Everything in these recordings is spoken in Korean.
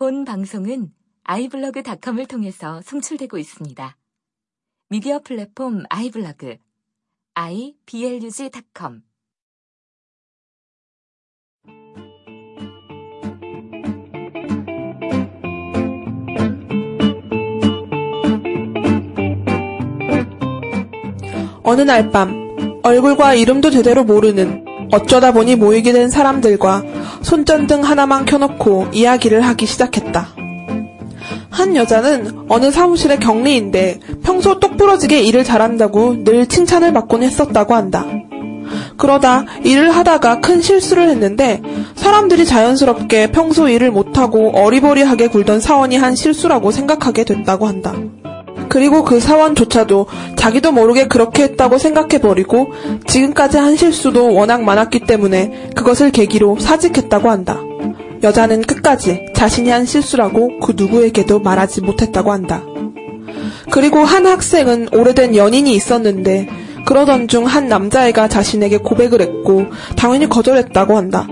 본 방송은 아이블로그닷컴을 통해서 송출되고 있습니다. 미디어 플랫폼 아이블로그 iblog.com 어느 날 밤 얼굴과 이름도 제대로 모르는 어쩌다 보니 모이게 된 사람들과 손전등 하나만 켜놓고 이야기를 하기 시작했다. 한 여자는 어느 사무실의 경리인데 평소 똑부러지게 일을 잘한다고 늘 칭찬을 받곤 했었다고 한다. 그러다 일을 하다가 큰 실수를 했는데 사람들이 자연스럽게 평소 일을 못하고 어리버리하게 굴던 사원이 한 실수라고 생각하게 됐다고 한다. 그리고 그 사원조차도 자기도 모르게 그렇게 했다고 생각해버리고 지금까지 한 실수도 워낙 많았기 때문에 그것을 계기로 사직했다고 한다. 여자는 끝까지 자신이 한 실수라고 그 누구에게도 말하지 못했다고 한다. 그리고 한 학생은 오래된 연인이 있었는데 그러던 중 한 남자애가 자신에게 고백을 했고 당연히 거절했다고 한다.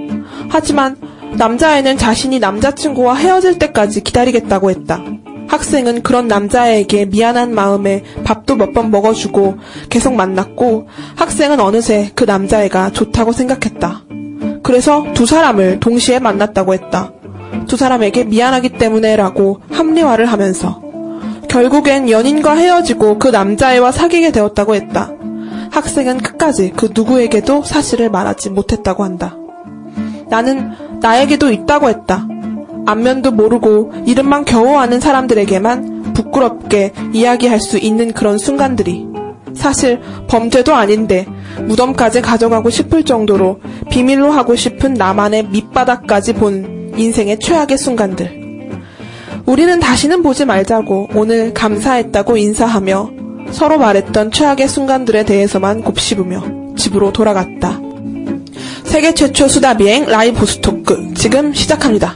하지만 남자애는 자신이 남자친구와 헤어질 때까지 기다리겠다고 했다. 학생은 그런 남자애에게 미안한 마음에 밥도 몇 번 먹어주고 계속 만났고 학생은 어느새 그 남자애가 좋다고 생각했다. 그래서 두 사람을 동시에 만났다고 했다. 두 사람에게 미안하기 때문에라고 합리화를 하면서 결국엔 연인과 헤어지고 그 남자애와 사귀게 되었다고 했다. 학생은 끝까지 그 누구에게도 사실을 말하지 못했다고 한다. 나는 나에게도 있다고 했다. 안면도 모르고 이름만 겨우 아는 사람들에게만 부끄럽게 이야기할 수 있는 그런 순간들이 사실 범죄도 아닌데 무덤까지 가져가고 싶을 정도로 비밀로 하고 싶은 나만의 밑바닥까지 본 인생의 최악의 순간들. 우리는 다시는 보지 말자고 오늘 감사했다고 인사하며 서로 말했던 최악의 순간들에 대해서만 곱씹으며 집으로 돌아갔다. 세계 최초 수다 비행 라이브 보스토크 지금 시작합니다.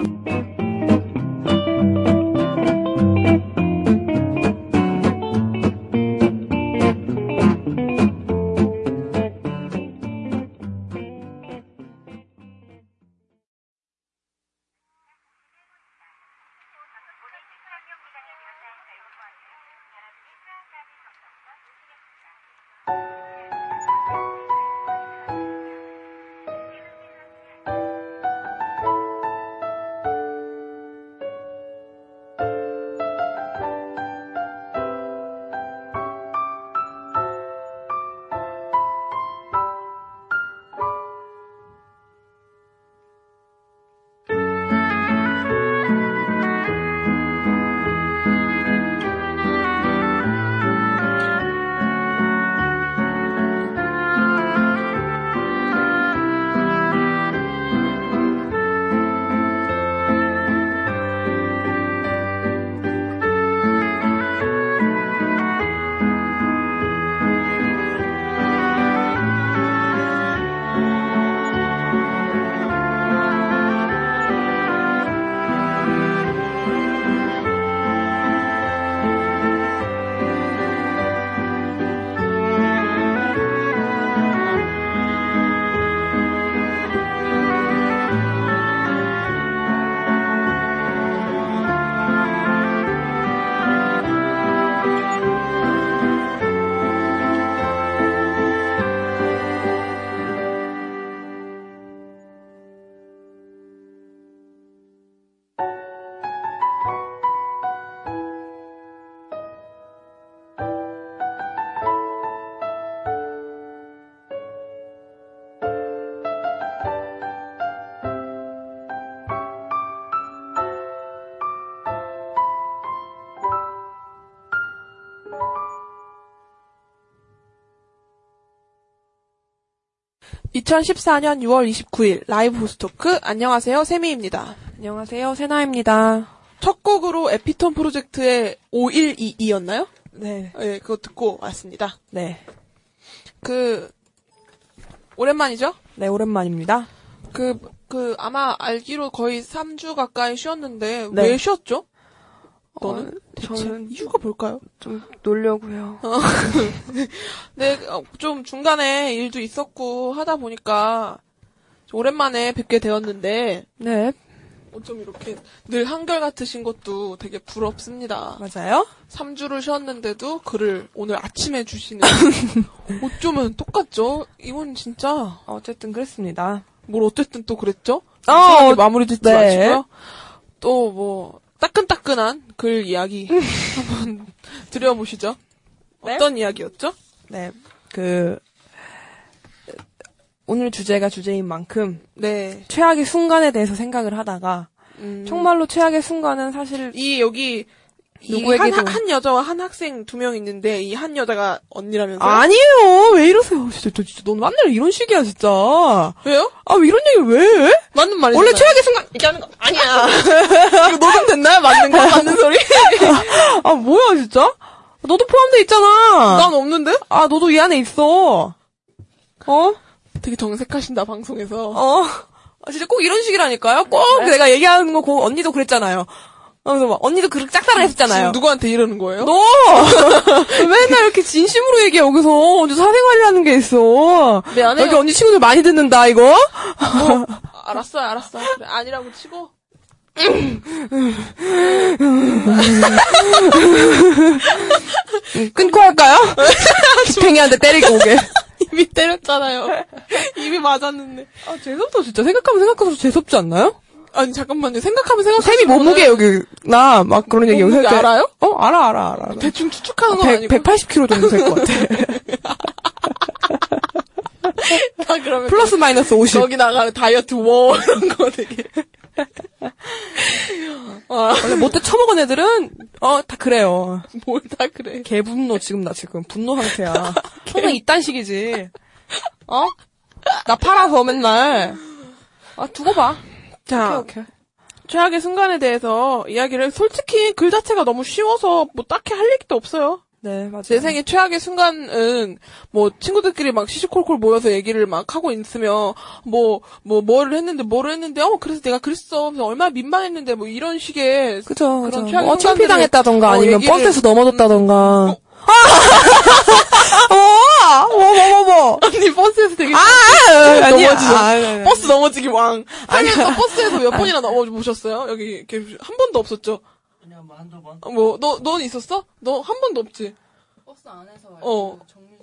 (2014년 6월 29일) 라이브 호스토크 안녕하세요 세미입니다 안녕하세요, 세나입니다. 첫 곡으로 에피톤 프로젝트의 5122였나요? 네, 예, 그거 듣고 왔습니다. 네, 그, 오랜만이죠? 네, 오랜만입니다. 그, 그, 아마 알기로 거의 3주 가까이 쉬었는데, 네. 왜 쉬었죠? 너는? 어, 저는 이유가 뭘까요? 좀 놀려고요. 네, 어, 좀 중간에 일도 있었고 하다 보니까 좀 오랜만에 뵙게 되었는데, 네, 어쩜 이렇게 늘 한결같으신 것도 되게 부럽습니다. 맞아요? 3주를 쉬었는데도 글을 오늘 아침에 주시는. 어쩌면 똑같죠? 이건 진짜, 어쨌든 그랬습니다. 뭘 어쨌든 또 그랬죠? 어, 마무리 짓지 네. 마시고요. 또 뭐, 따끈따끈한 글 이야기 한번 드려보시죠. 네? 어떤 이야기였죠? 네. 그, 오늘 주제가 주제인 만큼 네. 최악의 순간에 대해서 생각을 하다가 음, 정말로 최악의 순간은 사실 이 여기 이 누구에게도- 한, 한 여자와 한 학생 두 명 있는데 이 한 여자가 언니라면서요? 아니에요. 왜 이러세요? 진짜, 저 진짜 넌 맨날 이런 식이야 진짜. 아, 왜요? 왜 이런 얘기 왜 해? 맞는 말이잖아요. 원래 최악의 순간 얘기하는 거 아니야. 이거 녹음 됐나요? 맞는 거? 맞는 소리? 아 뭐야 진짜? 너도 포함돼 있잖아. 난 없는데? 아 너도 이 안에 있어. 어? 되게 정색하신다 방송에서. 어? 아, 진짜 꼭 이런 식이라니까요. 꼭 내가 얘기하는 거 고, 언니도 그랬잖아요. 어, 그래서 막 언니도 그렇게 짝사랑 했었잖아요. 지금 누구한테 이러는 거예요? 너 맨날 이렇게 진심으로 얘기해 여기서 언제 사생활이라는 게 있어. 네, 안 해요. 여기 언니 친구들 많이 듣는다 이거. 뭐, 알았어요, 알았어. 그래, 아니라고 치고. 끊고 할까요? 팽이한테 때리고 오게. 이미 때렸잖아요. 이미 맞았는데. 아 재수없다 진짜 생각하면 생각해서 재수없지 않나요? 아니 잠깐만요. 생각하면 생각. 쌤이 몸무게 여기 나 막 그런 얘기 때- 알아요? 어 알아 알아 알아. 대충 추측하는 건 100, 아니고. 180kg 정도 될 것 같아. 다 그러면 플러스 마이너스 50. 거기 나가는 다이어트 워 이런 거 되게. 아, 원래 못돼 처먹은 애들은 어 다 그래요. 뭘 다 그래. 개분노 지금 나 지금 분노 상태야. 항상 이딴 식이지. 어? 나 팔아서 맨날. 아 두고 봐. 자, 오케이 오케이. 최악의 순간에 대해서 이야기를 솔직히 글 자체가 너무 쉬워서 뭐 딱히 할 얘기도 없어요. 네 맞아요. 제 생애 최악의 순간은 뭐 친구들끼리 막 시시콜콜 모여서 얘기를 막 하고 있으면 뭐뭐 뭐를 했는데 뭐를 했는데 어 그래서 내가 그랬어 그래서 얼마나 민망했는데 뭐 이런 식의 그죠 그런. 최악의 뭐 창피당했다던가 어, 아니면 얘기를- 버스에서 넘어졌다던가. 어, 뭐, 뭐, 뭐, 뭐. 언니 버스에서 되게 아, 아니야. 넘어지죠. 아, 아니, 아니. 버스 넘어지기 왕. 살면서 버스에서 몇 번이나 넘어보셨어요? 여기 이렇게 한 번도 없었죠? 그냥 뭐 한두 번? 어, 뭐, 너, 넌 있었어? 너 한 번도 없지? 버스 안에서 어.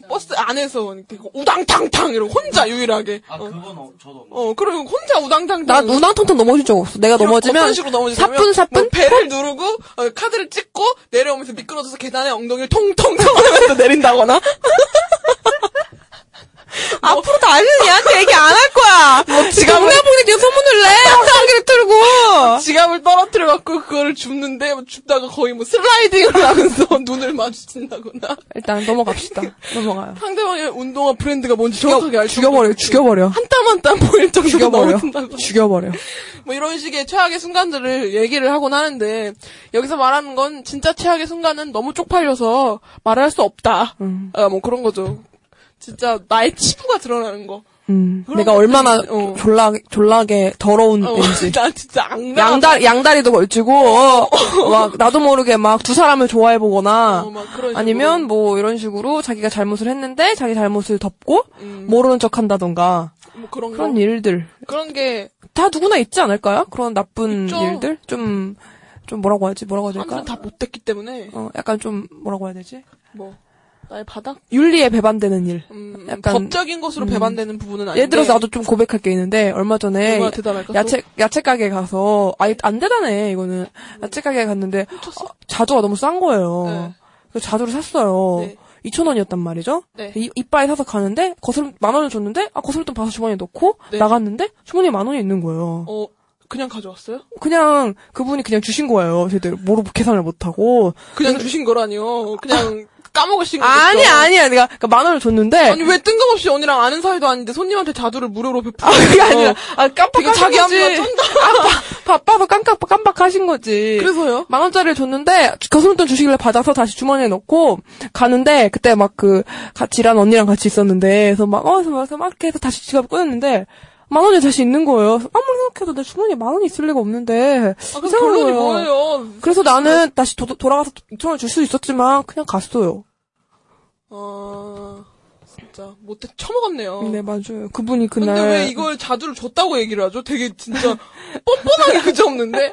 버스 안에서 이렇게 우당탕탕 이러고 혼자 유일하게. 아 어, 그건 어, 저도 어, 그리고 혼자 우당탕탕. 나 우당탕탕 넘어질 적 없어. 내가 넘어지면 어떤 식으로 넘어지냐면 사뿐 사뿐 뭐 배를 누르고 어, 카드를 찍고 내려오면서 미끄러져서 계단에 엉덩이를 통통 쳐하면서 내린다거나 앞으로도 아니는 얘한테 얘기 안 할 거야. 뭐 지갑을- 동네분이 그냥 소문을 내. 확성기를 틀고. 지갑을 떨어뜨려 갖고 그거를 줍는데 뭐 줍다가 거의 뭐 슬라이딩을 하면서 눈을 마주친다거나 일단 넘어갑시다. 넘어가요. 상대방의 운동화 브랜드가 뭔지 정확하게 알 죽여버려, 죽여버려. 한 땀 한 땀 보일 정도로 죽여버려. 죽여버려. 뭐 이런 식의 최악의 순간들을 얘기를 하곤 하는데 여기서 말하는 건 진짜 최악의 순간은 너무 쪽팔려서 말할 수 없다. 음. 아, 뭐 그런 거죠. 진짜 나의 치부가 드러나는 거. 음, 내가 얼마나 어. 졸라, 졸라게 더러운 어, 애인지. 나 진짜 악랄. 양다리, 양다리도 걸치고, 어, 막, 나도 모르게 막 두 사람을 좋아해 보거나, 어, 막 그런 아니면 뭐 이런 식으로 자기가 잘못을 했는데, 자기 잘못을 덮고, 음, 모르는 척 한다던가, 뭐 그런 그런 거. 일들. 그런 게 다 누구나 있지 않을까요? 그런 나쁜 있죠. 일들? 좀, 좀 뭐라고 하지? 뭐라고 해야 될까? 다 못됐기 때문에 어, 약간 좀, 뭐라고 해야 되지? 뭐 나의 바닥. 윤리에 배반되는 일. 음, 약간- 법적인 것으로 음. 배반되는 부분은 아닌데. 예를 들어서 나도 좀 고백할 게 있는데, 얼마 전에? 야채, 야채 가게 가서, 아예 안 대단해, 이거는. 야채 가게 갔는데? 어, 자두가 너무 싼 거예요. 네. 그래서 자두를 샀어요. 네. 2,000원이었단 말이죠. 네. 이, 이빠이 사서 가는데, 거스름, 만 원을 줬는데, 아, 거스름돈 봐서 주머니에 넣고, 네. 나갔는데, 주머니에 만 원이 있는 거예요. 어 그냥 가져왔어요? 그냥, 그분이 그냥 주신 거예요. 제대로. 모르고 계산을 못 하고. 그냥 주신 거라니요. 그냥 까먹으신 거죠. 아니, 아니야. 내가, 그러니까 만 원을 줬는데, 아니 왜 뜬금없이 언니랑 아는 사이도 아닌데 손님한테 자두를 무료로 베푸고 아, 그게 아니라, 아, 깜빡하신 자기. 합리가 쩐다. 바빠서 깜빡, 깜빡하신 거지. 그래서요? 만 원짜리를 줬는데 거스름돈 주시길래 받아서 다시 주머니에 넣고 가는데 그때 막 그 같이 일하는 언니랑 같이 있었는데 그래서 막 어, 그래서 막, 이렇게 해서 다시 지갑을 꺼냈는데 만 원이 다시 있는 거예요. 아무리 생각해도 내 주머니에 만 원이 있을 리가 없는데 아, 그럼 결론이. 뭐예요? 그래서 나는 다시 도, 돌아가서 2천 원을 줄 수 있었지만 그냥 갔어요. 어... 진짜 못해 처먹었네요. 네, 맞아요. 그분이 근데 그날. 왜 이걸 자두를 줬다고 얘기를 하죠? 되게 진짜 뻔뻔하게 그저없는데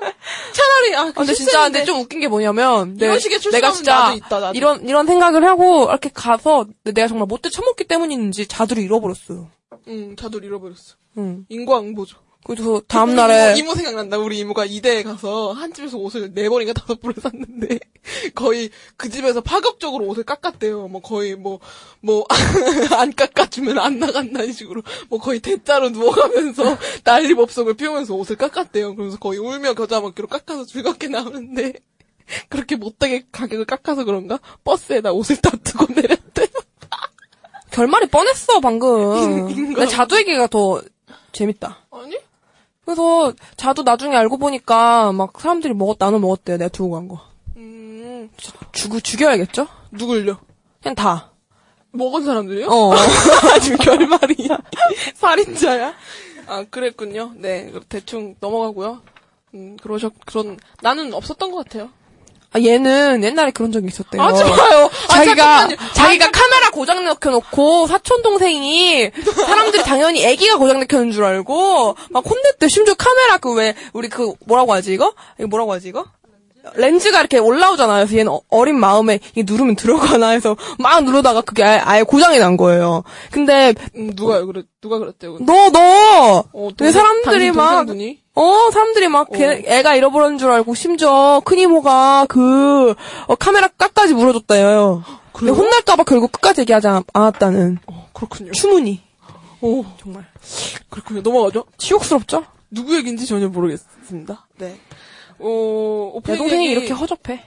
차라리 아, 아, 근데 진짜 근데 좀 웃긴 게 뭐냐면 이런 내- 식의 내가 진짜 나도 있다, 나도. 이런 이런 생각을 하고 이렇게 가서 내가 정말 못돼 처먹기 때문인지 자두를 잃어버렸어요. 응 자두를 잃어버렸어. 응. 인과응보죠. 그래서 다음 날에 이모, 이모 생각난다. 우리 이모가 이대에 가서 한 집에서 옷을 네 번인가 다섯 벌을 샀는데 거의 그 집에서 파격적으로 옷을 깎았대요. 뭐 거의 뭐 뭐 안 깎아주면 안 나간다는 식으로 뭐 거의 대자로 누워가면서 난리법석을 피우면서 옷을 깎았대요. 그래서 거의 울며 겨자 먹기로 깎아서 즐겁게 나오는데 그렇게 못되게 가격을 깎아서 그런가 버스에다 옷을 다 두고 내렸대. 결말이 뻔했어 방금. 근데 자두 얘기가 더 재밌다. 아니? 그래서 자두 나중에 알고 보니까 막 사람들이 먹었 나눠 먹었대요. 내가 두고 간 거. 음 죽 죽여야겠죠? 누굴요? 그냥 다. 먹은 사람들이요? 어. 지금 결말이 살인자야? 아 그랬군요. 네 대충 넘어가고요. 음 그러셨 그런 나는 없었던 것 같아요. 아, 얘는 옛날에 그런 적이 있었대요. 하지 마요. 아, 자기가 잠깐만요. 자기가 카메라 고장 넣혀놓고 사촌 동생이 사람들이 당연히 애기가 고장 넣혀는 줄 알고 막 혼냈대. 심지어 카메라 그 왜 우리 그 뭐라고 하지 이거? 이거 뭐라고 하지 이거? 렌즈가 이렇게 올라오잖아요. 그래서 얘는 어- 어린 마음에 이게 누르면 들어가나 해서 막 누르다가 그게 아예, 고장이 난 거예요. 근데 음, 누가 그래 누가 그랬대요? 근데? 너 너! 어, 왜 사람들이 막 동생분이? 어, 사람들이 막, 걔- 애가 잃어버린 줄 알고, 심지어, 큰 이모가, 그, 어, 카메라 깎까지 물어줬다요. 근데 혼날까봐 결국 끝까지 얘기하지 않- 않았다는. 어, 그렇군요. 추문이. 오 정말. 그렇군요. 넘어가죠. 치욕스럽죠? 누구 얘기인지 전혀 모르겠습니다. 네. 어내 오프닝 동생이 얘기, 이렇게 허접해.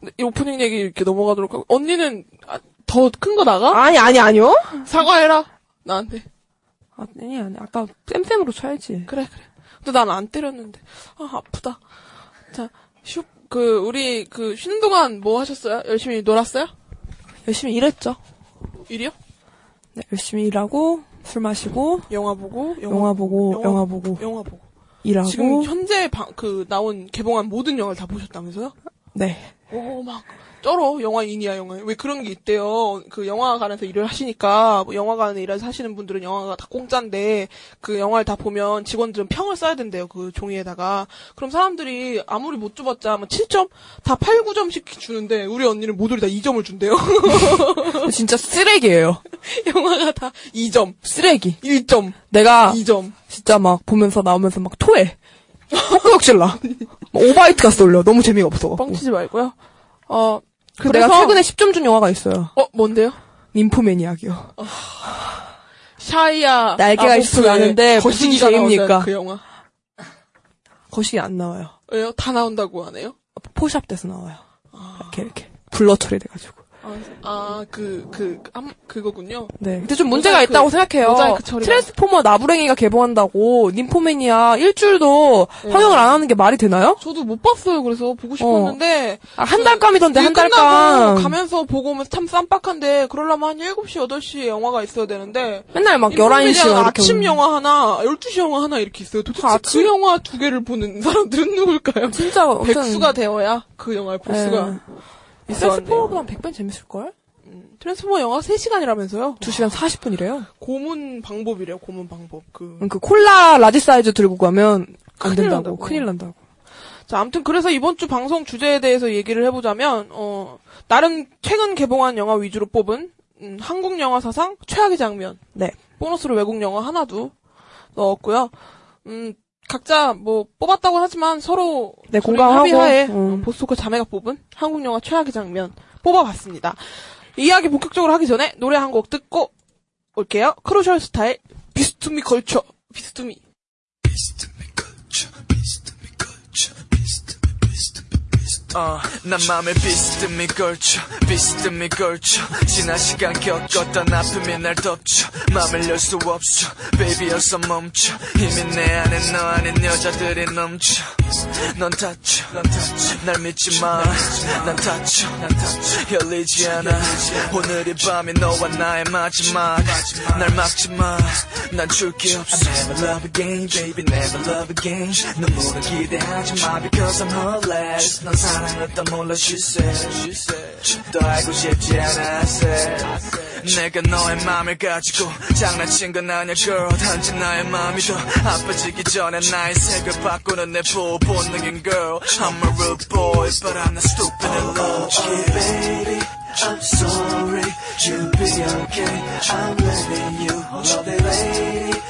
네, 이 오프닝 얘기 이렇게 넘어가도록 하고 언니는 아, 더큰 거 나가? 아니, 아니, 아니요? 사과해라 나한테. 아, 아니, 아니. 아까 쌤쌤으로 쳐야지. 그래 그래. 근데 난 안 때렸는데 아 아프다. 자, 슈, 그 우리 그 쉬는 동안 뭐 하셨어요? 열심히 놀았어요? 열심히 일했죠. 일이요? 네, 열심히 일하고, 술 마시고, 영화 보고 영화, 보고, 영화- 영화, 보고, 영화 보고. 일하고. 지금 현재 방, 그 나온 개봉한 모든 영화를 다 보셨다면서요? 네. 오, 막, 쩔어. 영화인이야, 영화. 왜 그런 게 있대요. 그 영화관에서 일을 하시니까, 뭐 영화관에 일을 하시는 분들은 영화가 다 공짜인데, 그 영화를 다 보면 직원들은 평을 써야 된대요. 그 종이에다가. 그럼 사람들이 아무리 못 줘봤자, 뭐 7점? 다 8, 9점씩 주는데, 우리 언니는 모조리 다 2점을 준대요. 진짜 쓰레기예요. 영화가 다 2점, 쓰레기. 1점, 내가 2점. 진짜 막 보면서 나오면서 막 토해. 헛구역질 나. 막 오바이트가 쏠려. 너무 재미가 없어갖고. 뻥치지 말고요. 어, 그 내가 최근에 10점 준 영화가 있어요. 어, 뭔데요? 닌포매니악이요. 아, 샤이야. 날개가 아, 있으면 나는데 무슨 죄입니까? 그 영화. 거시기 안 나와요. 왜요? 다 나온다고 하네요? 포샵 돼서 나와요. 아... 이렇게 이렇게 블러 처리돼가지고. 아, 그, 그, 암, 그거군요. 네. 근데 좀 문제가 있다고 생각해요. 트랜스포머 나부랭이가 개봉한다고 님포매니아 일주일도 네. 환영을 안 하는 게 말이 되나요? 저도 못 봤어요. 그래서 보고 싶었는데. 어. 아, 한 달감이던데, 네, 한 달감. 가면서 보고 오면 참 쌈빡한데, 그러려면 한 7시, 8시에 영화가 있어야 되는데. 맨날 막 11시. 아침 오는. 영화 하나, 12시 영화 하나 이렇게 있어요. 도대체 아, 그 영화 두 개를 보는 사람들은 누굴까요? 진짜. 백수가 되어야 그 영화를 볼 수가. 네. 있었네요. 트랜스포머보단 100배 재밌을걸? 트랜스포머 영화 3시간이라면서요? 2시간 40분이래요. 고문 방법이래요, 고문 방법. 그. 그 콜라 large 사이즈 들고 가면 안 큰일 된다고. 난다고. 큰일 난다고. 자, 아무튼 그래서 이번 주 방송 주제에 대해서 얘기를 해보자면, 어, 나름 최근 개봉한 영화 위주로 뽑은, 음, 한국 영화 사상 최악의 장면. 네. 보너스로 외국 영화 하나도 넣었고요. 음, 각자 뭐 뽑았다고 하지만 서로 네, 공감하고. 합의하에 음. 어, 보스토크 자매가 뽑은 한국 영화 최악의 장면 뽑아봤습니다. 이야기 본격적으로 하기 전에 노래 한 곡 듣고 올게요. 크루셜 스타의 비스듬히 걸쳐 비스듬히. 어, 난 맘에 비스듬히 걸쳐 비스듬히 걸쳐. 지난 시간 겪었던 아픔이 날 덮쳐. 맘을 열 수 없어. Baby 어서 멈춰. 이미 내 안에 너 아닌 여자들이 넘쳐. 넌 다쳐. 날 믿지 마난 다쳐. 열리지 않아. 오늘 이 밤이 너와 나의 마지막. 날 막지 마난 줄게 없어. Never love again baby never love again. 눈물은 기대하지 마 because I'm hopeless. 넌 사랑했다 몰라 she said 더 알고 싶지 않아 I 내가 너의 맘을 가지고 장난친 건 아니야 girl 단지 나의 맘이 더 아파지기 전에 나의 색을 바꾸는 내 본능인 girl I'm a real boy but I'm not stupid in love okay baby I'm sorry you'll be okay I'm leaving you lovely lady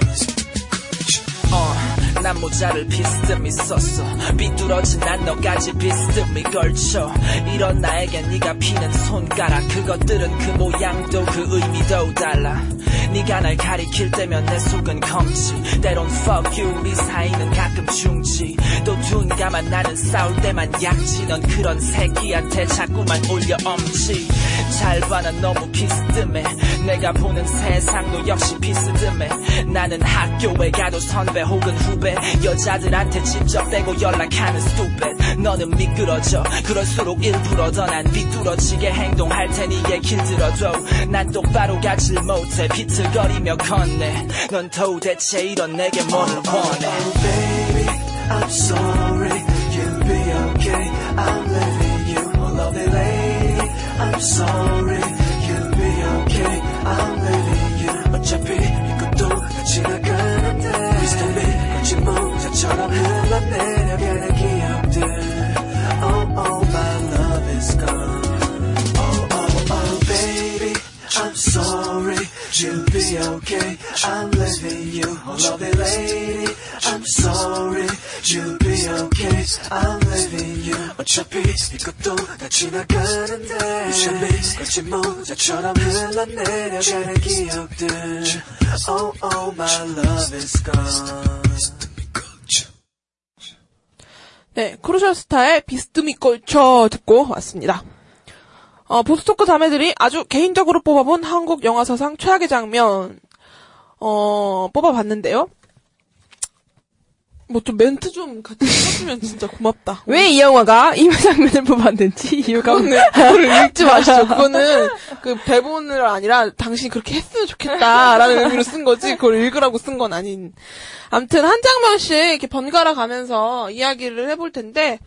난 모자를 비스듬히 썼어. 삐뚤어진 난 너까지 비스듬히 걸쳐. 이런 나에게 네가 피는 손가락. 그것들은 그 모양도 그 의미도 달라. 네가 날 가리킬 때면 내 속은 검지. 때론 fuck you 우리 사이는 가끔 중지. 또눈 감아 나는 싸울 때만 약지. 넌 그런 새끼한테 자꾸만 올려 엄지. 잘 봐 난 너무 비스듬해. 내가 보는 세상도 역시 비스듬해. 나는 학교에 가도 선배 혹은 후배 여자들한테 직접 대고 연락하는 stupid 너는 미끄러져 그럴수록 일부러 더 난 비뚤어지게 행동할 테니 얘길 들어줘 난 똑바로 가질 못해 비틀거리며 건네 넌 도대체 이런 내게 뭐를 원해 oh, baby I'm sorry you'll be okay I'm leaving you oh, lovely lady I'm sorry you'll be okay I'm leaving you 어차피 모자처럼 흘러내려가는 기억들 Oh oh my love is gone Oh oh oh baby I'm sorry you'll be okay I'm leaving you oh lovely lady I'm sorry you'll be okay I'm leaving you 어차피 이것도 다 지나가는데 유심히 거친 모자처럼 흘러내려가는 기억들 Oh oh my love is gone 네, 크루셜 스타의 비스듬히 걸쳐 듣고 왔습니다. 어, 보스토크 자매들이 아주 개인적으로 뽑아본 한국 영화 사상 최악의 장면, 어, 뽑아봤는데요. 뭐 좀 멘트 좀 같이 해주면 진짜 고맙다. 왜 이 영화가 이 장면을 뽑았는지 이유가 그거는, 그거를 읽지 마시죠. 그거는 그 대본을 아니라 당신이 그렇게 했으면 좋겠다라는 의미로 쓴 거지, 그걸 읽으라고 쓴 건 아닌. 암튼 한 장면씩 이렇게 번갈아 가면서 이야기를 해볼 텐데,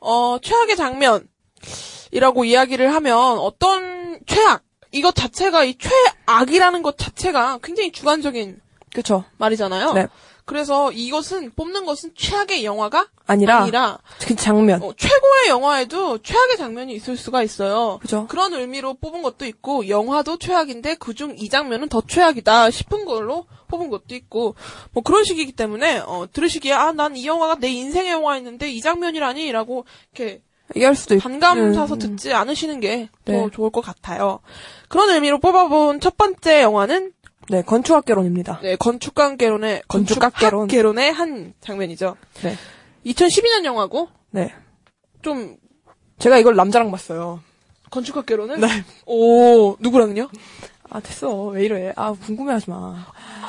어, 최악의 장면이라고 이야기를 하면 어떤 최악, 이것 자체가 이 최악이라는 것 자체가 굉장히 주관적인 그쵸 말이잖아요. 네. 그래서 이것은 뽑는 것은 최악의 영화가 아니라, 아니라 그 장면 어, 최고의 영화에도 최악의 장면이 있을 수가 있어요. 그죠 그런 의미로 뽑은 것도 있고 영화도 최악인데 그중 이 장면은 더 최악이다 싶은 걸로 뽑은 것도 있고 뭐 그런 식이기 때문에 어, 들으시기에 아 난 이 영화가 내 인생의 영화였는데 이 장면이라니라고 이렇게 얘기할 수도 있고 반감 음, 사서 음. 듣지 않으시는 게더 네. 좋을 것 같아요. 그런 의미로 뽑아본 첫 번째 영화는 네 건축학개론입니다 네, 건축학개론의 건축학개론. 건축학개론의 한 장면이죠. 네. 2012년 영화고 네 좀 제가 이걸 남자랑 봤어요 건축학개론은 네. 오 누구랑요? 아 됐어 왜 이래 아 궁금해하지 마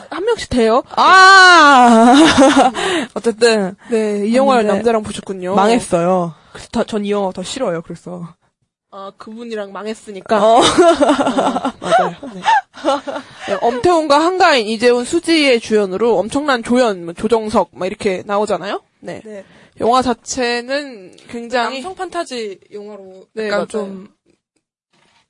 한 명씩 돼요? 아! 어쨌든, 네, 이 영화를 남자랑 보셨군요. 망했어요. 그래서 전 이 영화 더 싫어요, 그래서. 아, 그분이랑 망했으니까. 어. 아, 맞아요. 네. 네, 엄태훈과 한가인, 이재훈, 수지의 주연으로 엄청난 조연, 뭐 조정석, 막 이렇게 나오잖아요? 네. 네. 영화 자체는 굉장히. 남성 판타지 영화로 네, 약간 맞아요. 좀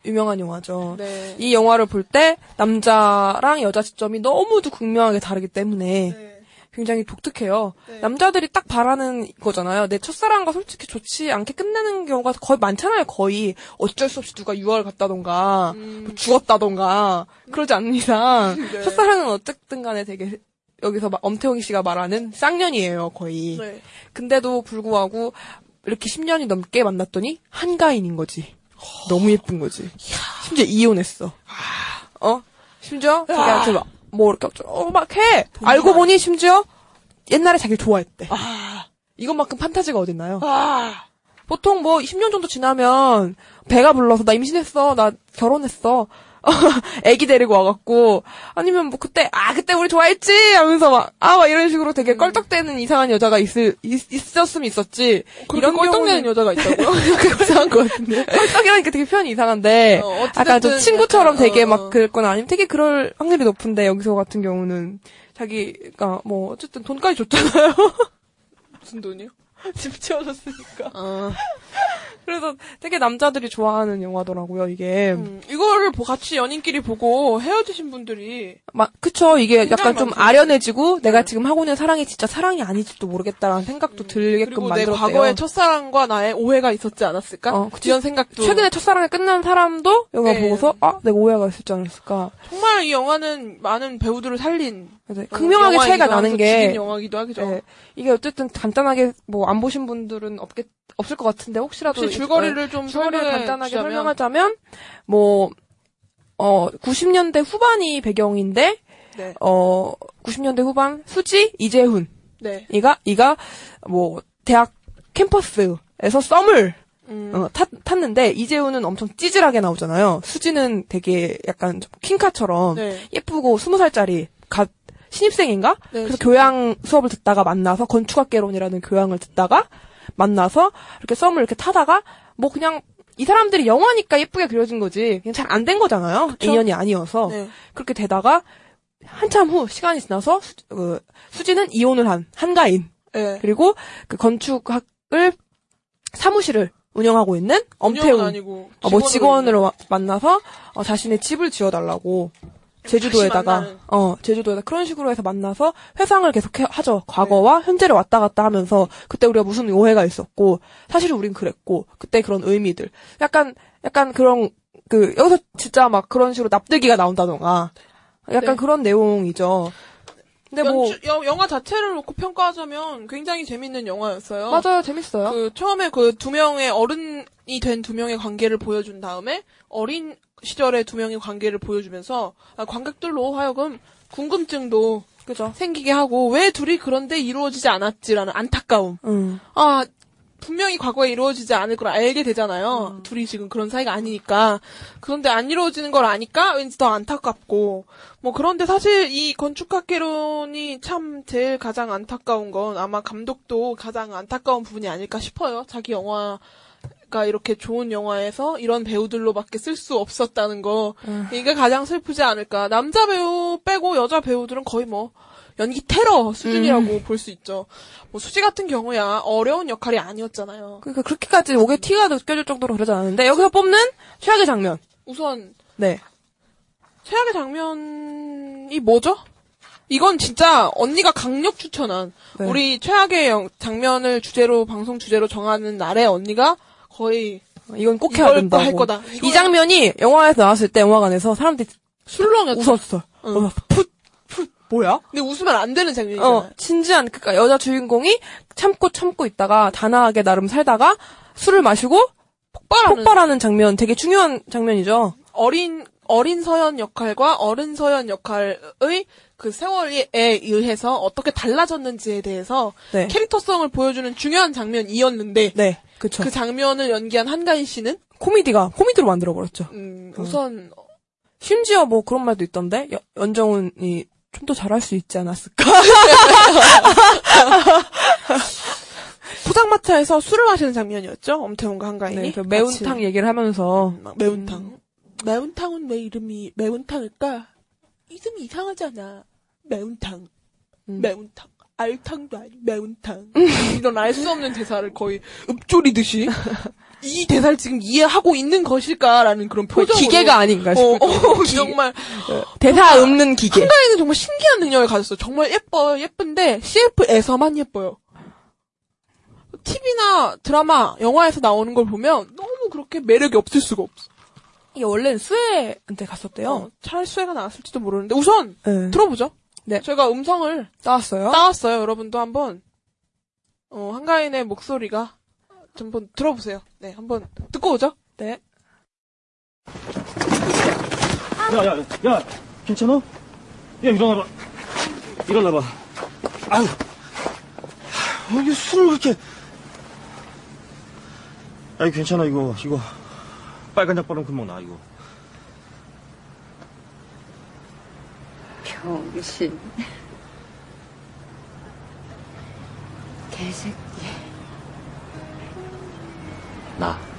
유명한 영화죠. 네. 이 영화를 볼 때 남자랑 여자 시점이 너무도 극명하게 다르기 때문에 네. 굉장히 독특해요. 네. 남자들이 딱 바라는 거잖아요. 내 첫사랑과 솔직히 좋지 않게 끝내는 경우가 거의 많잖아요. 거의 어쩔 수 없이 누가 유학을 갔다던가 음, 뭐 죽었다던가 그러지 않는 이상 네. 첫사랑은 어쨌든 간에 되게 여기서 막 엄태웅 씨가 말하는 쌍년이에요. 거의. 네. 근데도 불구하고 이렇게 10년이 넘게 만났더니 한가인인 거지. 너무 예쁜 거지. 심지어 이혼했어. 어? 심지어 자기한테 막, 뭐 이렇게 어, 막 해. 알고 보니 심지어 옛날에 자기를 좋아했대. 이것만큼 판타지가 어딨나요? 아, 보통 뭐 10년 정도 지나면 배가 불러서 나 임신했어, 나 결혼했어. 애기 데리고 와갖고 아니면 뭐 그때 아 그때 우리 좋아했지! 하면서 막아 이런 식으로 되게 껄떡대는 이상한 여자가 있을 있, 있었으면 있었지. 그렇게 껄떡내는 여자가 있다고요? 이상한 것 같은데. 껄떡이라니까 되게 표현이 이상한데 어, 약간 좀 친구처럼 되게 어, 막 어. 그랬거나 아니면 되게 그럴 확률이 높은데 여기서 같은 경우는. 자기가 뭐 어쨌든 돈까지 줬잖아요. 무슨 돈이요? 집 지어줬으니까. 아, 그래서 되게 남자들이 좋아하는 영화더라고요 이게 음, 이거를 보- 같이 연인끼리 보고 헤어지신 분들이 막 그쵸 이게 약간 좀. 아련해지고 내가 지금 하고 있는 사랑이 진짜 사랑이 아닐지도 모르겠다라는 생각도 들게끔 그리고 내 만들었대요. 과거의 첫사랑과 나의 오해가 있었지 않았을까? 어, 그치. 이런 생각도 최근에 첫사랑이 끝난 사람도 영화 네. 보고서 아 내가 오해가 있었지 않았을까. 정말 이 영화는 많은 배우들을 살린 어, 극명하게 차이가 나는 하면서 게 영화기도 하죠. 예, 이게 어쨌든 간단하게 뭐 안 보신 분들은 없겠 없을 것 같은데 혹시라도 혹시 줄거리를 좀 줄거리를 간단하게 주자면 설명하자면 뭐 어, 90년대 후반이 배경인데 네. 어 90년대 후반 수지 이재훈 네. 이가 이가 뭐 대학 캠퍼스에서 썸을 음. 어, 탔, 탔는데 이재훈은 엄청 찌질하게 나오잖아요. 수지는 되게 약간 좀 킹카처럼 네. 예쁘고 스무 살짜리 갓 신입생인가? 네, 그래서 교양 수업을 듣다가 만나서 건축학개론이라는 교양을 듣다가 만나서 이렇게 썸을 이렇게 타다가 뭐 그냥 이 사람들이 영화니까 예쁘게 그려진 거지 그냥 잘 안 된 거잖아요. 그쵸? 인연이 아니어서 네. 그렇게 되다가 한참 후 시간이 지나서 수, 그, 수지는 이혼을 한 한가인 네. 그리고 그 건축학을 사무실을 운영하고 있는 엄태웅 어, 뭐 직원으로 직원으로 와- 만나서 어, 자신의 집을 지어달라고 제주도에다가. 어 제주도에다 그런 식으로 해서 만나서 회상을 계속 해- 하죠 과거와 현재를 왔다 갔다 하면서 그때 우리가 무슨 오해가 있었고 사실은 우린 그랬고 그때 그런 의미들 약간 약간 그런 그 여기서 진짜 막 그런 식으로 납득이가 나온다던가 약간 네. 그런 내용이죠 근데 뭐 연출- 여- 영화 자체를 놓고 평가하자면 굉장히 재밌는 영화였어요. 맞아요 재밌어요 그 처음에 그 두 명의 어른이 된 두 명의 관계를 보여준 다음에 어린 시절의 두 명의 관계를 보여주면서 아, 관객들로 하여금 궁금증도 그죠 생기게 하고 왜 둘이 그런데 이루어지지 않았지라는 안타까움. 음. 아 분명히 과거에 이루어지지 않을 걸 알게 되잖아요. 둘이 지금 그런 사이가 아니니까. 그런데 안 이루어지는 걸 아니까 왠지 더 안타깝고. 뭐 그런데 사실 이 건축학개론이 참 제일 가장 안타까운 건 아마 감독도 가장 안타까운 부분이 아닐까 싶어요. 자기 영화 가 이렇게 좋은 영화에서 이런 배우들로밖에 쓸 수 없었다는 거. 이게 가장 슬프지 않을까. 남자 배우 빼고 여자 배우들은 거의 뭐 연기 테러 수준이라고 볼수 있죠. 뭐 수지 같은 경우야 어려운 역할이 아니었잖아요. 그러니까 그렇게까지 목에 티가 느껴질 정도로 그러지 않았는데 여기서 뽑는 최악의 장면. 우선 네. 최악의 장면이 뭐죠? 이건 진짜 언니가 강력 추천한 네. 우리 최악의 영- 장면을 주제로 방송 주제로 정하는 날에 언니가 거의 이건 꼭 해야 된다고. 할 거다. 이. 장면이 영화에서 나왔을 때 영화관에서 사람들이 술렁였어. 웃었어. 응. 어, 풋, 풋, 뭐야? 근데 웃으면 안 되는 장면이잖아. 어, 진지한, 그니까 여자 주인공이 참고 참고 있다가 단아하게 나름 살다가 술을 마시고 폭발하는 폭발하는 장면 되게 중요한 장면이죠. 어린 어린 서연 역할과 어른 서연 역할의 그 세월에 의해서 어떻게 달라졌는지에 대해서 네. 캐릭터성을 보여주는 중요한 장면이었는데 네. 그쵸. 그 장면을 연기한 한가인 씨는 코미디가, 코미디로 만들어 버렸죠. 음, 우선 심지어 뭐 그런 말도 있던데, 여- 연정훈이 좀 더 잘할 수 있지 않았을까? 포장마차에서 술을 마시는 장면이었죠. 엄태웅과 한가인이 네, 그 매운탕 얘기를 하면서 막 매운탕. 매운탕은 왜 이름이 매운탕일까? 이름이 이상하잖아. 매운탕. 음. 매운탕. 알탕도 아니 매운탕. 이런 알 수 없는 대사를 거의 읊조리듯이 이 대사를 지금 이해하고 있는 것일까라는 그런 표정으로 기계가 아닌가 어, 싶을 어. 기계. 정말 대사 읊는 기계. 한가인은 정말 신기한 능력을 가졌어. 정말 예뻐요. 예쁜데 CF에서만 예뻐요. TV나 드라마, 영화에서 나오는 걸 보면 너무 그렇게 매력이 없을 수가 없어. 이게 원래는 수혜한테 갔었대요. 어, 차라리 수혜가 나왔을지도 모르는데 우선 네. 들어보죠. 네. 저희가 음성을 나왔어요. 따왔어요. 여러분도 한번 어, 한가인의 목소리가 한번 들어보세요. 네, 한번 듣고 오죠. 네. 야, 야, 야, 괜찮아? 야, 일어나봐. 일어나봐. 아유. 어, 이게 술을 그렇게. 아니, 괜찮아, 이거, 이거. 빨간 약 바르면 금방 나, 이거. 병신. 개새끼. 나.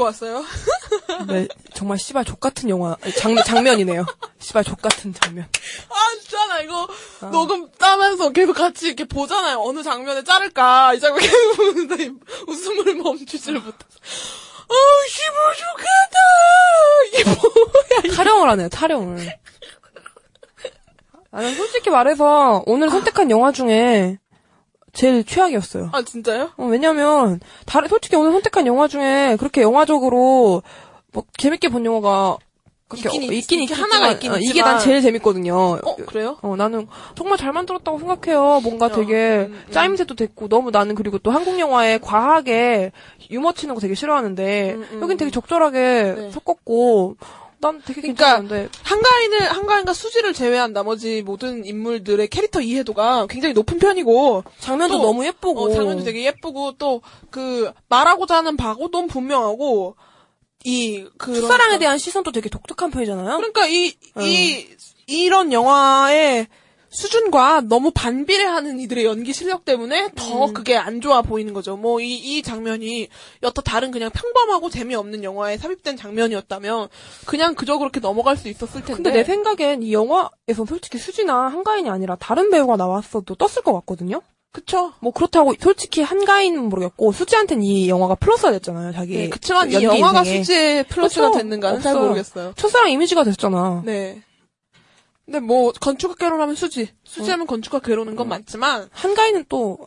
아, 듣고 왔어요? 네, 정말 씨발 족 같은 영화 장 장면이네요. 씨발 족 같은 장면. 아, 진짜 나 이거 녹음 따면서 계속 같이 이렇게 보잖아요. 어느 장면에 자를까. 이 장면 계속 보는데 웃음을 멈추지를 못해서. 아우, 씨발, 좋겠다! 이게 뭐야, 타령을 하네요. 타령을. 나는 솔직히 말해서 오늘 선택한 영화 중에 제일 최악이었어요. 아, 진짜요? 어, 왜냐면 다른 솔직히 오늘 선택한 영화 중에 그렇게 영화적으로 뭐 재밌게 본 영화가 그렇게 있긴 어, 있- 있긴 이게 있겠지만, 하나가 있긴 어, 이게. 난 제일 재밌거든요. 어, 그래요? 어, 나는 정말 잘 만들었다고 생각해요. 뭔가 어, 되게 음, 음. 짜임새도 됐고 너무 나는 그리고 또 한국 영화에 과하게 유머 치는 거 되게 싫어하는데 음, 음, 여긴 되게 음. 적절하게 네. 섞었고 난 되게 그러니까 괜찮은데. 한가인을, 한가인과 수지를 제외한 나머지 모든 인물들의 캐릭터 이해도가 굉장히 높은 편이고, 장면도 또, 너무 예쁘고. 어, 장면도 되게 예쁘고, 또, 그, 말하고자 하는 바고 너무 분명하고, 이, 그. 첫사랑에 대한 시선도 되게 독특한 편이잖아요. 그러니까 이, 이, 이런 영화의 수준과 너무 반비례하는 이들의 연기 실력 때문에 더 음. 그게 안 좋아 보이는 거죠. 뭐, 이, 이 장면이 여타 다른 그냥 평범하고 재미없는 영화에 삽입된 장면이었다면, 그냥 그저 그렇게 넘어갈 수 있었을 텐데. 근데 내 생각엔 이 영화에서 솔직히 수지나 한가인이 아니라 다른 배우가 나왔어도 떴을 것 같거든요. 그쵸. 뭐 그렇다고 솔직히 한가인은 모르겠고 수지한테는 이 영화가 플러스가 됐잖아요. 자기 네, 그치만 이 영화가. 수지의 플러스가 그쵸? 됐는가는 잘 없어요. 모르겠어요. 첫사랑 이미지가 됐잖아. 네. 근데 뭐, 건축학 개론 하면 수지. 수지하면 건축학 개론인 건 맞지만, 한가인은 또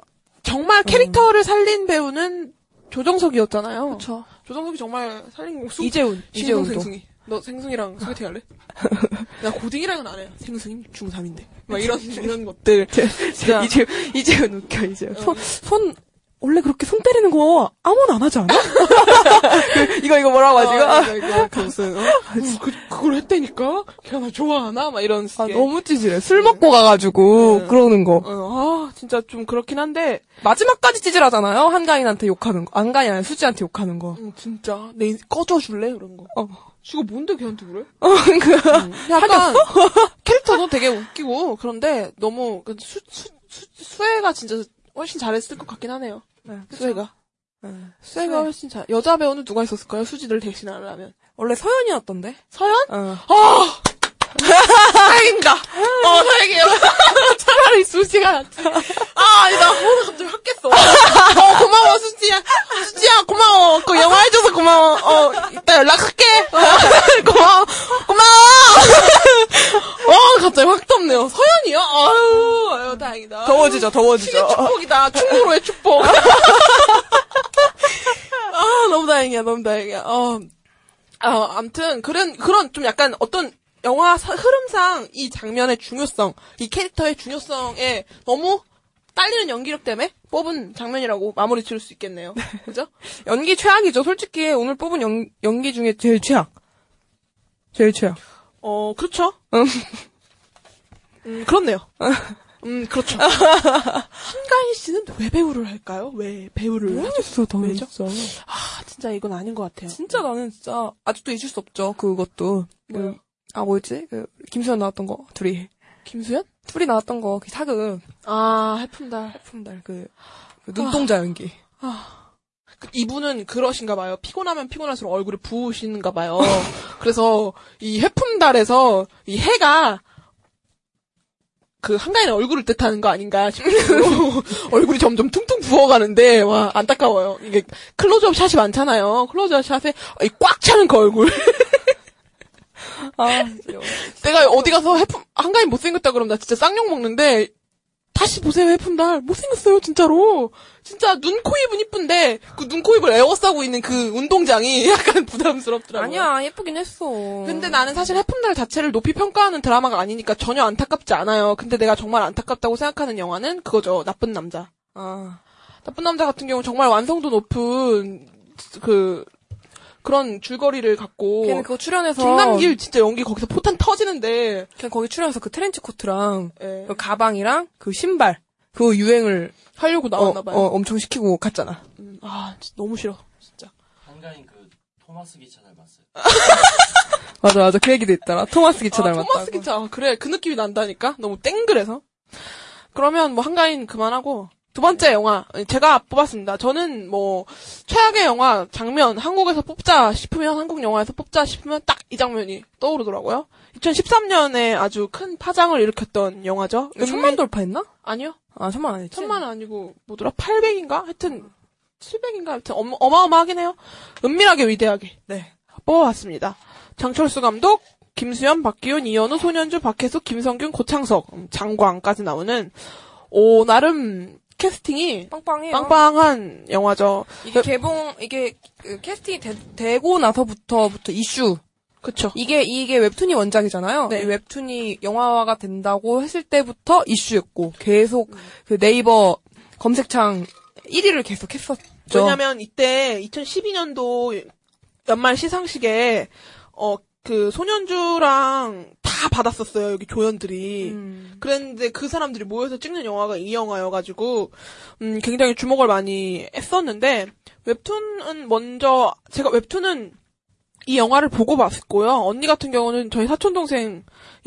정말 캐릭터를 살린 배우는 조정석이었잖아요. 그쵸. 조정석이 정말 살린 거 수, 이재훈 신성 이재훈도 생승이. 너 생승이랑 소개팅 할래? 나 고딩이랑은 안 해요. 생승이 중3인데. 막 이런, 이런 것들. 진짜. 이재 이재훈 웃겨 이재훈 손, 손 원래 그렇게 손 때리는 거 아무나 안 하지 않아? 그, 이거 이거 뭐라고 하지? 아, 아, 이거, 이거, 그 무슨, 어? 음, 그, 그걸 했다니까? 걔가 나 좋아하나? 막 이런 아, 식의. 너무 찌질해. 술 먹고 가가지고 네. 그러는 거. 어, 아, 진짜 좀 그렇긴 한데, 마지막까지 찌질하잖아요. 한가인한테 욕하는 거. 안가인 아니라 수지한테 욕하는 거. 음, 진짜. 내 인- 꺼져줄래? 그런 거. 어. 지가 뭔데 걔한테 그래? 어, 그, 약간, 캐릭터도 되게 웃기고, 그런데 너무, 그 수, 수, 수, 수혜가 진짜 훨씬 잘했을 것 같긴 하네요. 네, 수혜가. 네. 수혜가 훨씬 잘, 여자 배우는 누가 있었을까요? 수지를 대신하려면. 원래 서연이었던데. 서연? 어. 아! 다행입니다. 어, 다행이에요. 차라리 수지가 낫지. 아. 어, 나 갑자기 확 깼어. 어, 고마워, 수지야. 수지야, 고마워. 그 영화 해줘서 고마워. 어, 이따 연락할게. 고마워. 고마워. 어, 갑자기 확 덥네요. 서연이요? 아유, 아유, 다행이다. 더워지죠, 더워지죠. 축복이다. 충무로의 축복. 아, 너무 다행이야, 너무 다행이야. 어, 아, 암튼, 그런, 그런 좀 약간 어떤 영화 사- 흐름상 이 장면의 중요성, 이 캐릭터의 중요성에 너무 딸리는 연기력 때문에 뽑은 장면이라고 마무리 지을 수 있겠네요. 그죠? 연기 최악이죠. 솔직히 오늘 뽑은 연, 연기 중에 제일 최악. 제일 최악. 어, 그렇죠. 음. 음, 그렇네요. 음, 그렇죠. 한가인 씨는 왜 배우를 할까요? 왜 배우를? 모르겠어, 더 왜죠? 아, 진짜 이건 아닌 것 같아요. 진짜 나는 진짜 아직도 잊을 수 없죠. 그것도. 뭐요? 그, 아 뭐였지? 그 김수현 나왔던 거 둘이. 김수현? 둘이 나왔던 거, 그 사극, 아, 해품달. 품달, 그, 그 눈동자 연기. 그 이분은 그러신가 봐요. 피곤하면 피곤할수록 얼굴이 부으시는가 봐요. 그래서 이 해품달에서 이 해가 그 한가인의 얼굴을 뜻하는 거 아닌가 싶고 얼굴이 점점 퉁퉁 부어가는데 와 안타까워요. 이게 클로즈업 샷이 많잖아요. 클로즈업 샷에 이꽉 차는 그 얼굴. 아. 내가 어디 가서 해품, 한가인 못생겼다 그러면 나 진짜 쌍욕 먹는데, 다시 보세요, 해품달. 못생겼어요, 진짜로. 진짜 눈, 코, 입은 이쁜데, 그 눈, 코, 입을 에워싸고 있는 그 운동장이 약간 부담스럽더라고요. 아니야, 예쁘긴 했어. 근데 나는 사실 해품달 자체를 높이 평가하는 드라마가 아니니까 전혀 안타깝지 않아요. 근데 내가 정말 안타깝다고 생각하는 영화는 그거죠. 나쁜 남자. 아, 나쁜 남자 같은 경우 정말 완성도 높은 그 그런 줄거리를 갖고 걔는 그거 출연해서. 김남길 진짜 연기 거기서 포탄 터지는데 걔 거기 출연해서 그 트렌치 코트랑, 예, 그 가방이랑, 그 신발, 그 유행을 하려고 어, 나왔나 봐요. 어, 엄청 시키고 갔잖아. 음, 아 진짜 너무 싫어. 진짜. 한가인 그 토마스 기차 닮았어요. 맞아, 맞아. 그 얘기도 있더라. 토마스 기차 아, 닮았다고. 토마스 기차 아, 그래 그 느낌이 난다니까 너무 땡그래서 그러면 뭐 한가인 그만하고 두 번째 영화 제가 뽑았습니다. 저는 뭐 최악의 영화 장면 한국에서 뽑자 싶으면 한국 영화에서 뽑자 싶으면 딱 이 장면이 떠오르더라고요. 2013년에 아주 큰 파장을 일으켰던 영화죠. 이거 천만 돌파했나? 아니요. 아, 천만 아니지? 천만은 아니고 뭐더라 800인가 하여튼 700인가 하여튼 어마, 어마 어마하긴 해요. 은밀하게 위대하게 네. 뽑아왔습니다. 장철수 감독, 김수현, 박기훈, 이현우, 손현주, 박혜숙, 김성균, 고창석, 음, 장광까지 나오는 오 나름 캐스팅이 빵빵해요. 빵빵한 영화죠. 이게 개봉, 이게 그 캐스팅이 되, 고 나서부터부터 이슈. 그쵸. 이게, 이게 웹툰이 원작이잖아요. 네. 이 웹툰이 영화화가 된다고 했을 때부터 이슈였고, 계속 그 네이버 검색창 1위를 계속 했었죠. 왜냐면 이때 2012년도 연말 시상식에 어 그 소년주랑 다 받았었어요 여기 조연들이. 음. 그랬는데 그 사람들이 모여서 찍는 영화가 이 영화여가지고 음, 굉장히 주목을 많이 했었는데 웹툰은 먼저 제가 웹툰은 이 영화를 보고 봤고요. 언니 같은 경우는 저희 사촌 동생이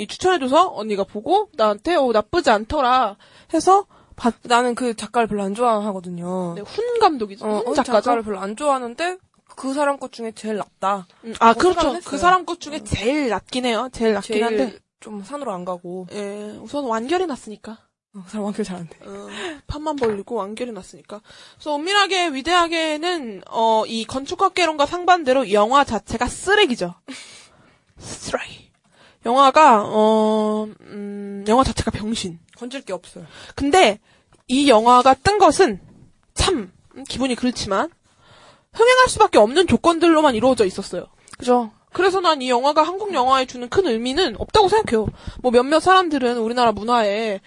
추천해줘서 언니가 보고 나한테 어 나쁘지 않더라 해서 봤. 나는 그 작가를 별로 안 좋아하거든요. 네, 훈 감독이죠. 어, 훈 어, 작가죠. 작가를 별로 안 좋아하는데 그 사람 것 중에 제일 낫다. 음, 아뭐 그렇죠. 그. 사람 것 중에 제일 낫긴 해요. 제일 낫긴 제일 한데. 좀 산으로 안 가고. 예, 우선 완결이 났으니까. 어, 그 사람 완결 잘한대. 어, 판만 벌리고 완결이 났으니까. 그래서 은밀하게 위대하게는 어, 이 건축학개론과 상반대로 영화 자체가 쓰레기죠. 쓰레기. 영화가 어, 음, 영화 자체가 병신. 건질 게 없어요. 근데 이 영화가 뜬 것은 참 음, 기분이 그렇지만 흥행할 수밖에 없는 조건들로만 이루어져 있었어요. 그죠? 그래서 난 이 영화가 한국 영화에 주는 큰 의미는 없다고 생각해요. 뭐 몇몇 사람들은 우리나라 문화에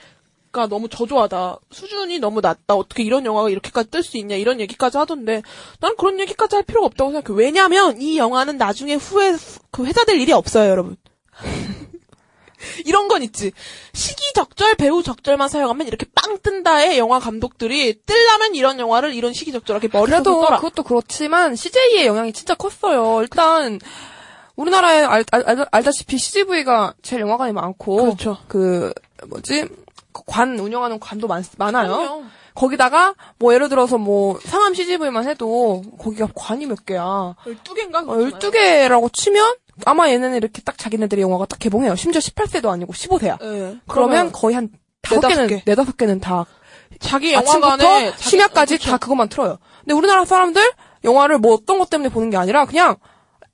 가 너무 저조하다. 수준이 너무 낮다. 어떻게 이런 영화가 이렇게까지 뜰 수 있냐. 이런 얘기까지 하던데 난 그런 얘기까지 할 필요가 없다고 생각해요. 왜냐면 이 영화는 나중에 후에 그 회자될 일이 없어요, 여러분. 이런 건 있지. 시기 적절, 배우 적절만 사용하면 이렇게 빵 뜬다의 영화 감독들이 뜰라면 이런 영화를 이런 시기 적절하게 머리로 그래도 떠라. 그것도 그렇지만 CJ의 영향이 진짜 컸어요. 일단 우리나라에 알, 알, 알 다시피 CGV가 제일 영화관이 많고 그렇죠. 그 뭐지 그관 운영하는 관도 많, 많아요. 그럼요. 거기다가 뭐 예를 들어서 뭐 상암 CGV만 해도 거기가 관이 몇 개야. 12개인가? 어, 12개라고 치면 아마 얘네는 이렇게 딱 자기네들의 영화가 딱 개봉해요. 심지어 18세도 아니고 15세야. 예. 그러면 거의 한 다섯 개는 개. 네다섯 개는 다 자기 영화관에 자기- 심야까지 어, 그쵸. 다 그것만 틀어요. 근데 우리나라 사람들 영화를 뭐 어떤 것 때문에 보는 게 아니라 그냥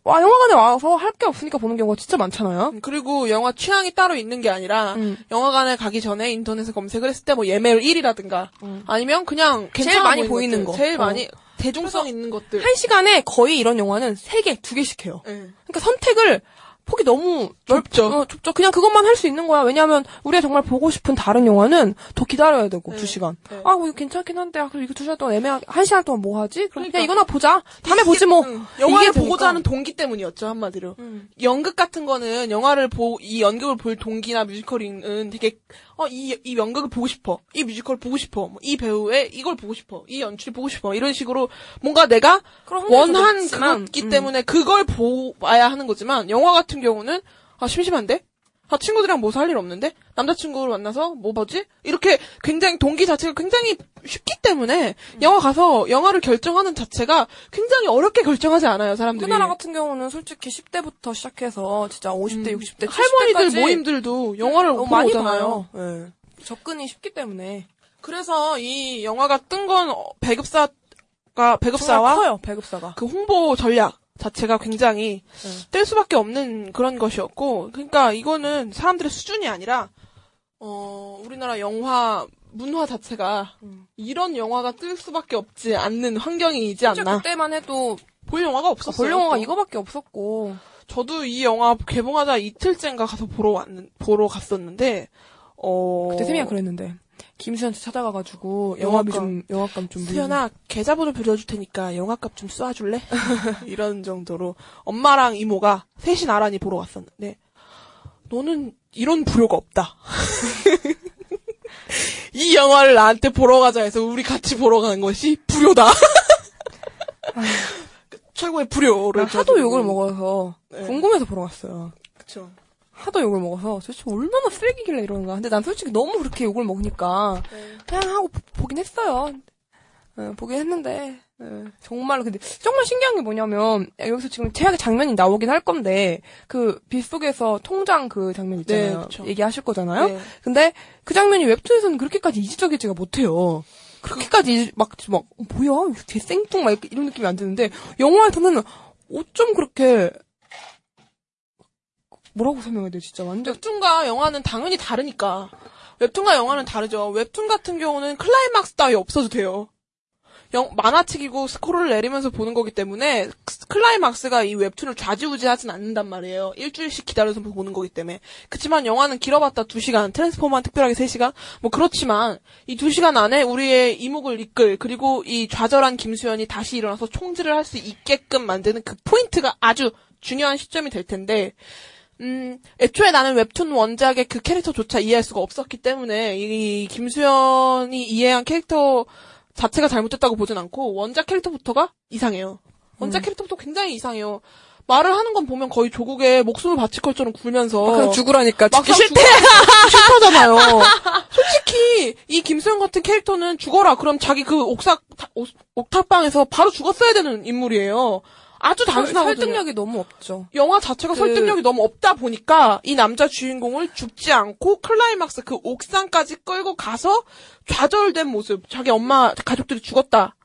와 영화관에 와서 할 게 없으니까 보는 경우가 진짜 많잖아요. 음, 그리고 영화 취향이 따로 있는 게 아니라 음. 영화관에 가기 전에 인터넷에 검색을 했을 때 뭐 예매율 1위라든가 아니면 그냥 음. 많이 보이는 거. 제일 어. 많이 대중성 있는 것들. 한 시간에 거의 이런 영화는 세 개, 두 개씩 해요. 예. 그러니까 선택을 폭이 너무 좁죠. 어, 좁죠. 그냥 그것만 할 수 있는 거야. 왜냐하면 우리가 정말 보고 싶은 다른 영화는 더 기다려야 되고 네. 두 시간. 네. 아, 뭐 이거 괜찮긴 한데, 아, 그럼 이거 두 시간 동안 애매하게 한 시간 동안 뭐 하지? 그럼 그러니까. 그냥 이거나 보자. 다음에 보지 뭐. 응. 영화를 이게 보고자. 하는 동기 때문이었죠 한마디로. 음. 연극 같은 거는 영화를 보 이 연극을 볼 동기나 뮤지컬은 되게 어 이 이 연극을 보고 싶어, 이 뮤지컬 보고 싶어, 뭐이 배우의 이걸 보고 싶어, 이 연출이 보고 싶어. 이런 식으로 뭔가 내가 원한 그것이기 음. 때문에 그걸 보아야 하는 거지만 영화 같은 경우는 아 심심한데 아 친구들이랑 뭐할일 없는데 남자친구를 만나서 뭐 보지 이렇게 굉장히 동기 자체가 굉장히 쉽기 때문에 음. 영화 가서 영화를 결정하는 자체가 굉장히 어렵게 결정하지 않아요 사람들이 우리나라 같은 경우는 솔직히 10대부터 시작해서 진짜 50대, 음. 60대, 70대까지 할머니들 모임들도 영화를 보러 많이 오잖아요. 봐요. 예. 접근이 쉽기 때문에 그래서 이 영화가 뜬 건 배급사가 정말 배급사와 커요 배급사가. 그 홍보 전략 자체가 굉장히 뜰 수밖에 없는 그런 것이었고, 그러니까 이거는 사람들의 수준이 아니라 어 우리나라 영화 문화 자체가 이런 영화가 뜰 수밖에 없지 않는 환경이지 않나. 그때만 해도 볼 영화가 없었어요. 볼 영화가 또. 이거밖에 없었고 저도 이 영화 개봉하자 이틀째인가 가서 보러 왔는 보러 갔었는데 어 그때 세미가 그랬는데 김수현한테 찾아가가지고 영화비. 좀 영화감 좀 수연아 계좌번호 빌려줄 테니까 영화값 좀 쏴줄래? 이런 정도로 엄마랑 이모가 셋이 나란히 보러 갔었는데 너는 이런 불효가 없다. 이 영화를 나한테 보러 가자 해서 우리 같이 보러 가는 것이 불효다. 최고의 불효를 하도. 욕을 먹어서 네. 궁금해서 보러 갔어요. 그쵸. 하도 욕을 먹어서 도대체 얼마나 쓰레기길래 이러는가. 근데 난 솔직히 너무 그렇게 욕을 먹으니까 그냥 하고 보- 보긴 했어요. 예, 보긴 했는데 예, 정말로 근데 정말 신기한 게 뭐냐면 여기서 지금 최악의 장면이 나오긴 할 건데 그 빗속에서 통장 그 장면 있잖아요. 네, 그쵸. 얘기하실 거잖아요. 네. 근데 그 장면이 웹툰에서는 그렇게까지 이지적이지가 못해요. 그렇게까지 막, 막, 어, 뭐야? 개 생뚱 막 이런 느낌이 안 드는데, 영화에서는 어쩜 그렇게, 뭐라고 설명해야 돼, 진짜. 완전. 웹툰과 영화는 당연히 다르니까. 웹툰과 영화는 다르죠. 웹툰 같은 경우는 클라이막스 따위 없어도 돼요. 영, 만화책이고 스크롤을 내리면서 보는 거기 때문에 크- 클라이막스가 이 웹툰을 좌지우지하진 않는단 말이에요. 일주일씩 기다려서 보는 거기 때문에. 그치만 영화는 길어봤자 2시간, 트랜스포머는 특별하게 3시간? 뭐 그렇지만 이 2시간 안에 우리의 이목을 이끌 그리고 이 좌절한 김수현이 다시 일어나서 총질을 할 수 있게끔 만드는 그 포인트가 아주 중요한 시점이 될 텐데 음, 애초에 나는 웹툰 원작의 그 캐릭터조차 이해할 수가 없었기 때문에 이 김수현이 이해한 캐릭터 자체가 잘못됐다고 보진 않고 원작 캐릭터부터가 이상해요. 원작 캐릭터부터 굉장히 이상해요. 말을 하는 건 보면 거의 조국의 목숨을 바칠 것처럼 굴면서 그냥 죽으라니까. 죽기 막상 싫대! 싫다잖아요. 솔직히 이 김수현 같은 캐릭터는 죽어라. 그럼 자기 그 옥삭 옥탑방에서 바로 죽었어야 되는 인물이에요. 아주 단순하거든요. 설득력이 너무 없죠. 영화 자체가 그- 설득력이 너무 없다 보니까 이 남자 주인공을 죽지 않고 클라이막스 그 옥상까지 끌고 가서 좌절된 모습. 자기 엄마 가족들이 죽었다.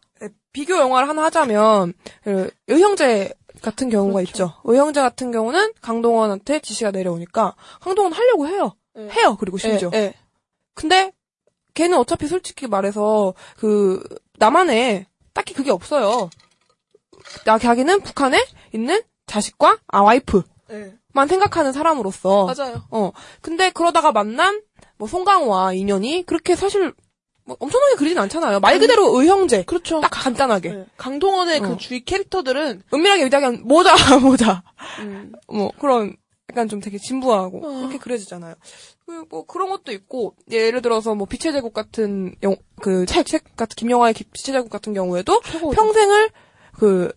비교 영화를 하나 하자면, 그 의형제 같은 경우가 있죠. 의형제 같은 경우는 강동원한테 지시가 내려오니까, 강동원 하려고 해요. 네. 해요, 그리고 심지어. 예, 예. 근데 걔는 어차피 솔직히 말해서 그 남한에 딱히 그게 없어요. 나 자기는 북한에 있는 자식과 아 와이프만 예. 생각하는 사람으로서 맞아요. 어 근데 그러다가 만난 뭐 송강호와 인연이 그렇게 사실 뭐 엄청나게 그리진 않잖아요. 말 그대로 의형제 그렇죠. 딱 간단하게 예. 강동원의 어. 그 주위 캐릭터들은 은밀하게 의대하면 모자 모자 음, 뭐 그런 약간 좀 되게 진부하고 어. 그렇게 그려지잖아요. 그뭐 그런 것도 있고 예를 들어서 뭐 빛의 제국 같은 영 그 책 책 같은 김영하의 기- 빛의 제국 같은 경우에도 최고. 평생을 그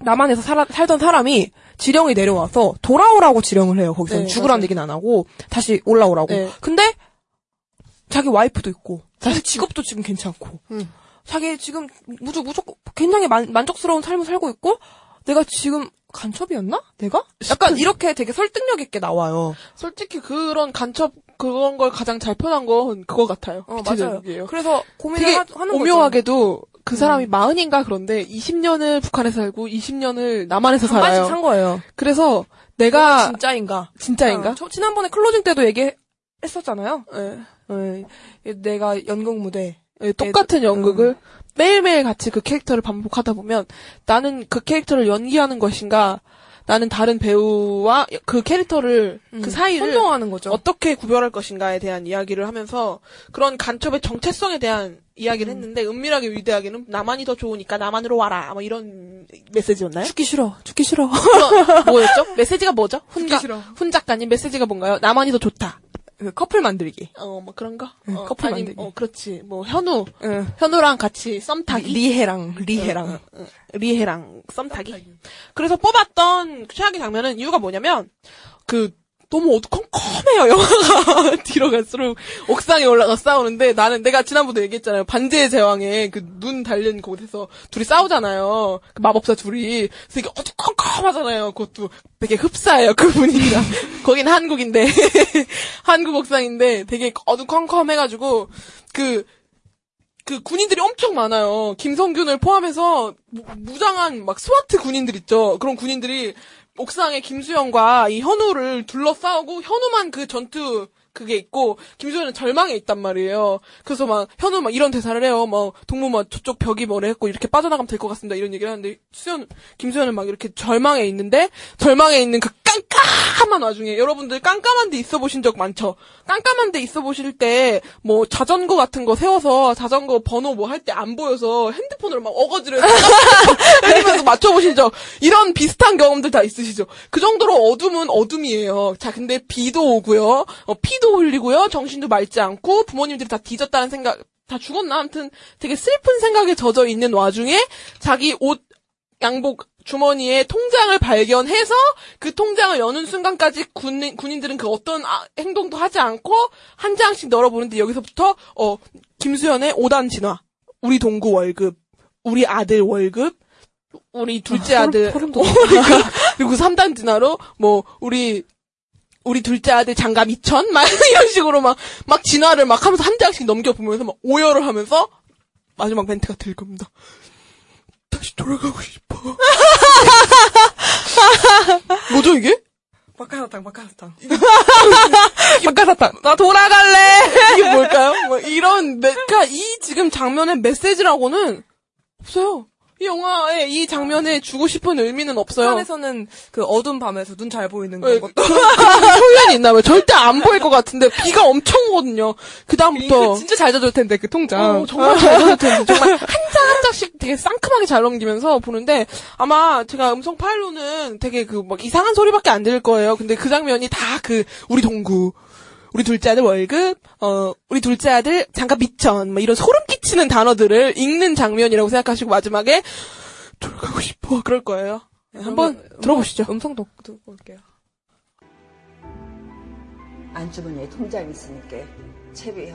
남한에서 살아, 살던 사람이 지령이 내려와서 돌아오라고 지령을 해요. 거기서 네, 는 죽으라는 맞아요. 얘기는 안 하고 다시 올라오라고. 네. 근데 자기 와이프도 있고 자기 직업도 지금 괜찮고 음. 자기 지금 무조 무조건 굉장히 만, 만족스러운 삶을 살고 있고 내가 지금 간첩이었나? 내가? 약간 이렇게 되게 설득력 있게 나와요. 솔직히 그런 간첩 그런 걸 가장 잘 표현한 건 그거 같아요. 어, 맞아요. 제국이에요. 그래서 고민을 되게 하, 거죠. 오묘하게도 그 사람이 마흔인가 그런데 20년을 북한에서 살고 20년을 남한에서 살아요. 산 거예요. 그래서 내가 내가 진짜인가? 진짜인가? 어, 저 지난번에 클로징 때도 얘기했었잖아요. 예. 예, 내가 연극 무대. 예, 똑같은 음. 연극을 매일매일 같이 그 캐릭터를 반복하다 보면 나는 그 캐릭터를 연기하는 것인가 나는 다른 배우와 그 캐릭터를 그 사이를 음. 선정하는 거죠. 어떻게 구별할 것인가에 대한 이야기를 하면서 그런 간첩의 정체성에 대한 이야기를 음. 했는데 은밀하게 위대하게는 나만이 더 좋으니까 나만으로 와라 뭐 이런 메시지였나요? 죽기 싫어. 죽기 싫어. 뭐였죠? 메시지가 뭐죠? 훈, 가, 싫어. 훈 작가님 메시지가 뭔가요? 나만이 더 좋다. 그 커플 만들기. 어, 뭐 그런 거? 응, 어, 커플 아니, 만들기. 어, 그렇지. 뭐 현우, 응. 현우랑 같이 썸 타기. 리해랑 리해랑. 리해랑 썸 타기. 그래서 뽑았던 최악의 장면은 이유가 뭐냐면 그 너무 어두컴컴해요 영화가. 뒤로 갈수록 옥상에 올라가 싸우는데 나는 내가 지난번에 얘기했잖아요. 반지의 제왕에 그 눈 달린 곳에서 둘이 싸우잖아요. 그 마법사 둘이. 그래서 이게 어두컴컴하잖아요. 그것도 되게 흡사해요 그 분위기가 거긴 한국인데. 한국 옥상인데 되게 어두컴컴해가지고 그그 군인들이 엄청 많아요. 김성균을 포함해서 무, 무장한 막 스와트 군인들 있죠. 그런 군인들이 옥상에 김수영과 이 현우를 둘러싸우고 현우만 그 전투 그게 있고 김수현은 절망에 있단 말이에요. 그래서 막 현우 막 이런 대사를 해요. 막 동무 막 저쪽 벽이 뭐래 했고 이렇게 빠져나가면 될 것 같습니다. 이런 얘기를 하는데 수현 김수현은 막 이렇게 절망에 있는데 절망에 있는 그 깜깜한 와중에 여러분들 깜깜한 데 있어 보신 적 많죠? 깜깜한 데 있어 보실 때 뭐 자전거 같은 거 세워서 자전거 번호 뭐 할 때 안 보여서 핸드폰으로 막 어거지로 때리면서 맞춰 보신 적 이런 비슷한 경험들 다 있으시죠? 그 정도로 어둠은 어둠이에요. 자 근데 비도 오고요. 어, 피도 흘리고요. 정신도 맑지 않고 부모님들이 다 뒤졌다는 생각 다 죽었나? 아무튼 되게 슬픈 생각에 젖어 있는 와중에 자기 옷 양복 주머니에 통장을 발견해서 그 통장을 여는 순간까지 군인, 군인들은 그 어떤 아- 행동도 하지 않고 한 장씩 널어보는데 여기서부터 어 김수현의 5단 진화 우리 동구 월급 우리 아들 월급 우리 둘째 아들 월급 그리고 3단 진화로 뭐 우리 우리 둘째 아들 장갑 2천 막 이런 식으로 막 막 진화를 막 하면서 한 장씩 넘겨 보면서 막 오열을 하면서 마지막 멘트가 될 겁니다. 다시 돌아가고 싶어. 뭐죠 이게? 박하사탕, 박하사탕. 박가사탕. 나 돌아갈래. 이게 뭘까요? 뭐 이런 메, 그러니까 이 지금 장면의 메시지라고는 없어요. 이 영화의 이 장면에 주고 싶은 의미는 없어요. 북한에서는 그 어두운 밤에서 눈 잘 보이는 네, 것도. 그 표현이 있나 봐요. 절대 안 보일 것 같은데 비가 엄청 오거든요. 그 다음부터 진짜 잘 젖을 텐데, 그 통장. 어, 정말 잘 보일 텐데 정말 한 장 한 장씩 되게 상큼하게 잘 넘기면서 보는데 아마 제가 음성 파일로는 되게 그 막 이상한 소리밖에 안 들릴 거예요. 근데 그 장면이 다 그 우리 동구 우리 둘째 아들 월급, 어, 우리 둘째 아들 장갑 미천, 뭐 이런 소름 끼치는 단어들을 읽는 장면이라고 생각하시고 마지막에 돌아가고 싶어 그럴 거예요. 네, 한번 들어보시죠. 음성도 듣고 올게요. 안주머니에 통장 있으니까 채비해.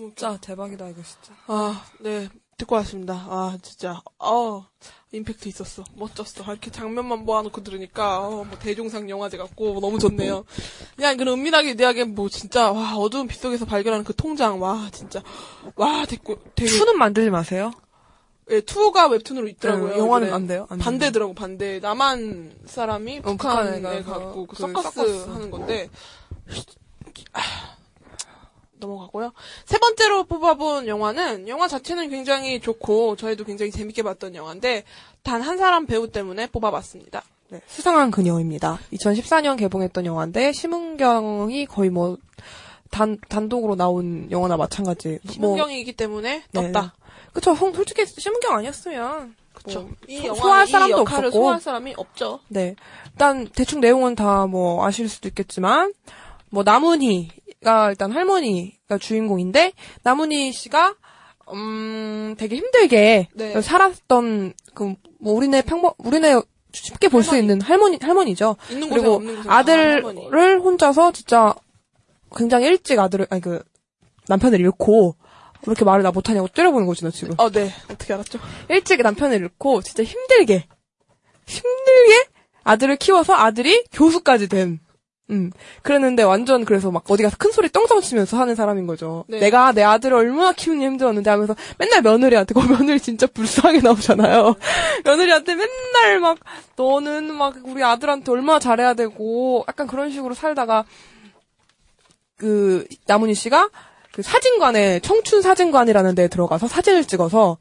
진짜 대박이다, 이거 진짜. 아, 네. 듣고 왔습니다. 아, 진짜. 어, 임팩트 있었어. 멋졌어. 아, 이렇게 장면만 모아놓고 들으니까, 어, 뭐, 대종상 영화제 같고, 너무 좋네요. 그냥, 그 은밀하게 대하게 뭐, 진짜, 와, 어두운 빛 속에서 발견하는 그 통장, 와, 진짜. 와, 됐고, 되게. 투는 만들지 마세요. 예, 투가 웹툰으로 있더라고요. 네, 영화는. 안 돼요? 안 반대더라고, 반대. 남한 사람이 어, 북한에 북한에 가서 가고, 그그 서커스, 서커스. 하는 건데, 아, 넘어가고요. 세 번째로 뽑아본 영화는 영화 자체는 굉장히 좋고 저희도 굉장히 재밌게 봤던 영화인데 단 한 사람 배우 때문에 뽑아봤습니다. 네, 수상한 그녀입니다. 2014년 개봉했던 영화인데 심은경이 거의 뭐 단, 단독으로 나온 영화나 마찬가지. 뭐, 심은경이기 때문에 네. 떴다. 그쵸, 성, 솔직히 심은경 아니었으면. 그쵸. 뭐, 이 소- 소화할 이 사람도 역할을 없었고. 소화할 사람이 없죠. 네. 일단 대충 내용은 다 뭐 아실 수도 있겠지만 뭐 남은희 가 일단 할머니가 주인공인데 남은희 씨가 음, 되게 힘들게 네. 살았던 그 뭐 우리네 평범 우리네 쉽게 볼 수 있는 할머니 할머니죠. 그리고. 아들을 혼자서 진짜 굉장히 일찍 아들을 아니 그 남편을 잃고 왜 이렇게 말을 나 못하냐고 때려보는 거지 나 지금. 어, 네. 어떻게 알았죠? 일찍 남편을 잃고 진짜 힘들게 힘들게 아들을 키워서 아들이 교수까지 된. 음. 그랬는데 완전 그래서 막 어디 가서 큰 소리 떵떵 치면서 하는 사람인 거죠. 네. 내가 내 아들을 얼마나 키우니 힘들었는데 하면서 맨날 며느리한테 그 며느리 진짜 불쌍하게 나오잖아요. 며느리한테 맨날 막 너는 막 우리 아들한테 얼마나 잘해야 되고 약간 그런 식으로 살다가 그 나문희 씨가 그 사진관에 청춘 사진관이라는 데에 들어가서 사진을 찍어서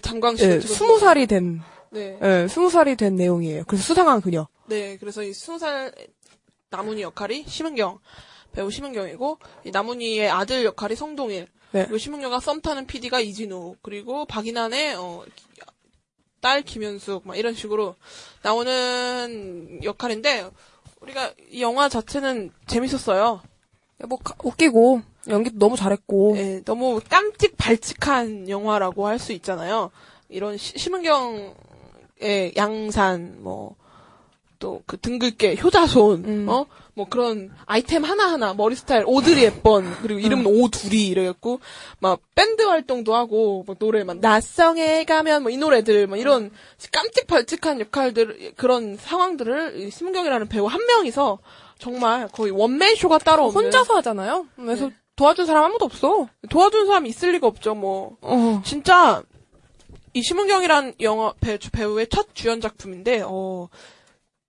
장광실. 예, 스무 살이 된, 네. 예, 스무 살이 된 내용이에요. 그래서 수상한 그녀. 네. 그래서 이 스무 살 나문희 역할이 심은경. 배우 심은경이고, 이 나문희의 아들 역할이 성동일. 네. 그리고 심은경과 썸 타는 PD가 이진우. 그리고 박인환의, 어, 딸 김현숙. 막 이런 식으로 나오는 역할인데, 우리가 이 영화 자체는 재밌었어요. 뭐, 가- 웃기고, 연기도 너무 잘했고. 예, 너무 깜찍 발칙한 영화라고 할 수 있잖아요. 이런 시- 심은경의 양산, 뭐, 또 그 등글게, 효자손, 음. 어? 뭐 그런 아이템 하나하나, 머리 스타일, 오드리 헵번, 그리고 이름은 오두리, 이래갖고, 막 밴드 활동도 하고, 뭐 노래 막, 낯성에 가면, 뭐 이 노래들, 뭐 이런 깜찍 발칙한 역할들, 그런 상황들을 이 심은경이라는 배우 한 명이서 정말 거의 원맨 쇼가 따로 없는. 혼자서 하잖아요. 그래서 네. 도와준 사람 아무도 없어. 도와준 사람 있을 리가 없죠, 뭐. 어. 진짜 이 심은경이란 영화 배, 배우의 첫 주연 작품인데 어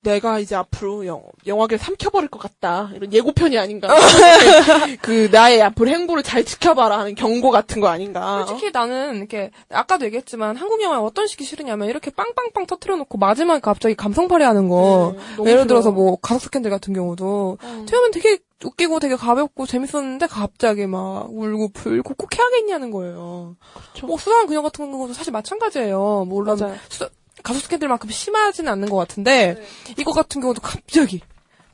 내가 이제 앞으로 영, 영화계를 삼켜버릴 것 같다 이런 예고편이 아닌가 그 나의 앞으로 행보를 잘 지켜봐라 하는 경고 같은 거 아닌가 솔직히 나는 이렇게 아까도 얘기했지만 한국 영화에 어떤 식이 싫으냐면 이렇게 빵빵빵 터트려 놓고 마지막에 갑자기 감성팔이 하는 거. 네, 너무 예를. 들어서 뭐 가족 스캔들 같은 경우도 어. 처음엔 되게 웃기고 되게 가볍고 재밌었는데 갑자기 막 울고 불고 꼭 해야겠냐는 거예요. 그렇죠. 뭐 수상한 그녀 같은 것도 사실 마찬가지예요. 물론 맞아요. 수- 가족 스캔들만큼 심하지는 않는 것 같은데 이거 같은 경우도 갑자기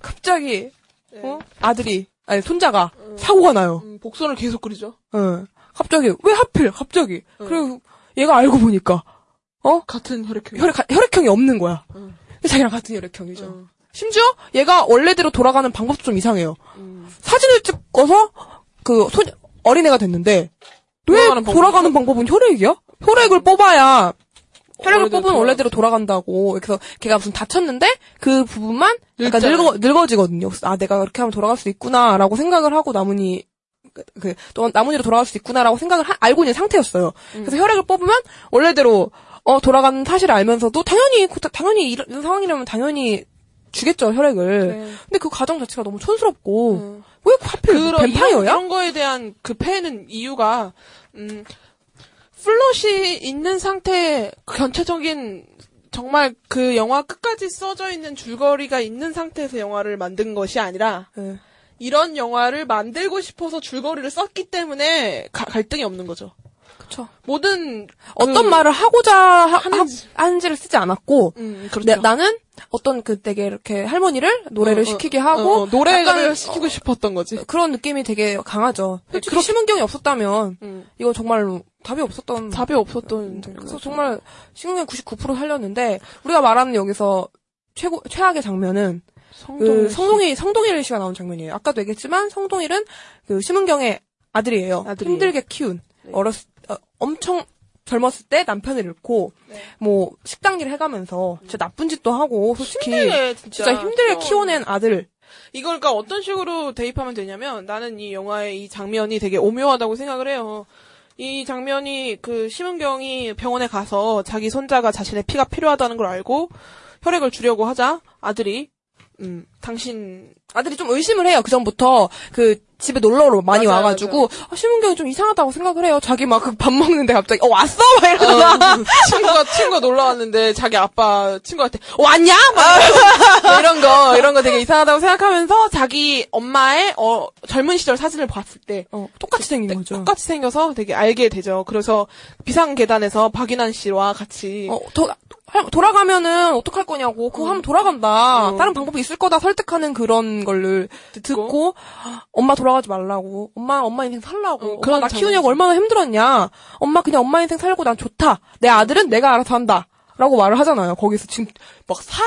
갑자기 네. 어? 아들이 아니 손자가 사고가 나요. 음, 복선을 계속 그리죠 예. 갑자기 왜 하필 갑자기 그리고 얘가 알고 보니까 어 같은 혈액형 혈액 혈액형이 없는 거야. 응. 자기랑 같은 혈액형이죠. 응. 심지어 얘가 원래대로 돌아가는 방법도 좀 이상해요. 음. 사진을 찍어서 그 손, 어린애가 됐는데 왜 돌아가는 돌아가는, 방법은 혈액이야? 혈액을 뽑아야 혈액을 뽑으면 원래대로 돌아간다고. 그래서 걔가 무슨 다쳤는데 그 부분만 약간. 늙어 늙어지거든요. 아 내가 그렇게 하면 돌아갈 수 있구나라고 생각을 하고 나문이 그, 또 나문이로 돌아갈 수 있구나라고 생각을 하- 알고 있는 상태였어요. 그래서 혈액을 뽑으면 원래대로 어 돌아가는 사실을 알면서도 당연히 그- 당연히 이런, 상황이라면 당연히 주겠죠 혈액을. 네. 근데 그 과정 자체가 너무 촌스럽고 음. 왜 하필 뭐 그런 이런, 뱀파이어야? 이런 거에 대한 그 패는 이유가 음 플롯이 있는 상태 그 전체적인 정말 그 영화 끝까지 써져 있는 줄거리가 있는 상태에서 영화를 만든 것이 아니라 네. 이런 영화를 만들고 싶어서 줄거리를 썼기 때문에 가- 갈등이 없는 거죠. 그쵸. 모든 어떤 그- 말을 하고자 하, 하는지. 하, 하는지를 쓰지 않았고 음, 그렇죠. 내- 나는 어떤 그 되게 이렇게 할머니를 노래를 어, 어, 시키게 어, 하고 어, 노래를 약간, 시키고 싶었던 거지. 어, 그런 느낌이 되게 강하죠. 솔직히 그렇게- 심은경이 없었다면 음. 이거 정말로 답이 없었던 답이 없었던 음, 그래서. 정말 심은경 99% 살렸는데 우리가 말하는 여기서 최고 최악의 장면은 성동일 그 씨. 성동일 성동일 씨가 나온 장면이에요. 아까도 얘기했지만 성동일은 그 심은경의 아들이에요. 아들이에요. 힘들게 키운 네. 어렸 어, 엄청 젊었을 때 남편을 잃고 네. 뭐 식당 일 해가면서 진짜 나쁜 짓도 하고 솔직히 힘들게 진짜, 진짜 힘들게 키워낸 키워낸 아들 이걸 그러니까 어떤 식으로 대입하면 되냐면 나는 이 영화의 이 장면이 되게 오묘하다고 생각을 해요. 이 장면이 그 심은경이 병원에 가서 자기 손자가 자신의 피가 필요하다는 걸 알고 혈액을 주려고 하자 아들이 음 당신 아들이 좀 의심을 해요. 그 전부터 그 집에 놀러로 많이 맞아요, 와가지고 아, 심은경이 좀 이상하다고 생각을 해요. 자기 막 그 밥 먹는데 갑자기 어 왔어 막 어, 이러다가 친구가 친구가 놀러 왔는데 자기 아빠 친구한테 어, 왔냐? 막 이런, 거, 이런 거 이런 거 되게 이상하다고 생각하면서 자기 엄마의 어 젊은 시절 사진을 봤을 때 어, 똑같이 생긴 거죠. 똑같이 생겨서 되게 알게 되죠. 그래서 비상 계단에서 박인환 씨와 같이 어, 더 할- 돌아가면은 어떡할 거냐고. 그거 하면 돌아간다. 다른 방법이 있을 거다 설득하는 그런 걸를 듣고, 엄마 돌아가지 말라고. 엄마, 엄마 인생 살라고. 어, 엄마 나 키우냐고. 얼마나 힘들었냐. 엄마 그냥 엄마 인생 살고 난 좋다. 내 아들은 내가 알아서 한다. 라고 말을 하잖아요. 거기서 지금 막 사,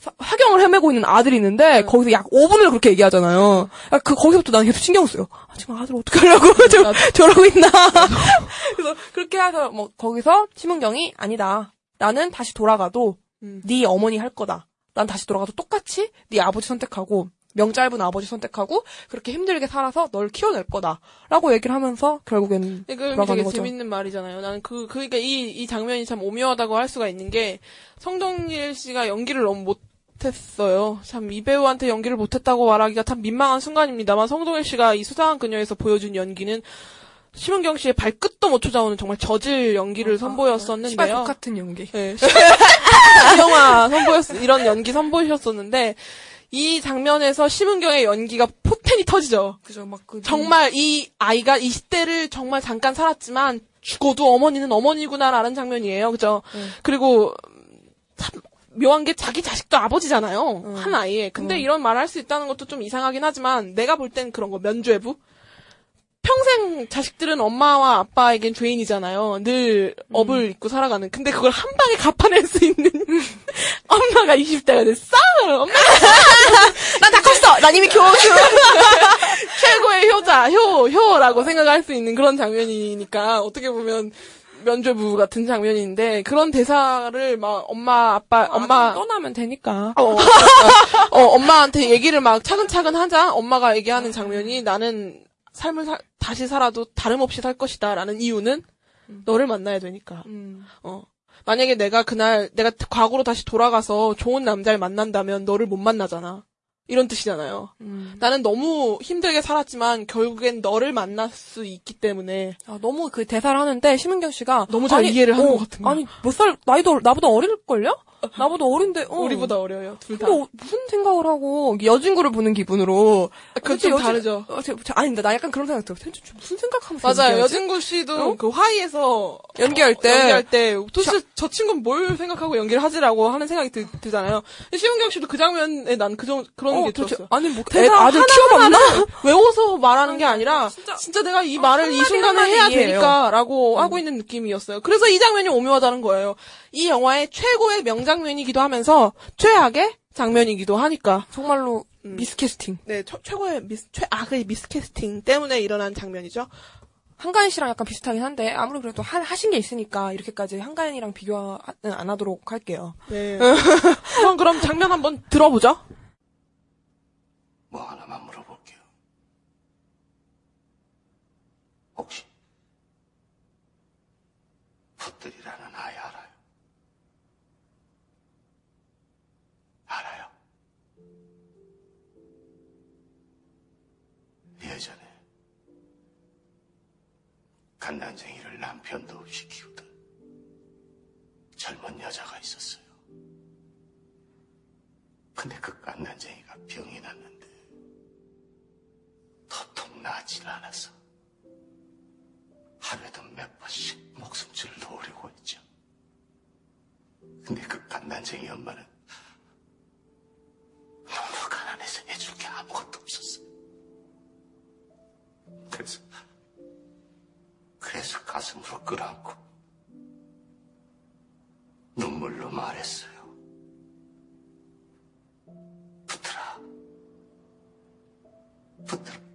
사- 화경을 헤매고 있는 아들이 있는데 거기서 약 5분을 그렇게 얘기하잖아요. 야, 그 거기서부터 나는 계속 신경 써요. 아, 지금 아들 어떻게 하려고 저, 저러고 있나. 그래서 그렇게 해서 뭐 거기서 심은경이 아니다. 나는 다시 돌아가도 네 어머니 할 거다. 난 다시 돌아가도 똑같이 네 아버지 선택하고 명짧은 아버지 선택하고 그렇게 힘들게 살아서 널 키워낼 거다라고 얘기를 하면서 결국엔 돌아가는 되게 거죠. 재밌는 말이잖아요. 나는 그, 그러니까 이, 이 장면이 참 오묘하다고 할 수가 있는 게, 성동일 씨가 연기를 너무 못 했어요. 참, 이 배우한테 연기를 못했다고 말하기가 참 민망한 순간입니다만, 성동일 씨가 이 수상한 그녀에서 보여준 연기는, 심은경 씨의 발끝도 못 찾아오는 정말 저질 연기를 시발 선보였었는데요. 독 같은 연기. 네. 이 영화 선보였, 이런 연기 선보이셨었는데, 이 장면에서 심은경의 연기가 포텐이 터지죠. 그죠, 막 그. 정말 이 아이가 20대를 정말 잠깐 살았지만 죽어도 어머니는 어머니구나라는 장면이에요. 그죠? 그리고 참 묘한 게 자기 자식도 아버지잖아요. 한 아이에. 근데 이런 말을 할수 있다는 것도 좀 이상하긴 하지만 내가 볼 땐 그런 거 면죄부? 평생 자식들은 엄마와 아빠에겐 죄인이잖아요. 늘 업을 입고 살아가는. 근데 그걸 한 방에 갚아낼 수 있는 엄마가 20대가 됐어. 엄마 난다 컸어! 난 이미 교교! 최고의 효자, 효, 효라고 생각할 수 있는 그런 장면이니까 어떻게 보면 면죄부 같은 장면인데 그런 대사를 막 엄마, 아빠, 엄마 떠나면 되니까. 어, 어, 엄마한테 얘기를 막 차근차근 하자 엄마가 얘기하는 장면이 나는 삶을 사- 다시 살아도 다름없이 살 것이다라는 이유는 너를 만나야 되니까. 음. 어. 만약에 내가 그날 내가 과거로 다시 돌아가서 좋은 남자를 만난다면 너를 못 만나잖아. 이런 뜻이잖아요. 음. 나는 너무 힘들게 살았지만 결국엔 너를 만날 수 있기 때문에 아, 너무 그 대사를 하는데 심은경 씨가 너무 잘 이해를 하는 것 같은 거야. 아니 몇 살 나이도 나보다 어릴걸요? 나보다 어린데 어. 우리보다 어려요. 둘 다. 근데 어, 무슨 생각을 하고 여진구를 보는 기분으로 그건 도대체 좀 여진- 다르죠. 어, 저, 저, 아니 근데 나 약간 그런 생각 들어. 대체 무슨 생각하면서 맞아요. 여진구 씨도 어? 그 화이에서 연기할 때 연기할 때 도대체 저 친구는 뭘 생각하고 연기를 하지라고 하는 생각이 들, 들잖아요. 근데 시은경 씨도 그 장면에 난 그 정, 그런 어, 게 도대체- 들었어요. 아니 뭐 대사 아들 키워봤나? 외워서 말하는 게 아니라 진짜- 진짜, 내가 이 말을 이 순간에 해야. 되니까라고 하고 있는 느낌이었어요. 그래서 이 장면이 오묘하다는 거예요. 이 영화의 최고의 명장 면이기도 하면서 최악의 장면이기도 하니까. 정말로 미스캐스팅. 네, 최, 최고의 미스, 최악의 미스캐스팅 때문에 일어난 장면이죠. 한가인 씨랑 약간 비슷하긴 한데 아무리 그래도 하, 하신 게 있으니까 이렇게까지 한가인이랑 비교는 안 하도록 할게요. 네. 우선 그럼 장면 한번 들어보죠. 뭐 하나만 물어볼게요. 혹시 예전에 갓난쟁이를 남편도 없이 키우던 젊은 여자가 있었어요. 근데 그 갓난쟁이가 병이 났는데 도통 나질 않아서 하루에도 몇 번씩 목숨줄을 놓으려고 했죠. 근데 그 갓난쟁이 엄마는 너무 가난해서 해줄 게 아무것도 없었어요. 그래서 그래서 가슴으로 끌어안고 눈물로 말했어요. 붙들어. 붙들어.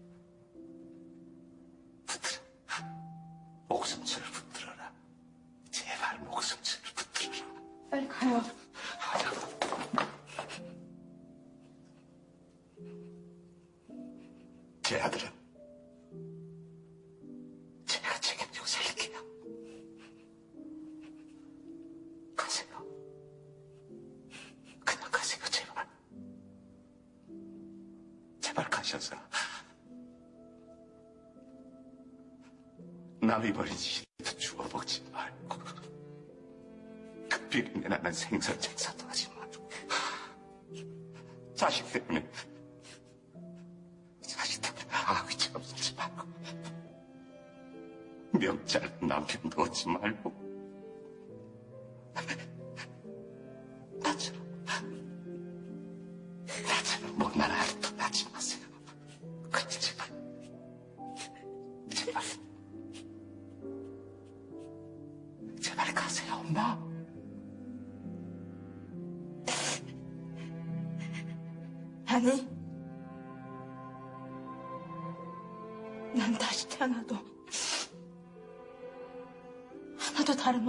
남이 버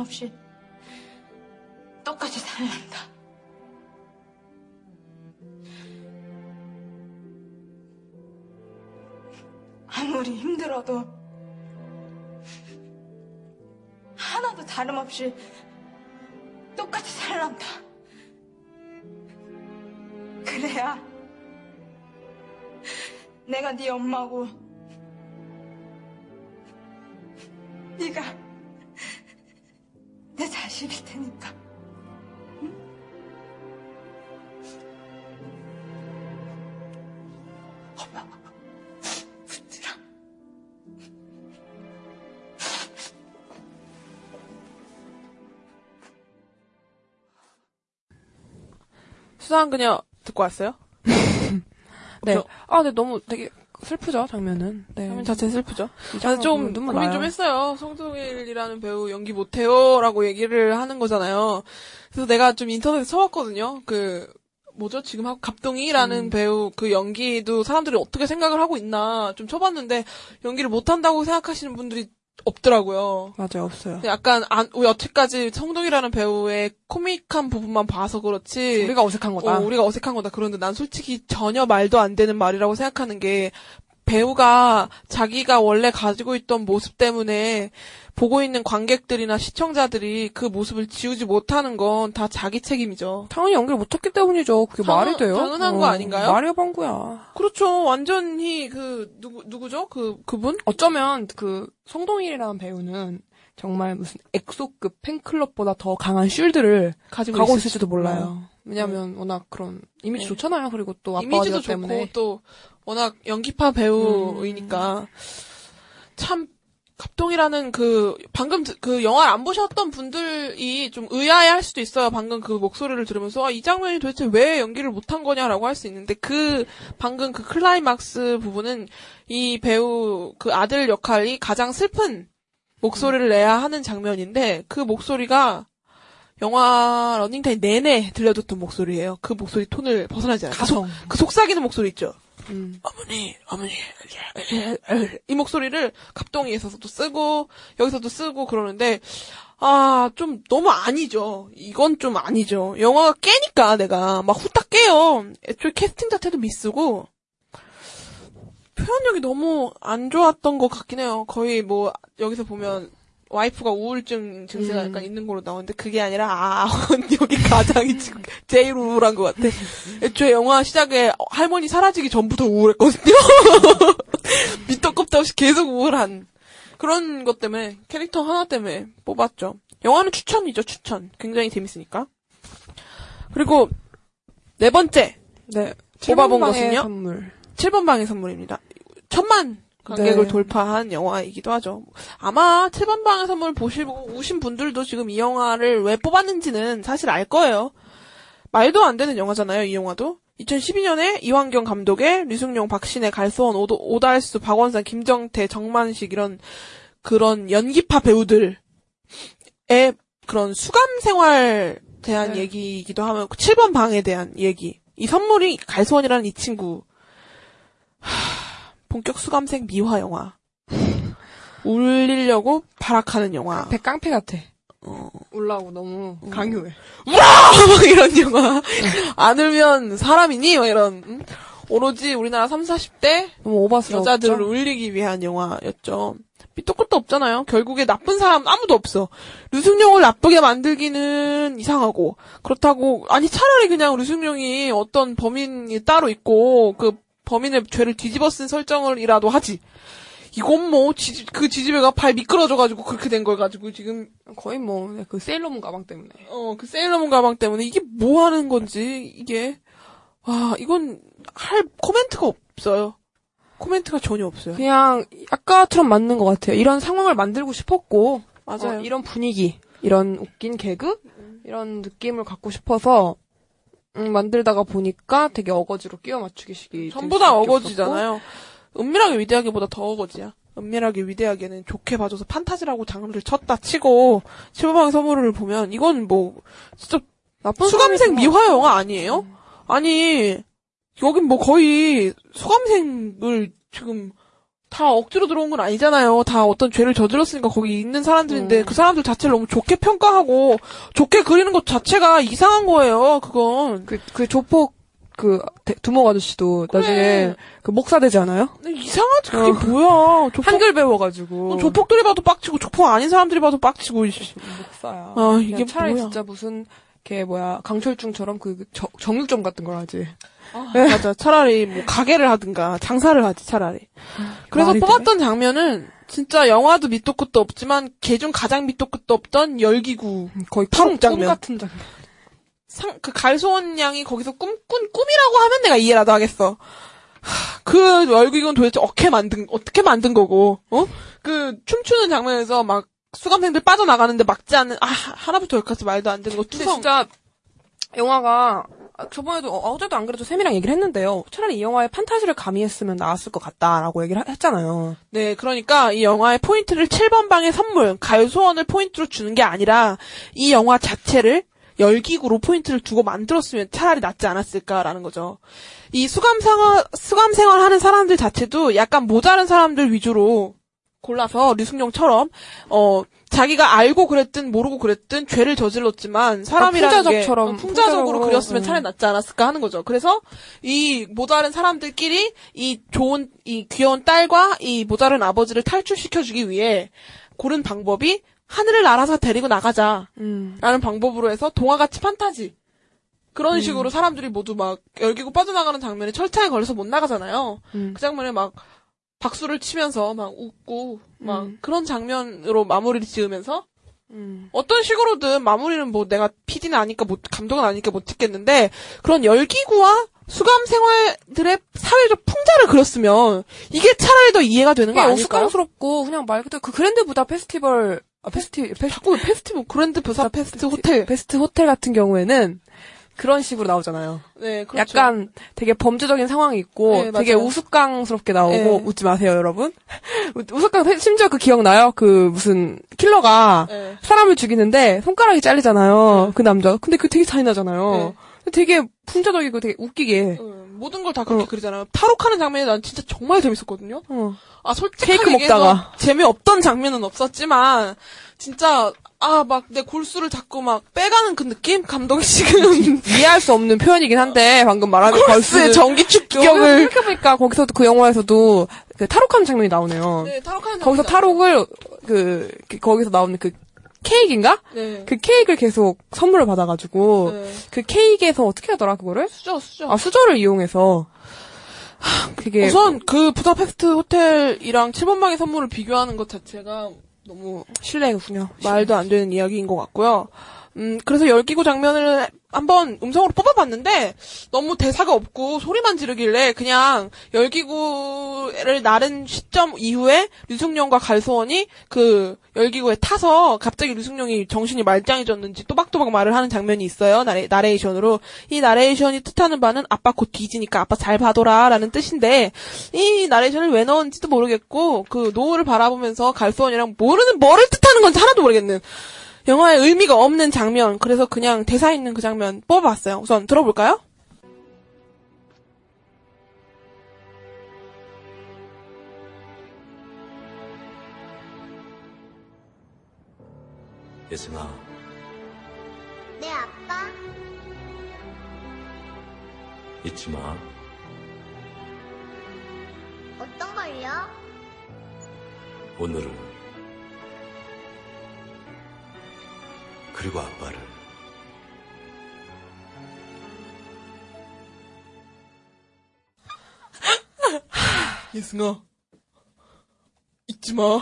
없이 똑같이 살란다. 아무리 힘들어도 하나도 다름없이 똑같이 살란다. 그래야 내가 네 엄마고 네가 수상한 그녀 듣고 왔어요? 네. 저- 아, 근데 너무 되게 슬프죠, 장면은. 네. 장면 자체 슬프죠. 이 아, 좀 눈물 고민 나요. 좀 했어요. 송동일이라는 배우 연기 못해요라고 얘기를 하는 거잖아요. 그래서 내가 좀 인터넷에 쳐봤거든요. 그 뭐죠? 지금 하고 갑동이라는 음. 배우 그 연기도 사람들이 어떻게 생각을 하고 있나 좀 쳐봤는데 연기를 못한다고 생각하시는 분들이 없더라고요. 맞아요, 없어요. 약간 안, 여태까지 성동이라는 배우의 코믹한 부분만 봐서 그렇지. 우리가 어색한 거다. 어, 우리가 어색한 거다. 그런데 난 솔직히 전혀 말도 안 되는 말이라고 생각하는 게 배우가 자기가 원래 가지고 있던 모습 때문에 보고 있는 관객들이나 시청자들이 그 모습을 지우지 못하는 건 다 자기 책임이죠. 당연히 연기를 못했기 때문이죠. 그게 당연- 말이 돼요? 당연한 거 아닌가요? 말이 방구야. 그렇죠. 완전히 그 누구 누구죠? 그 그분? 어쩌면 그 성동일이라는 배우는 정말 무슨 엑소급 팬클럽보다 더 강한 쉴드를 가지고, 가고 있을지도 있을지도 몰라요. 왜냐면 워낙 그런 이미지 네. 좋잖아요. 그리고 또 아빠가 이미지도 되었기 때문에. 좋고 또 워낙 연기파 배우이니까 참 갑동이라는 그 방금 드- 그 영화를 안 보셨던 분들이 좀 의아해할 수도 있어요. 방금 그 목소리를 들으면서 아, 이 장면이 도대체 왜 연기를 못한 거냐라고 할 수 있는데 그 방금 그 클라이막스 부분은 이 배우 그 아들 역할이 가장 슬픈 목소리를 내야 하는 장면인데 그 목소리가 영화 러닝타임 내내 들려줬던 목소리예요. 그 목소리 톤을 벗어나지 않아요. 그 속- 가성. 그 속삭이는 목소리 있죠. 음. 어머니, 어머니, 이 목소리를 갑동이에서도 쓰고 여기서도 쓰고 그러는데 아 좀 너무 아니죠. 이건 좀 아니죠. 영화가 깨니까 내가 막 후딱 깨요. 애초에 캐스팅 자체도 미스고 표현력이 너무 안 좋았던 것 같긴 해요. 거의 뭐 여기서 보면 와이프가 우울증 증세가 음. 약간 있는 걸로 나오는데 그게 아니라 아 여기 가장이 지금 제일 우울한 것 같아. 애초에 영화 시작에 할머니 사라지기 전부터 우울했거든요. 밑도 끝도 없이 계속 우울한 그런 것 때문에 캐릭터 하나 때문에 뽑았죠. 영화는 추천이죠 추천. 굉장히 재밌으니까. 그리고 네 번째 네. 뽑아본 것은요? 선물. 7번 방의 선물입니다. 천만 관객을 네. 돌파한 영화이기도 하죠. 아마 7번 방의 선물 보시고 우신 분들도 지금 이 영화를 왜 뽑았는지는 사실 알 거예요. 말도 안 되는 영화잖아요, 이 영화도. 2012년에 이완경 감독의 류승룡, 박신혜, 갈소원, 오도, 오달수, 박원산, 김정태, 정만식 이런 그런 연기파 배우들의 그런 수감 생활 대한 네. 얘기이기도 하면 7번 방에 대한 얘기. 이 선물이 갈소원이라는 이 친구 본격 수감생 미화 영화. 울리려고 발악하는 영화. 배 깡패 같아. 어. 올라오고 너무 강요해. 막 이런 영화. 안 울면 사람이니? 막 이런. 응? 오로지 우리나라 30, 40대 너무 오바스러웠죠. 여자들을 울리기 위한 영화였죠. 밑도 끝도 없잖아요. 결국에 나쁜 사람 아무도 없어. 류승룡을 나쁘게 만들기는 이상하고 그렇다고 아니 차라리 그냥 류승룡이 어떤 범인이 따로 있고 그 범인의 죄를 뒤집어 쓴 설정을이라도 하지. 이건 뭐그 지지배가 발 미끄러져가지고 그렇게 된 걸 가지고 지금 거의 뭐 그 세일러문 가방 때문에. 어 그 세일러문 가방 때문에 이게 뭐 하는 건지 이게 와 이건 할 코멘트가 없어요. 코멘트가 전혀 없어요. 그냥 아까처럼 맞는 것 같아요. 이런 상황을 만들고 싶었고 맞아요. 어, 이런 분위기, 이런 웃긴 개그, 이런 느낌을 갖고 싶어서 음, 만들다가 보니까 되게 어거지로 끼워 맞추기식이 전부 다 어거지잖아요. 은밀하게 위대하게보다 더 어거지야. 은밀하게 위대하게는 좋게 봐줘서 판타지라고 장르를 쳤다 치고 15방의 선물을 보면 이건 뭐 진짜 나쁜 수감생. 미화 영화 아니에요? 아니 여긴 뭐 거의 수감생을 지금 다 억지로 들어온 건 아니잖아요. 다 어떤 죄를 저질렀으니까 거기 있는 사람들인데 음. 그 사람들 자체를 너무 좋게 평가하고 좋게 그리는 것 자체가 이상한 거예요. 그건 그, 그 조폭, 그, 대- 두목 아저씨도 그래. 나중에 그 목사 되지 않아요? 이상하지 그게 어. 뭐야? 조폭, 한글 배워가지고. 어, 조폭들이 봐도 빡치고 조폭 아닌 사람들이 봐도 빡치고. 목사야. 아, 이게 차라리 뭐야. 진짜 무슨, 걔 뭐야, 강철중처럼 그 정- 정육점 같은 걸 하지. 맞아. 차라리 뭐 가게를 하든가 장사를 하지 차라리. 그래서 뽑았던 장면은 진짜 영화도 밑도 끝도 없지만 개중 가장 밑도 끝도 없던 열기구 거의 꿈, 장면. 꿈 같은 장면. 상, 그 갈소원 양이 거기서 꿈꾼 꿈이라고 하면 내가 이해라도 하겠어. 하, 그 열기구는 도대체 어떻게 만든 어떻게 만든 거고, 어? 그 춤추는 장면에서 막 수감생들 빠져나가는데 막지 않는 아 하나부터 열까지 말도 안 되는 거 근데 투성. 진짜, 영화가, 아, 저번에도, 어, 어제도 안 그래도 쌤이랑 얘기를 했는데요. 차라리 이 영화에 판타지를 가미했으면 나았을 것 같다라고 얘기를 하- 했잖아요. 네, 그러니까 이 영화의 포인트를 7번 방의 선물, 가요 소원을 포인트로 주는 게 아니라 이 영화 자체를 열기구로 포인트를 두고 만들었으면 차라리 낫지 않았을까라는 거죠. 이 수감 생활, 수감 생활 하는 사람들 자체도 약간 모자른 사람들 위주로 골라서 류승룡처럼 어 자기가 알고 그랬든 모르고 그랬든 죄를 저질렀지만 사람이라는 게 풍자적처럼, 어, 풍자적으로 그렸으면 음. 차라리 낫지 않았을까 하는 거죠. 그래서 이 모자른 사람들끼리 이 좋은 이 귀여운 딸과 이 모자른 아버지를 탈출시켜 주기 위해 고른 방법이 하늘을 날아서 데리고 나가자. 음. 라는 방법으로 해서 동화같이 판타지. 그런 식으로 사람들이 모두 막 열기고 빠져나가는 장면에 철창에 걸려서 못 나가잖아요. 음. 그 장면에 막 박수를 치면서 막 웃고 막 음. 그런 장면으로 마무리를 지으면서 음. 어떤 식으로든 마무리는 뭐 내가 PD는 아니까 못 감독은 아니까 못 찍겠는데 그런 열기구와 수감 생활들의 사회적 풍자를 그렸으면 이게 차라리 더 이해가 되는 거 아닐까요? 우스꽝스럽고, 그냥 말 그대로 그 그랜드 부다 페스티벌, 아, 페스티, 페, 페스티벌 그랜드 부다페스트 호텔 부다페스트 호텔 같은 경우에는 그런 식으로 나오잖아요. 네 그렇죠. 약간 되게 범죄적인 상황이 있고 네, 되게. 우스꽝스럽게 나오고 네. 웃지 마세요 여러분. 우스꽝 심지어 그 기억나요? 그 무슨 킬러가 네. 사람을 죽이는데 손가락이 잘리잖아요. 그 남자. 근데 그 되게 잔인하잖아요. 되게 풍자적이고 되게 웃기게. 어, 모든 걸 다 그렇게 그리잖아요. 탈옥하는 장면이 난 진짜 정말 재밌었거든요. 어. 아 솔직하게 케이크 먹다가. 재미없던 장면은 없었지만 진짜 아 막 내 골수를 자꾸 막 빼가는 그 느낌? 감독이 지금 이해할 수 없는 표현이긴 한데 방금 말한 골수의 전기축 기억을 생각해보니까 거기서도 그 영화에서도 그 탈옥하는 장면이 나오네요. 네, 탈옥하는 거기서 탈옥을 그, 그 거기서 나오는 그 케이크인가? 네. 그 케이크를 계속 선물을 받아가지고 네. 그 케이크에서 어떻게 하더라 그거를? 수저 수저 아 수저를 이용해서 그게 우선 그 부다페스트 호텔이랑 7번방의 선물을 비교하는 것 자체가 너무 실례군요. 말도 안 되는 이야기인 것 같고요. 음, 그래서 열기구 장면을 한번 음성으로 뽑아봤는데 너무 대사가 없고 소리만 지르길래 그냥 열기구를 나른 시점 이후에 류승룡과 갈소원이 그 열기구에 타서 갑자기 류승룡이 정신이 말짱해졌는지 또박또박 말을 하는 장면이 있어요. 나레, 나레이션으로. 이 나레이션이 뜻하는 바는 아빠 곧 뒤지니까 아빠 잘 봐둬라 라는 뜻인데 이 나레이션을 왜 넣은지도 모르겠고 그 노을을 바라보면서 갈소원이랑 모르는 뭐를 뜻하는 건지 하나도 모르겠는 영화에 의미가 없는 장면 그래서 그냥 대사 있는 그 장면 뽑아봤어요. 우선 들어볼까요? 예승아, 네, 아빠. 잊지 마. 어떤 걸요? 오늘을. 그리고 아빠를. 예승아 잊지 마.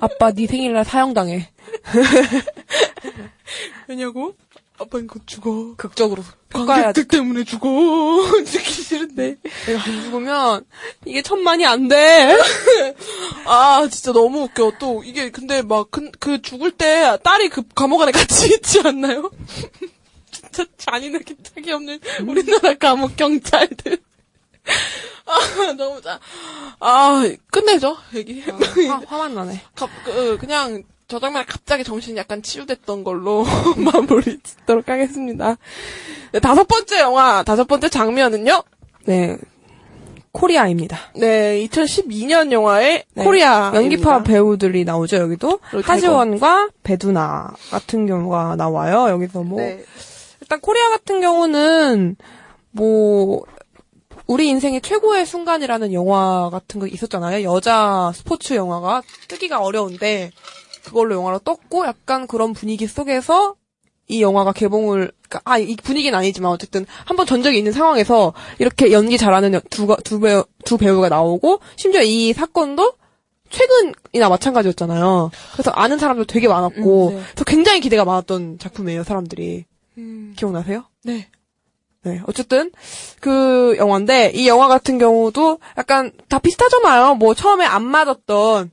아빠 네 생일날 사형당해. 왜냐고? 아빠는 곧 죽어. 극적으로 관객들 때문에 죽어. 죽기 싫은데. 내가 안 죽으면 이게 천만이 안 돼. 아 진짜 너무 웃겨. 또 이게 근데 막그 죽을 때 딸이 그 감옥 안에 같이 있지 않나요? 진짜 잔인하게 짝이 없는 우리나라 감옥 경찰들. 너무 짜. 아, 끝내죠, 얘기. 화, 화만 나네. 갑- 그, 그냥, 저 장면에 갑자기 정신이 약간 치유됐던 걸로 마무리 짓도록 하겠습니다. 네, 다섯 번째 영화, 다섯 번째 장면은요? 네. 코리아입니다. 네, 2012년 영화의 네. 코리아. 연기파 배우들이 나오죠, 여기도. 하지원과 배두나 같은 경우가 나와요, 여기서 뭐. 네. 일단 코리아 같은 경우는, 뭐, 우리 인생의 최고의 순간이라는 영화 같은 거 있었잖아요. 여자 스포츠 영화가 뜨기가 어려운데, 그걸로 영화로 떴고, 약간 그런 분위기 속에서 이 영화가 개봉을, 그러니까 아, 이 분위기는 아니지만 어쨌든 한번 전적이 있는 상황에서 이렇게 연기 잘하는 여- 두, 가- 두 배우, 두 배우가 나오고, 심지어 이 사건도 최근이나 마찬가지였잖아요. 그래서 아는 사람도 되게 많았고, 음, 네. 그래서 굉장히 기대가 많았던 작품이에요, 사람들이. 음, 기억나세요? 네. 네, 어쨌든 그 영화인데 이 영화 같은 경우도 약간 다 비슷하잖아요. 뭐 처음에 안 맞았던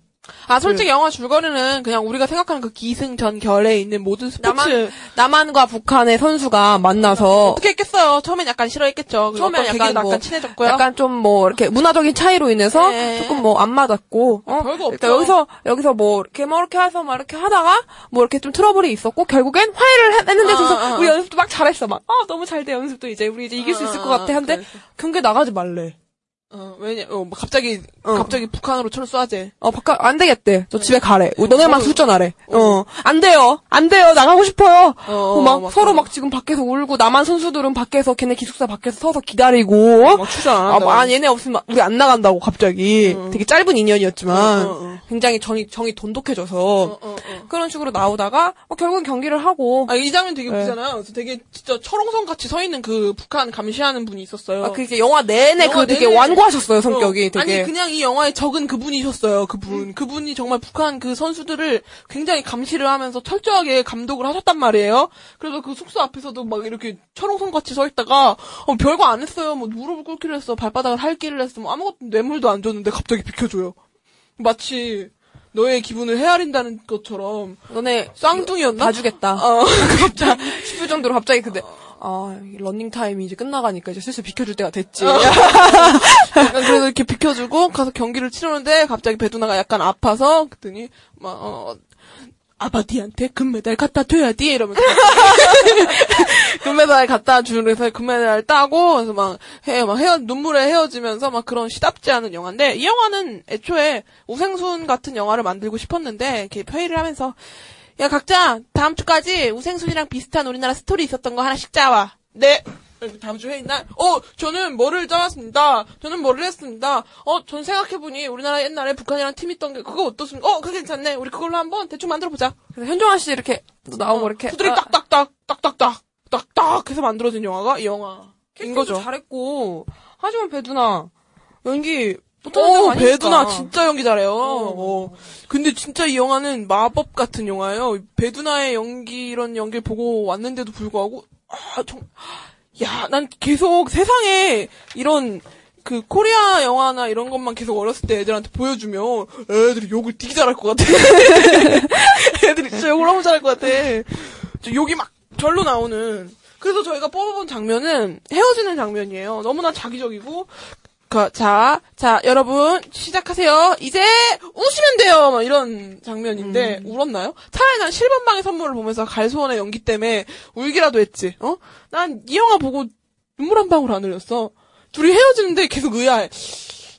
아, 솔직히 영화 줄거리는 그냥 우리가 생각하는 그 기승전 결에 있는 모든 스포츠. 남한 남한 과 북한의 선수가 만나서 어떻게 했겠어요? 처음엔 약간 싫어했겠죠. 처음에 약간 약간 뭐- 약간 친해졌고요. 약간 좀 뭐 이렇게 문화적인 차이로 인해서 네. 조금 뭐 안 맞았고 어? 별거 없죠. 일단 여기서 여기서 뭐 이렇게 뭐 이렇게 해서 막 이렇게 하다가 뭐 이렇게 좀 트러블이 있었고 결국엔 화해를 했- 했는데 아, 그래서 아, 아. 우리 연습도 막 잘했어 막 아 너무 잘 돼 연습도 이제 우리 이제 이길 수 있을 것 같아 한데 그래서. 경기에 나가지 말래 어, 왜냐, 어, 뭐 갑자기, 어. 갑자기 북한으로 철 쏴재. 어, 바깥, 안 되겠대. 저 집에 가래. 너네만 어. 출전하래. 어. 안 돼요. 안 돼요. 나가고 싶어요. 어, 어, 막, 막 서로 막 지금 밖에서 울고, 남한 선수들은 밖에서, 걔네 기숙사 밖에서 서서 기다리고. 막 출전 안 아. 뭐, 아, 얘네 없으면 우리 안 나간다고, 갑자기. 되게 짧은 인연이었지만, 어, 어, 어. 굉장히 정이, 정이 돈독해져서, 어, 어, 어. 그런 식으로 나오다가, 뭐 결국은 경기를 하고, 아, 이 장면 되게 네. 웃기잖아요. 그래서 되게 진짜 철옹성 같이 서 있는 그 북한 감시하는 분이 있었어요. 아, 그게 영화 내내 영화 그 되게 완고 하셨어요, 성격이 어, 되게. 아니 그냥 이 영화의 적은 그분이셨어요. 그분 그분이 정말 북한 그 선수들을 굉장히 감시를 하면서 철저하게 감독을 하셨단 말이에요. 그래서 그 숙소 앞에서도 막 이렇게 철옹성 같이 서 있다가 어, 별거 안 했어요. 뭐 무릎을 꿇기로 했어, 발바닥을 할기를 했어, 뭐 아무것도 뇌물도 안 줬는데 갑자기 비켜줘요. 마치 너의 기분을 헤아린다는 것처럼 너네 쌍둥이였나? 다 주겠다. 어, 갑자기 싶을 정도로 갑자기 근데 아 런닝 타임이 이제 끝나가니까 이제 슬슬 비켜줄 때가 됐지. 약간 그래서 이렇게 비켜주고 가서 경기를 치르는데 갑자기 배두나가 약간 아파서 그랬더니 막 어, 아바디한테 금메달 갖다 줘야지 이러면서. 금메달 갖다 주면서 금메달 따고 그래서 막 헤, 막 헤어 눈물에 헤어지면서 막 그런 시답지 않은 영화인데 이 영화는 애초에 우생순 같은 영화를 만들고 싶었는데 이렇게 회의를 하면서 야 각자 다음 주까지 우생순이랑 비슷한 우리나라 스토리 있었던 거 하나씩 짜와. 네. 다음 주 회의 날, 어, 저는 뭐를 짜왔습니다. 저는 뭐를 했습니다. 어, 전 생각해보니 우리나라 옛날에 북한이랑 팀 있던 게 그거 어떻습니까? 어, 그게 괜찮네. 우리 그걸로 한번 대충 만들어보자. 그래서 현종아 씨 이렇게 나오고 어, 이렇게 두드리 아, 딱딱딱, 딱딱딱, 딱딱 해서 만들어진 영화가 이 영화인 거죠. 잘했고 하지만 배두나 연기 어. 배두나 진짜 연기 잘해요. 어. 근데 진짜 이 영화는 마법 같은 영화예요. 배두나의 연기, 이런 연기를 보고 왔는데도 불구하고, 아, 정, 야, 난 계속 세상에 이런, 그, 코리아 영화나 이런 것만 계속 어렸을 때 애들한테 보여주면, 애들이 욕을 되게 잘할 것 같아. 애들이 진짜 욕을 너무 잘할 것 같아. 저 욕이 막 절로 나오는. 그래서 저희가 뽑아본 장면은 헤어지는 장면이에요. 너무나 자기적이고, 그, 자, 자, 여러분, 시작하세요. 이제, 우시면 돼요! 막 이런 장면인데, 울었나요? 차라리 난 실버방의 선물을 보면서 갈소원의 연기 때문에 울기라도 했지, 어? 난 이 영화 보고 눈물 한 방울 안 흘렸어. 둘이 헤어지는데 계속 의아해.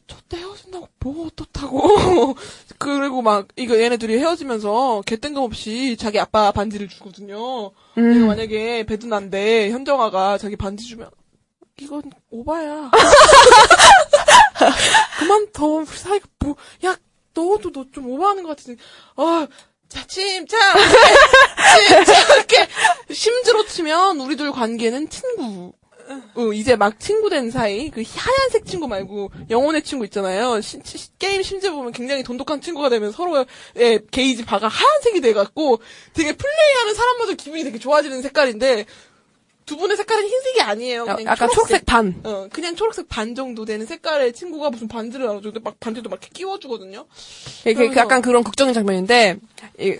저때 헤어진다고 뭐 어떻다고. 그리고 막, 이거 얘네 둘이 헤어지면서 개 뜬금없이 자기 아빠 반지를 주거든요. 음. 만약에 배두난데 현정아가 자기 반지 주면, 이건 오바야. 그만 더 사이가 뭐, 야, 너도 너 좀 오버하는 것 같은데, 어, 자, 침착! 침착! 이렇게 심즈로 치면 우리 둘 관계는 친구. 어, 이제 막 친구 된 사이, 그 하얀색 친구 말고 영혼의 친구 있잖아요. 시- 시- 게임 심즈 보면 굉장히 돈독한 친구가 되면 서로의 게이지 바가 하얀색이 돼갖고 되게 플레이하는 사람마저 기분이 되게 좋아지는 색깔인데, 두 분의 색깔은 흰색이 아니에요. 야- 그냥 약간 초록색 반. 어, 그냥 초록색 반 정도 되는 색깔의 친구가 무슨 반지를 알아주는데 막 반지도 막 이렇게 끼워주거든요. 이게 그 약간 그런 극적인 장면인데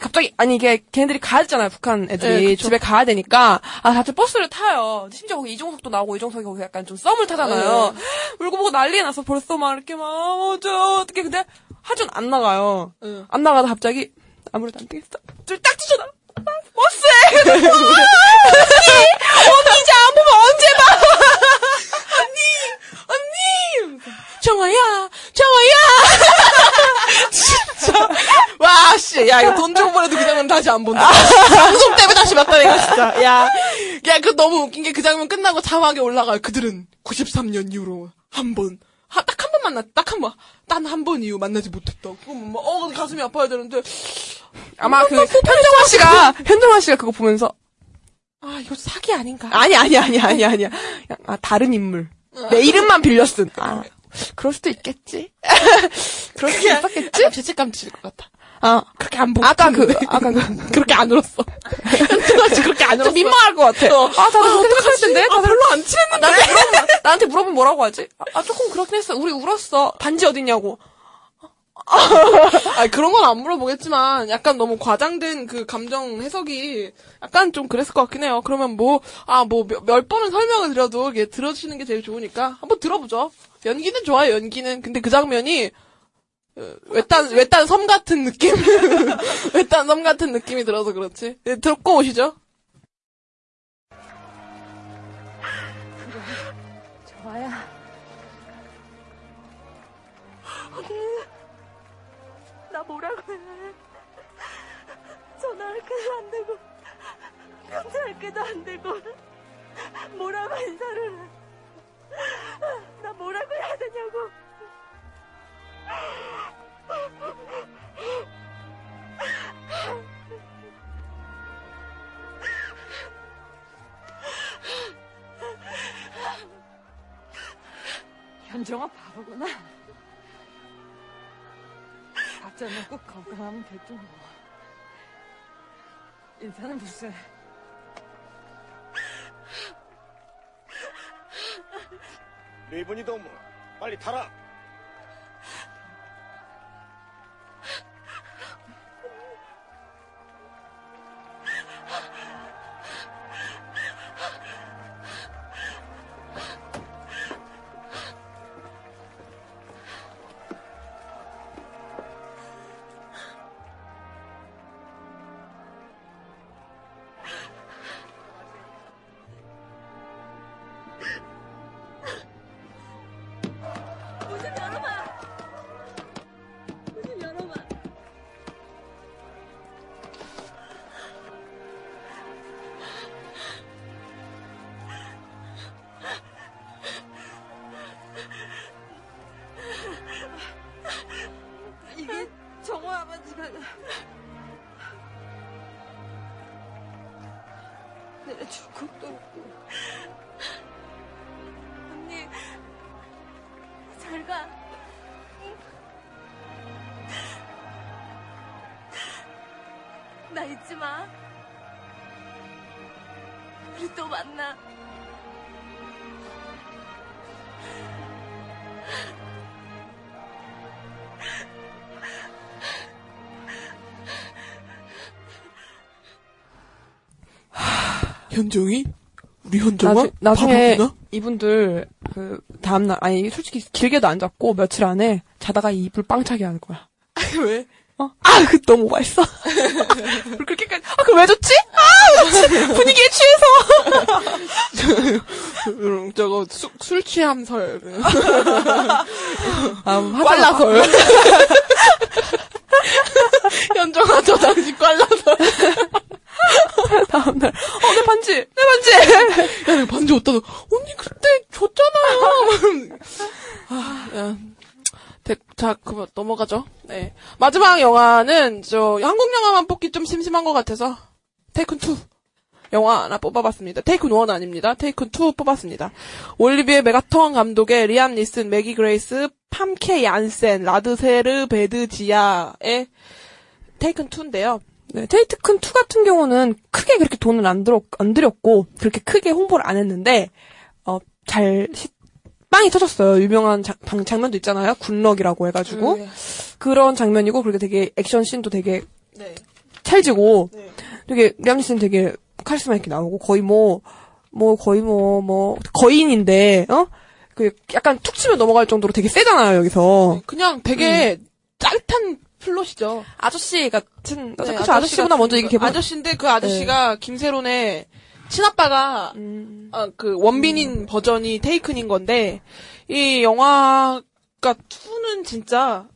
갑자기 아니 이게 걔네들이 가야 되잖아요 북한 애들이 네. 집에 가야 되니까 아 다들 버스를 타요 심지어 거기 이종석도 나오고 이종석이 거기 약간 좀 썸을 타잖아요 울고 보고 난리 나서 벌써 막 이렇게 막 어저 어떻게 근데 하준 안 나가요 응. 안 나가다 갑자기 아무래도 안 되겠어 둘딱 찢어나 버스에 언니 언니 이제 안 보면 언제 봐 언니 언니 정아야, 정아야! 진짜. 와, 씨. 야, 이거 돈 주고 보내도 그 장면 다시 안 본다. 방송 때문에 다시 봤다, 이거 진짜. 야. 야, 그 너무 웃긴 게 그 장면 끝나고 자막에 올라가요. 그들은 93년 이후로 한 번. 딱 한 번 만났, 딱한 번. 단한번 이후 만나지 못했다. 그럼 막, 어, 가슴이 아파야 되는데. 아마 그 현정화 씨가 현정화 씨가 그거 보면서 아, 이거 사기 아닌가? 아니 아니 아니 아니 아니야. 아 다른 인물. 내 이름만 빌려 쓴. 아 그럴 수도 있겠지. 그럴 수도 있었겠지. 아, 죄책감 질 것 같아. 아 그렇게 안 보고. 아까 그. 아까 그 그렇게 안 울었어. 현정아 씨 그렇게 안 울었어. 좀 민망할 것 같아. 어. 아 다들 그렇게 생각할 텐데. 아, 다들 별로 안 친했는데. 나한테 물어보면 나한테 물어보면 뭐라고 하지? 아, 아, 조금 그렇긴 했어. 우리 울었어. 반지 어딨냐고. 아 그런 건 안 물어보겠지만 약간 너무 과장된 그 감정 해석이 약간 좀 그랬을 것 같긴 해요. 그러면 뭐 아 뭐 몇 번은 설명을 드려도 이게 들어주시는 게 제일 좋으니까 한번 들어보죠. 연기는 좋아요. 연기는 근데 그 장면이 어, 외딴 외딴 섬 같은 느낌 외딴 섬 같은 느낌이 들어서 그렇지. 네, 듣고 오시죠. 정아야. 나 뭐라고 해. 전화할 때도 안 되고, 편지할 때도 안 되고, 뭐라고 인사를 해. 나 뭐라고 해야 되냐고. 현정아 바보구나. 밥잘 먹고 건강하면 됐지 뭐. 인사는 무슨. 레이븐이 너무 빨리 타라. 마. 우리 또 만나. 현정이 우리 현정아 나중, 나중에 바보구나? 이분들 그 다음날 아니 솔직히 길게도 안 잡고 며칠 안에 자다가 이불 빵차게 하는 거야. 왜? 어? 아, 그 너무 맛있어. 불 그렇게까지. 아, 그왜 좋지? 아? 분위기에 취해서. 음, 저거 수, 술 취함설. 아, 꽐라설. 현정아 저 당시 꽐라설. 다음날 어, 내 반지, 내 반지. 야, 내 반지 어디다 놔? 언니 그때 줬잖아요. 아, 야. 대- 자, 그만 넘어가죠. 네. 마지막 영화는 저 한국 영화만 뽑기 좀 심심한 것 같아서 테이큰 2 영화 하나 뽑아봤습니다. 테이큰 1 아닙니다. 테이큰 2 뽑았습니다. 올리비에 메가톤 감독의 리암 니슨, 매기 그레이스, 팜케 얀센, 라드 세르베드지야의 테이큰 2인데요. 네, 테이트큰 2 같은 경우는 큰 크게 그렇게 돈을 안 들었 안 들였고 그렇게 크게 홍보를 안 했는데 어 잘 빵이 터졌어요. 유명한 자- 방- 장면도 있잖아요. Good luck이라고 해가지고 네. 그런 장면이고 그리고 되게 액션 씬도 되게 네. 찰지고 되게 리암 니슨 되게 카리스마 있게 나오고 거의 뭐뭐 거의 뭐뭐 거인인데 어? 그 약간 툭 치면 넘어갈 정도로 되게 세잖아요 여기서 그냥 되게 잘 짠 플롯이죠. 아저씨 같은 네, 그쵸 아저씨보다 먼저 이게 개봉 아저씨인데 그 아저씨가 김새론의 친아빠가 아, 그 원빈인 버전이 테이큰인 건데 이 영화가 2는 진짜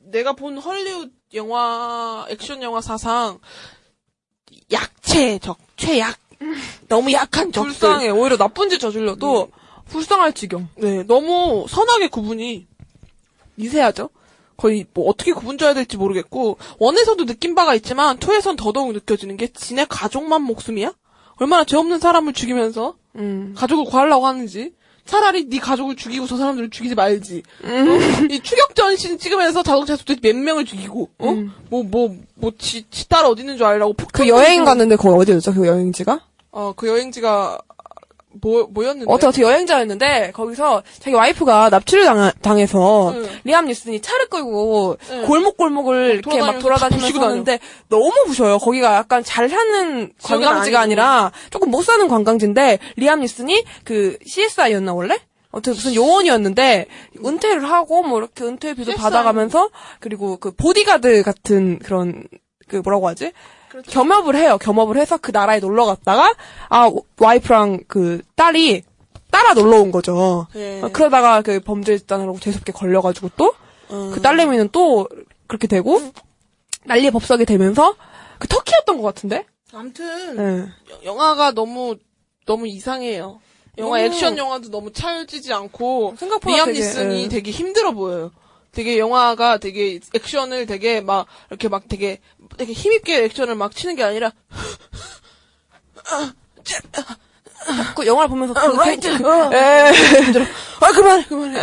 내가 본 헐리우드 영화 액션 영화 사상 약체적 최약. 너무 약한 적들. 불쌍해. 오히려 나쁜 짓 저질러도 불쌍할 지경. 네 너무 선하게 구분이 미세하죠. 거의 뭐 어떻게 구분줘야 될지 모르겠고 원에서도 느낀 바가 있지만 투에선 더더욱 느껴지는 게 지네 가족만 목숨이야? 얼마나 죄 없는 사람을 죽이면서 음. 가족을 구하려고 하는지 차라리 네 가족을 죽이고 저 사람들을 죽이지 말지. 음. 어? 이 추격전 씬 찍으면서 자동차 속도몇 명을 죽이고 어? 음. 뭐 뭐 뭐지딸 어디 있는 줄 알라고 폭탄 그 여행. 갔는데 거기 어디였죠 그 여행지가 어, 그 여행지가 뭐 뭐였는데? 어떻게 어떻게 여행자였는데 거기서 자기 와이프가 납치를 당, 당해 서 응. 리암 니슨이 차를 끌고 응. 골목골목을 이렇게 막 돌아다니면서. 하는데 너무 부셔요. 거기가 약간 잘 사는 관광지가. 아니라 조금 못 사는 관광지인데 리암 니슨이 그 CSI였나 원래? 어떻게 무슨 요원이었는데 은퇴를 하고 뭐 이렇게 은퇴 비도 CSI. 받아가면서 그리고 그 보디가드 같은 그런 그 뭐라고 하지? 그렇죠. 겸업을 해요. 겸업을 해서 그 나라에 놀러 갔다가 아 와이프랑 그 딸이 따라 놀러 온 거죠. 네. 어, 그러다가 그 범죄 집단으로 재수없게 걸려가지고 또그 딸내미는 또 그렇게 되고 난리 법석이 되면서 그 터키였던 것 같은데. 아무튼 네. 여- 영화가 너무 너무 이상해요. 영화 너무- 액션 영화도 너무 찰지지 않고 생각보다 리암 되게, 니슨이 예. 되게 힘들어 보여요. 되게 영화가 되게 액션을 되게 막 이렇게 막 되게 되게 힘있게 액션을 막 치는 게 아니라 그 영화를 보면서 그 라이트. 그- 어. 에. 아 그만 그만해.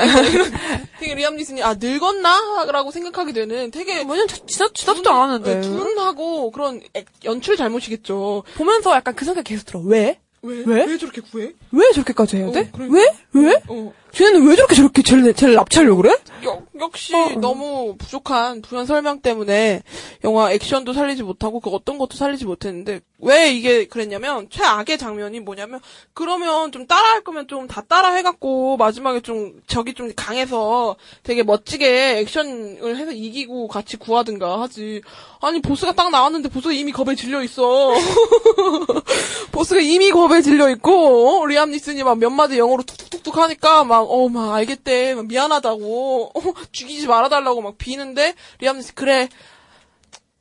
되게 리암 니슨이 아 늙었나라고 생각하게 되는 되게 뭐냐 지나 지나지도 않았는데 둔하고 그런 액- 연출 잘못이겠죠. 보면서 약간 그 생각 계속 들어. 왜? 왜? 왜? 왜 저렇게 구해? 왜 저렇게까지 해야 돼? 어, 그러니까. 왜? 왜? 어. 쟤는 왜 저렇게 저렇게 쟤를, 쟤를 납치하려고 그래? 역, 역시 어. 너무 부족한 부연 설명 때문에 영화 액션도 살리지 못하고 그 어떤 것도 살리지 못했는데 왜 이게 그랬냐면 최악의 장면이 뭐냐면 그러면 좀 따라할 거면 좀 다 따라 해갖고 마지막에 좀 적이 좀 강해서 되게 멋지게 액션을 해서 이기고 같이 구하든가 하지. 아니 보스가 딱 나왔는데 보스가 이미 겁에 질려 있어. 보스가 이미 겁에 질려 있고 어? 리암 니슨이 막 몇 마디 영어로 툭툭툭툭 하니까 막 어막 알겠대. 막 미안하다고. 어, 죽이지 말아달라고 막 비는데 리암 니슨 그래.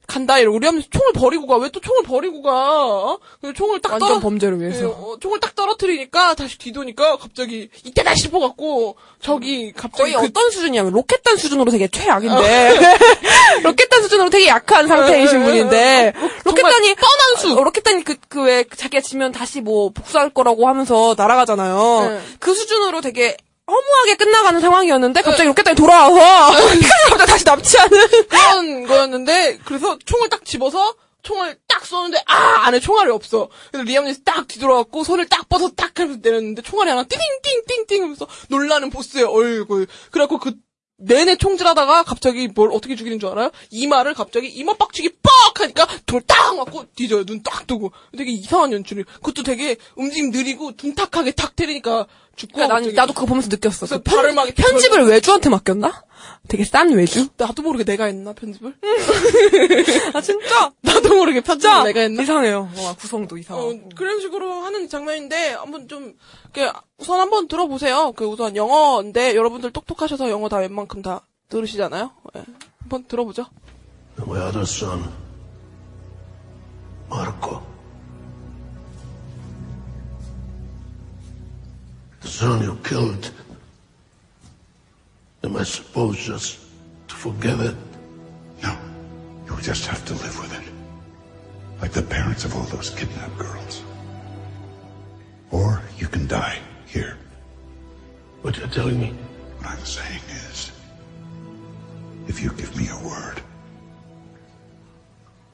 간다 이러고. 리암 니슨 총을 버리고 가. 왜 또 총을 버리고 가? 어? 그래서 총을 딱 완전 떨어 범죄를 위해서. 예, 어, 총을 딱 떨어뜨리니까 다시 뒤도니까 갑자기 이때다 싶어갖고 저기 갑자기 거의 그 어떤 수준이냐면 로켓단 수준으로 되게 최악인데. 로켓단 수준으로 되게 약한 상태이신 예, 분인데. 로켓단이 뻔한 수. 어, 로켓단이 그 그 왜 자기가 지면 다시 뭐 복수할 거라고 하면서 날아가잖아요. 네. 그 수준으로 되게 허무하게 끝나가는 상황이었는데 갑자기 로켓단이 돌아와서 갑자기 다시 납치하는 그런 거였는데 그래서 총을 딱 집어서 총을 딱 쏘는데 아 안에 총알이 없어. 그래서 리암 니스 딱 뒤돌아갖고 손을 딱 뻗어 딱 하면서 때렸는데 총알이 하나 띵띵띵띵띵 하면서 놀라는 보스의 얼굴. 그래갖고 그 내내 총질하다가 갑자기 뭘 어떻게 죽이는 줄 알아요? 이마를 갑자기 이마 빡치기 뻑 하니까 돌딱 맞고 뒤져요. 눈 딱 뜨고. 되게 이상한 연출이. 그것도 되게 움직임 느리고 둔탁하게 탁 때리니까 죽고. 그러니까 난, 갑자기. 나도 그거 보면서 느꼈어. 그 발을 막 이렇게 편집을 외주한테 맡겼나? 되게 싼 외주? 나도 모르게 내가 했나 편집을? 아 진짜? 나도 모르게 편집을 진짜 내가 했나? 이상해요. 와, 구성도 이상하고. 어, 그런 식으로 하는 장면인데 한번 좀 이렇게 우선 한번 들어보세요. 그 우선 영어인데 여러분들 똑똑하셔서 영어 다 웬만큼 다 들으시잖아요. 예. 한번 들어보죠. My other son, Marco. The son you killed. Am I supposed just to forgive it? No. You just have to live with it. Like the parents of all those kidnapped girls. Or you can die here. What you're telling me? What I'm saying is, if you give me a word,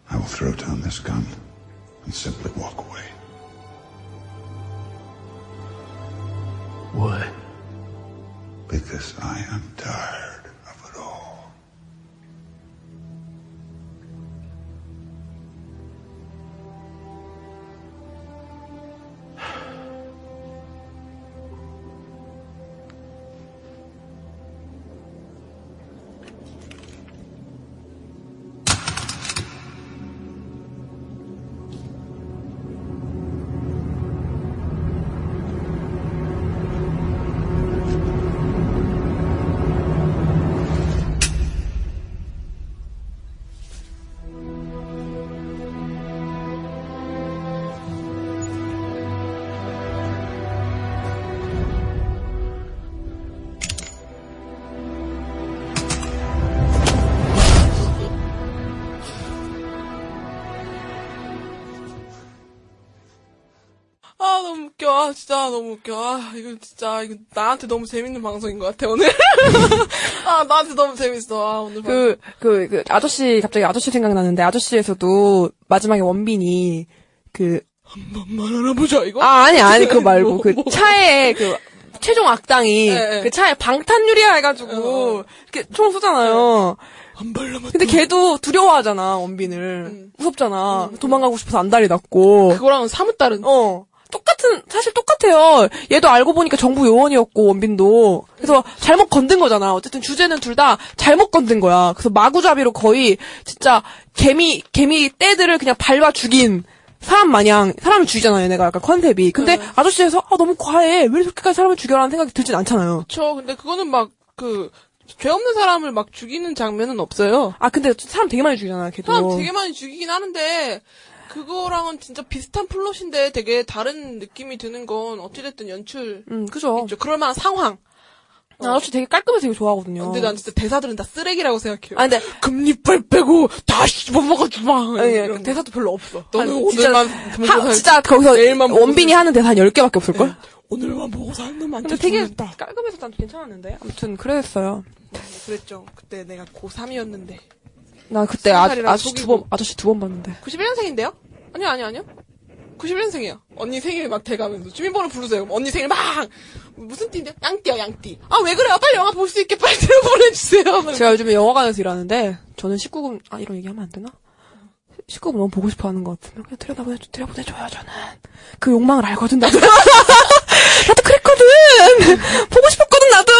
I will throw down this gun and simply walk away. Why? Because I am tired 아, 진짜 너무 웃겨. 아, 이거 진짜, 이거 나한테 너무 재밌는 방송인 것 같아, 오늘. 아, 나한테 너무 재밌어. 아, 오늘. 그, 그, 그, 아저씨, 갑자기 아저씨 생각나는데, 아저씨에서도 마지막에 원빈이, 그, 한 번만 알아보자, 이거? 아, 아니, 아니, 그거 말고, 뭐, 그, 뭐. 차에, 그, 최종 악당이, 네, 그 차에 방탄유리화 해가지고, 이렇게 총 쏘잖아요. 남았다. 근데 걔도 두려워하잖아, 원빈을. 무섭잖아. 도망가고 싶어서 안달이 났고. 그거랑은 사뭇 다른. 어. 똑같은, 사실 똑같아요. 얘도 알고 보니까 정부 요원이었고, 원빈도. 그래서 잘못 건든 거잖아. 어쨌든 주제는 둘 다 잘못 건든 거야. 그래서 마구잡이로 거의, 진짜, 개미, 개미 떼들을 그냥 밟아 죽인 사람 마냥, 사람을 죽이잖아요, 얘네가 약간 컨셉이. 근데 아저씨에서, 아, 너무 과해. 왜 이렇게까지 사람을 죽여라는 생각이 들진 않잖아요. 그쵸. 근데 그거는 막, 그, 죄 없는 사람을 막 죽이는 장면은 없어요. 아, 근데 사람 되게 많이 죽이잖아, 걔도. 사람 되게 많이 죽이긴 하는데, 그거랑은 진짜 비슷한 플롯인데 되게 다른 느낌이 드는 건 어찌됐든 연출. 음, 그죠. 있죠. 그럴 만한 상황. 나 아저씨 되게 깔끔해서 되게 좋아하거든요. 근데 난 진짜 대사들은 다 쓰레기라고 생각해요. 아, 근데. 금리빨 빼고 다 씹어먹어주마. 아니, 이런 그 대사도 별로 없어. 너는 한 오늘만 진짜, 하, 살- 진짜 거기서 내일만 원빈이 하는 대사 한 10개밖에 없을걸? 오늘만 보고 사는 놈한테 되게 죽는다. 깔끔해서 난 괜찮았는데. 아무튼 그랬어요. 그랬죠. 그때 내가 고3이었는데. 나 그때 아, 살이랑 아저씨 두 속이고. 번, 아저씨 두 번 봤는데. 91년생인데요? 아니요, 아니요, 아니요. 91년생이에요. 언니 생일 막 돼가면서 주민번호 부르세요. 언니 생일 막 무슨 띠인데? 양띠요, 양띠. 아 왜 그래요? 빨리 영화 볼 수 있게 빨리 들어 보내주세요. 제가 요즘에 영화관에서 일하는데, 저는 19금, 아, 이런 얘기하면 안 되나? 19금 너무 보고 싶어 하는 것 같으면 그냥 들여다보내, 들여보내줘요, 저는. 그 욕망을 알거든, 나도. 나 도 그랬거든! 보고 싶었거든, 나도!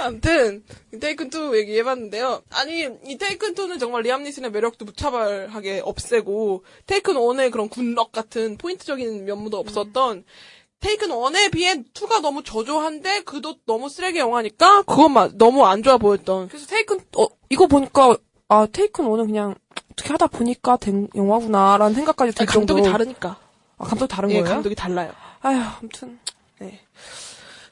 아무튼 테이큰2 얘기해봤는데요. 아니 이 테이큰2는 정말 리암 니슨의 매력도 무차별하게 없애고 테이큰 1의 그런 굿럭 같은 포인트적인 면모도 없었던 테이큰 1에 비해 2가 너무 저조한데 그도 너무 쓰레기 영화니까 그것만 너무 안 좋아 보였던. 그래서 테이큰, 어, 이거 보니까, 아, 테이큰 1은 그냥, 어떻게 하다 보니까 된 영화구나라는 생각까지 들 아니, 감독이 정도로. 다르니까. 아, 감독 다른 예, 거예요? 감독이 달라요. 아휴, 아무튼. 네.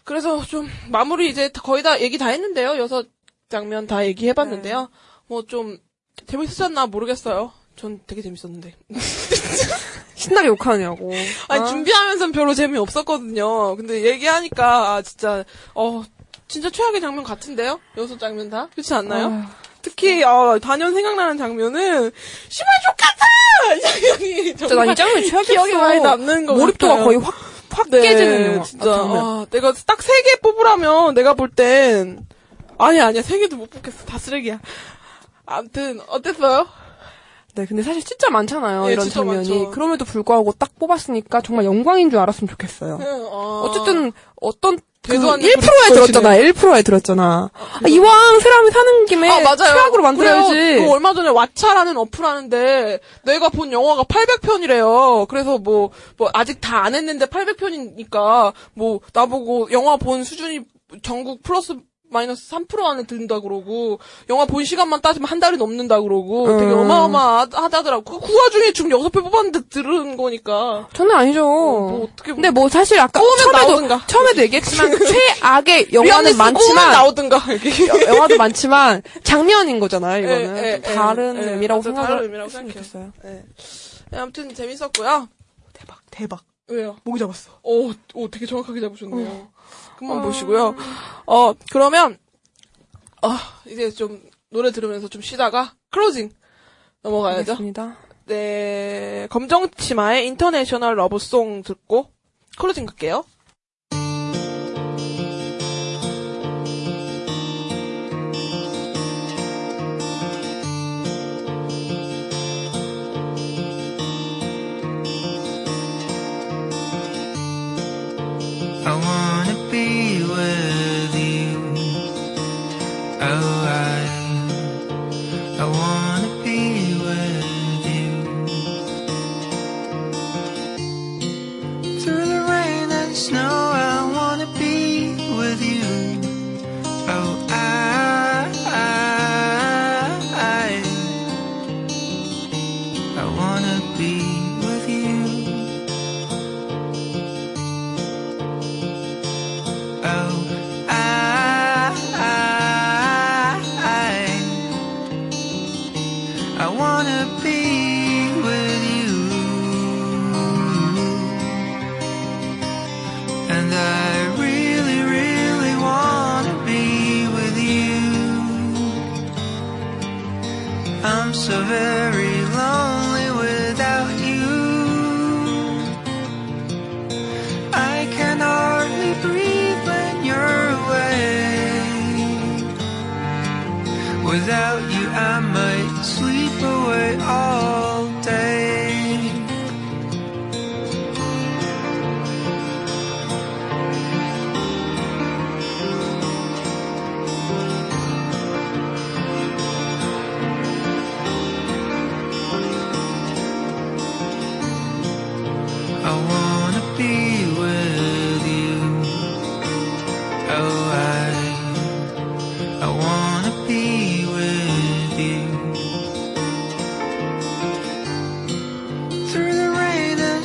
그래서 좀 마무리 이제 다- 거의 다 얘기 다 했는데요. 여섯 장면 다 얘기해봤는데요. 뭐좀 재밌었나 모르겠어요. 전 되게 재밌었는데. 신나게 욕하느냐고. 아니 아. 준비하면서는 별로 재미 없었거든요. 근데 얘기하니까 아 진짜 어 진짜 최악의 장면 같은데요? 여섯 장면 다 그렇지 않나요? 특히 어, 단연 생각나는 장면은 씨발 족같아 이 장면이 정말 난 이 장면이 최악이었어. 기억에 많이 남는 거 몰입도가 같아요. 거의 확, 확 네, 깨지는 영화. 진짜 아. 아, 내가 딱 세 개 뽑으라면 내가 볼 땐 아니야 아니야 세 개도 못 뽑겠어 다 쓰레기야. 아무튼 어땠어요? 네, 근데 사실 진짜 많잖아요. 예, 이런 진짜 장면이. 많죠. 그럼에도 불구하고 딱 뽑았으니까 정말 영광인 줄 알았으면 좋겠어요. 어, 어쨌든 어떤 그 되도 않는 1%에 소리 들었잖아. 1%에 들었잖아. 아, 이왕 사람이 사는 김에 아, 맞아요. 최악으로 만들어야지. 그래요. 그 얼마 전에 왓챠라는 어플 하는데 내가 본 영화가 800편이래요. 그래서 뭐, 뭐 아직 다 안 했는데 800편이니까 뭐 나보고 영화 본 수준이 전국 플러스 마이너스 3% 안에 든다 그러고 영화 본 시간만 따지면 한 달이 넘는다 그러고 되게 음. 어마어마하다더라고. 그, 그 와중에 지금 6편 뽑았는데 들은 거니까. 저는 아니죠. 뭐 어떻게 근데 뭐 사실 아까 처음에도 나오든가. 처음에도 얘기했지만 최악의 영화는 많지만 나오든가. 여- 영화도 많지만 장면인 거잖아요. 이거는 예, 예, 좀 다른 예, 예. 의미라고 맞아, 다른 의미라고. 좋겠어요. 네. 네, 아무튼 재밌었고요. 대박, 대박. 왜요? 목이 잡았어. 오, 오, 되게 정확하게 잡으셨네요. 그만 보시고요. 어, 그러면, 어, 이제 좀 노래 들으면서 좀 쉬다가 closing 넘어가야죠. 알겠습니다. 네, 검정치마의 International Love Song 듣고 closing 갈게요.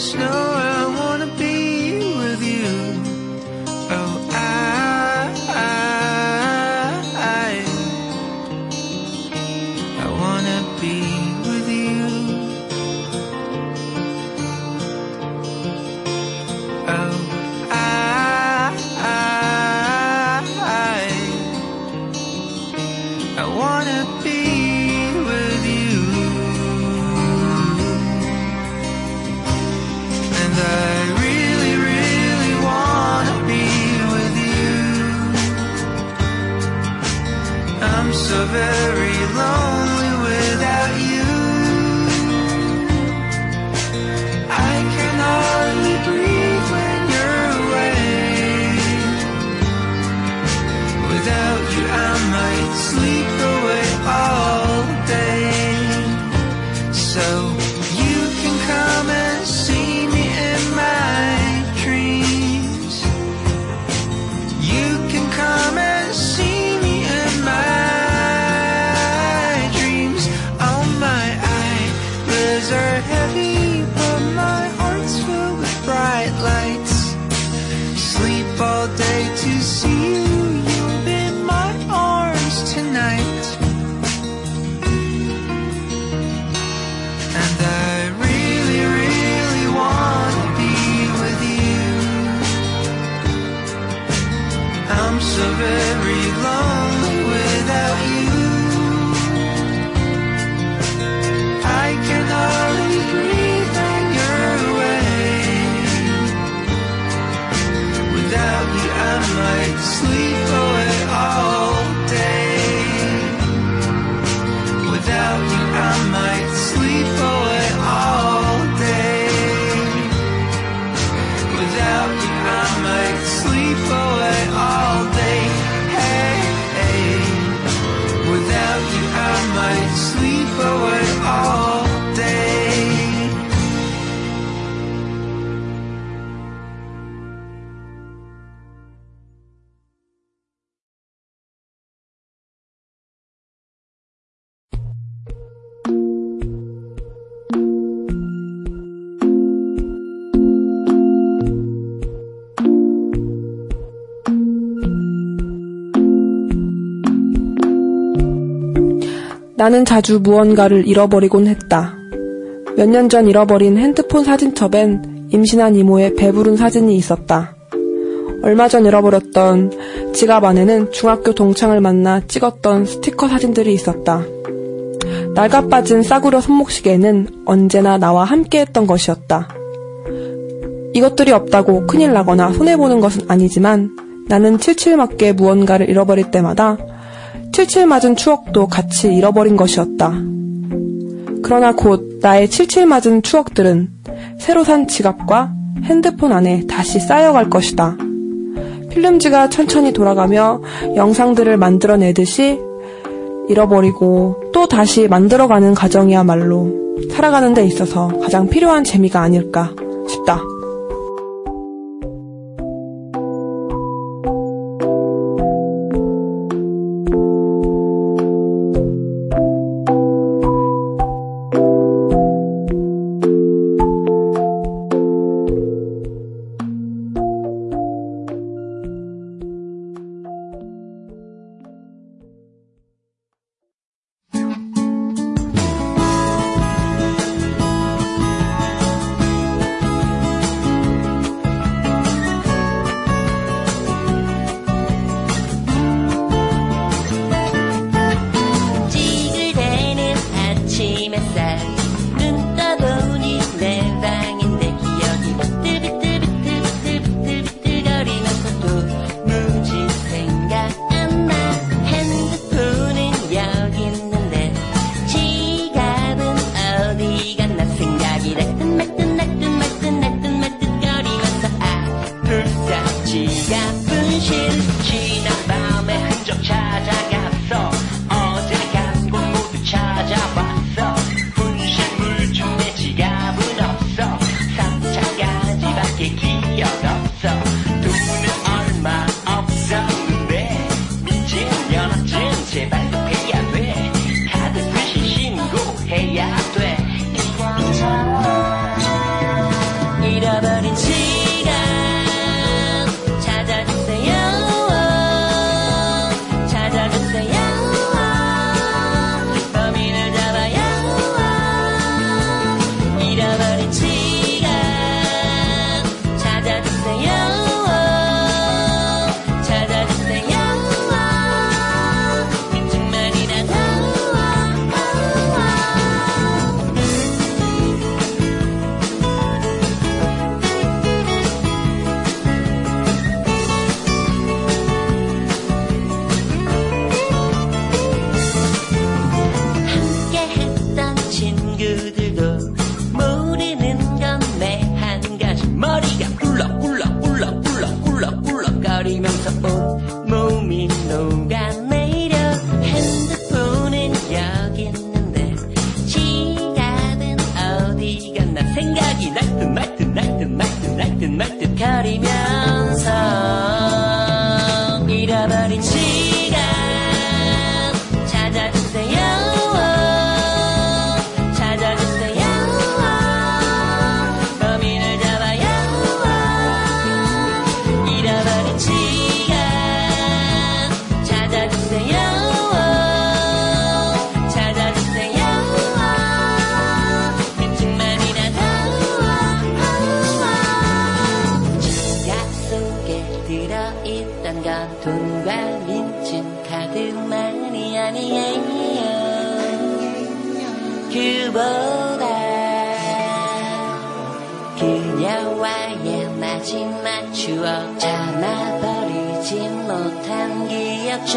Snow, 나는 자주 무언가를 잃어버리곤 했다. 몇 년 전 잃어버린 핸드폰 사진첩엔 임신한 이모의 배부른 사진이 있었다. 얼마 전 잃어버렸던 지갑 안에는 중학교 동창을 만나 찍었던 스티커 사진들이 있었다. 날가 빠진 싸구려 손목시계는 언제나 나와 함께 했던 것이었다. 이것들이 없다고 큰일 나거나 손해보는 것은 아니지만 나는 칠칠맞게 무언가를 잃어버릴 때마다 칠칠 맞은 추억도 같이 잃어버린 것이었다. 그러나 곧 나의 칠칠 맞은 추억들은 새로 산 지갑과 핸드폰 안에 다시 쌓여갈 것이다. 필름지가 천천히 돌아가며 영상들을 만들어내듯이 잃어버리고 또 다시 만들어가는 과정이야말로 살아가는 데 있어서 가장 필요한 재미가 아닐까 싶다.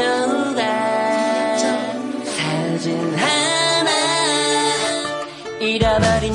전부 다 사진 하나 잃어버린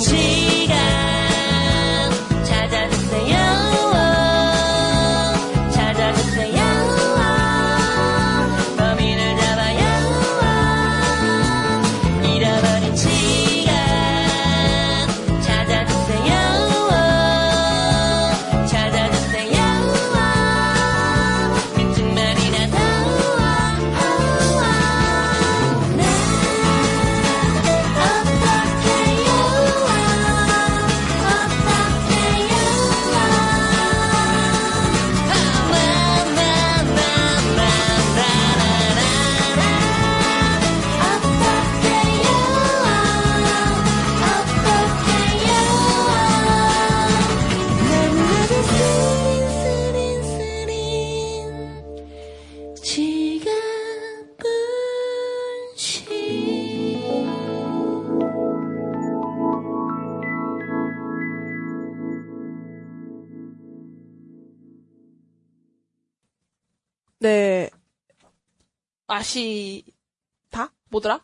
마시다? 뭐더라?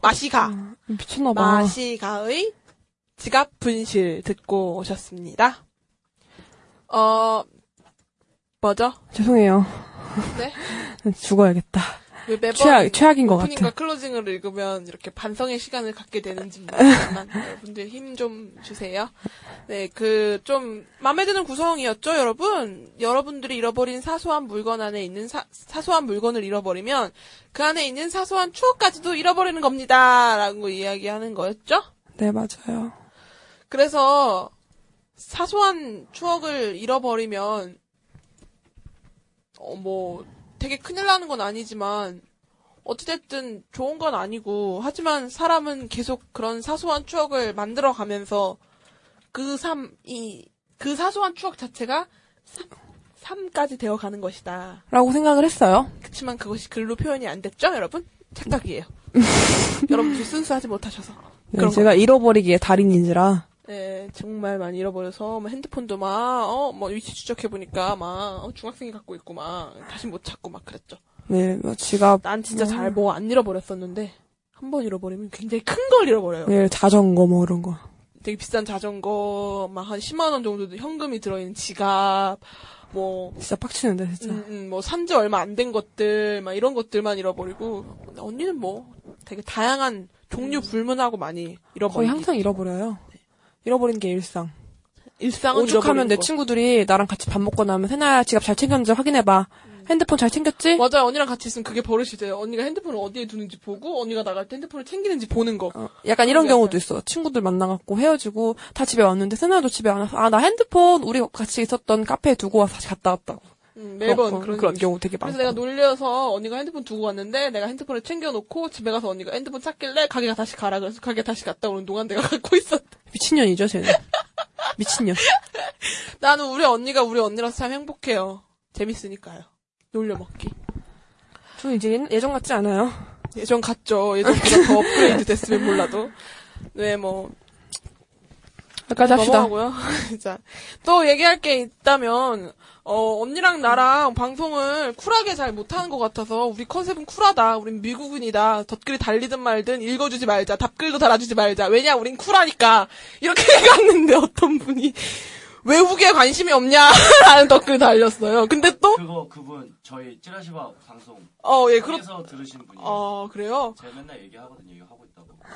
마시가. 미쳤나봐. 마시가의 지갑 분실 듣고 오셨습니다. 어, 뭐죠? 죄송해요. 네? 죽어야겠다. 왜 매번 최악, 최악인 것 오프닝과 같아. 클로징을 읽으면 이렇게 반성의 시간을 갖게 되는지 모르겠지만 여러분들 힘 좀 주세요. 네, 그 좀 마음에 드는 구성이었죠, 여러분. 여러분들이 잃어버린 사소한 물건 안에 있는 사, 사소한 물건을 잃어버리면 그 안에 있는 사소한 추억까지도 잃어버리는 겁니다라고 이야기하는 거였죠. 네, 맞아요. 그래서 사소한 추억을 잃어버리면 어 뭐 되게 큰일 나는 건 아니지만 어찌됐든 좋은 건 아니고 하지만 사람은 계속 그런 사소한 추억을 만들어 가면서 그 삶 이 그 사소한 추억 자체가 삶, 삶까지 되어 가는 것이다. 라고 생각을 했어요. 그렇지만 그것이 글로 표현이 안 됐죠, 여러분? 착각이에요. 여러분들 순수하지 못하셔서. 네, 제가 잃어버리기에 달인인지라. 네, 정말 많이 잃어버려서 뭐 핸드폰도 막, 어, 뭐 위치 추적해보니까 막, 어, 중학생이 갖고 있고 막, 다시 못 찾고 막 그랬죠. 네, 뭐 지갑. 난 진짜 뭐, 잘뭐 안 잃어버렸었는데, 한 번 잃어버리면 굉장히 큰 걸 잃어버려요. 네, 자전거 뭐 이런 거. 되게 비싼 자전거, 막 한 10만원 정도 현금이 들어있는 지갑, 뭐. 진짜 빡치는데, 진짜. 음, 음, 뭐, 산 지 얼마 안 된 것들, 막 이런 것들만 잃어버리고, 언니는 뭐, 되게 다양한 종류 불문하고 많이 잃어버리고. 거의 항상 잃어버려요. 잃어버리는 게 일상. 일상은 오죽하면 내 거. 친구들이 나랑 같이 밥 먹고 나면 세나야 지갑 잘 챙겼는지 확인해봐. 핸드폰 잘 챙겼지? 맞아요. 언니랑 같이 있으면 그게 버릇이 돼요. 언니가 핸드폰을 어디에 두는지 보고 언니가 나갈 때 핸드폰을 챙기는지 보는 거. 약간 이런 경우도 있어. 친구들 만나갖고 헤어지고 다 집에 왔는데 세나도 집에 안 와서 아 나 핸드폰 우리 같이 있었던 카페에 두고 와서 다시 갔다 왔다고. 음, 매번 그런, 그런, 경우 되게 그래서 많고. 내가 놀려서 언니가 핸드폰 두고 왔는데 내가 핸드폰을 챙겨놓고 집에 가서 언니가 핸드폰 찾길래 가게 가 다시 가라 그래서 가게 다시 갔다 오는 동안 내가 갖고 있었다. 미친년이죠 쟤는. 미친년. 나는 우리 언니가 우리 언니라서 참 행복해요. 재밌으니까요. 놀려먹기. 저 이제 예- 예전 같지 않아요. 예전 같죠. 예전보다 더 업그레이드 됐으면 몰라도. 네, 뭐. 여기까지 합시다. 넘어가고요. 진짜. 또 얘기할 게 있다면, 어, 언니랑 나랑 방송을 쿨하게 잘 못하는 것 같아서, 우리 컨셉은 쿨하다. 우린 미국인이다. 덧글이 달리든 말든 읽어주지 말자. 답글도 달아주지 말자. 왜냐, 우린 쿨하니까. 이렇게 해갔는데, 어떤 분이, 왜 후기에 관심이 없냐? 라는 댓글 달렸어요. 근데 또, 그거 그분 저희 찌라시바 방송 어, 예, 그렇, 에서 들으신 분이에요. 어, 그래요? 제가 맨날 얘기하거든요.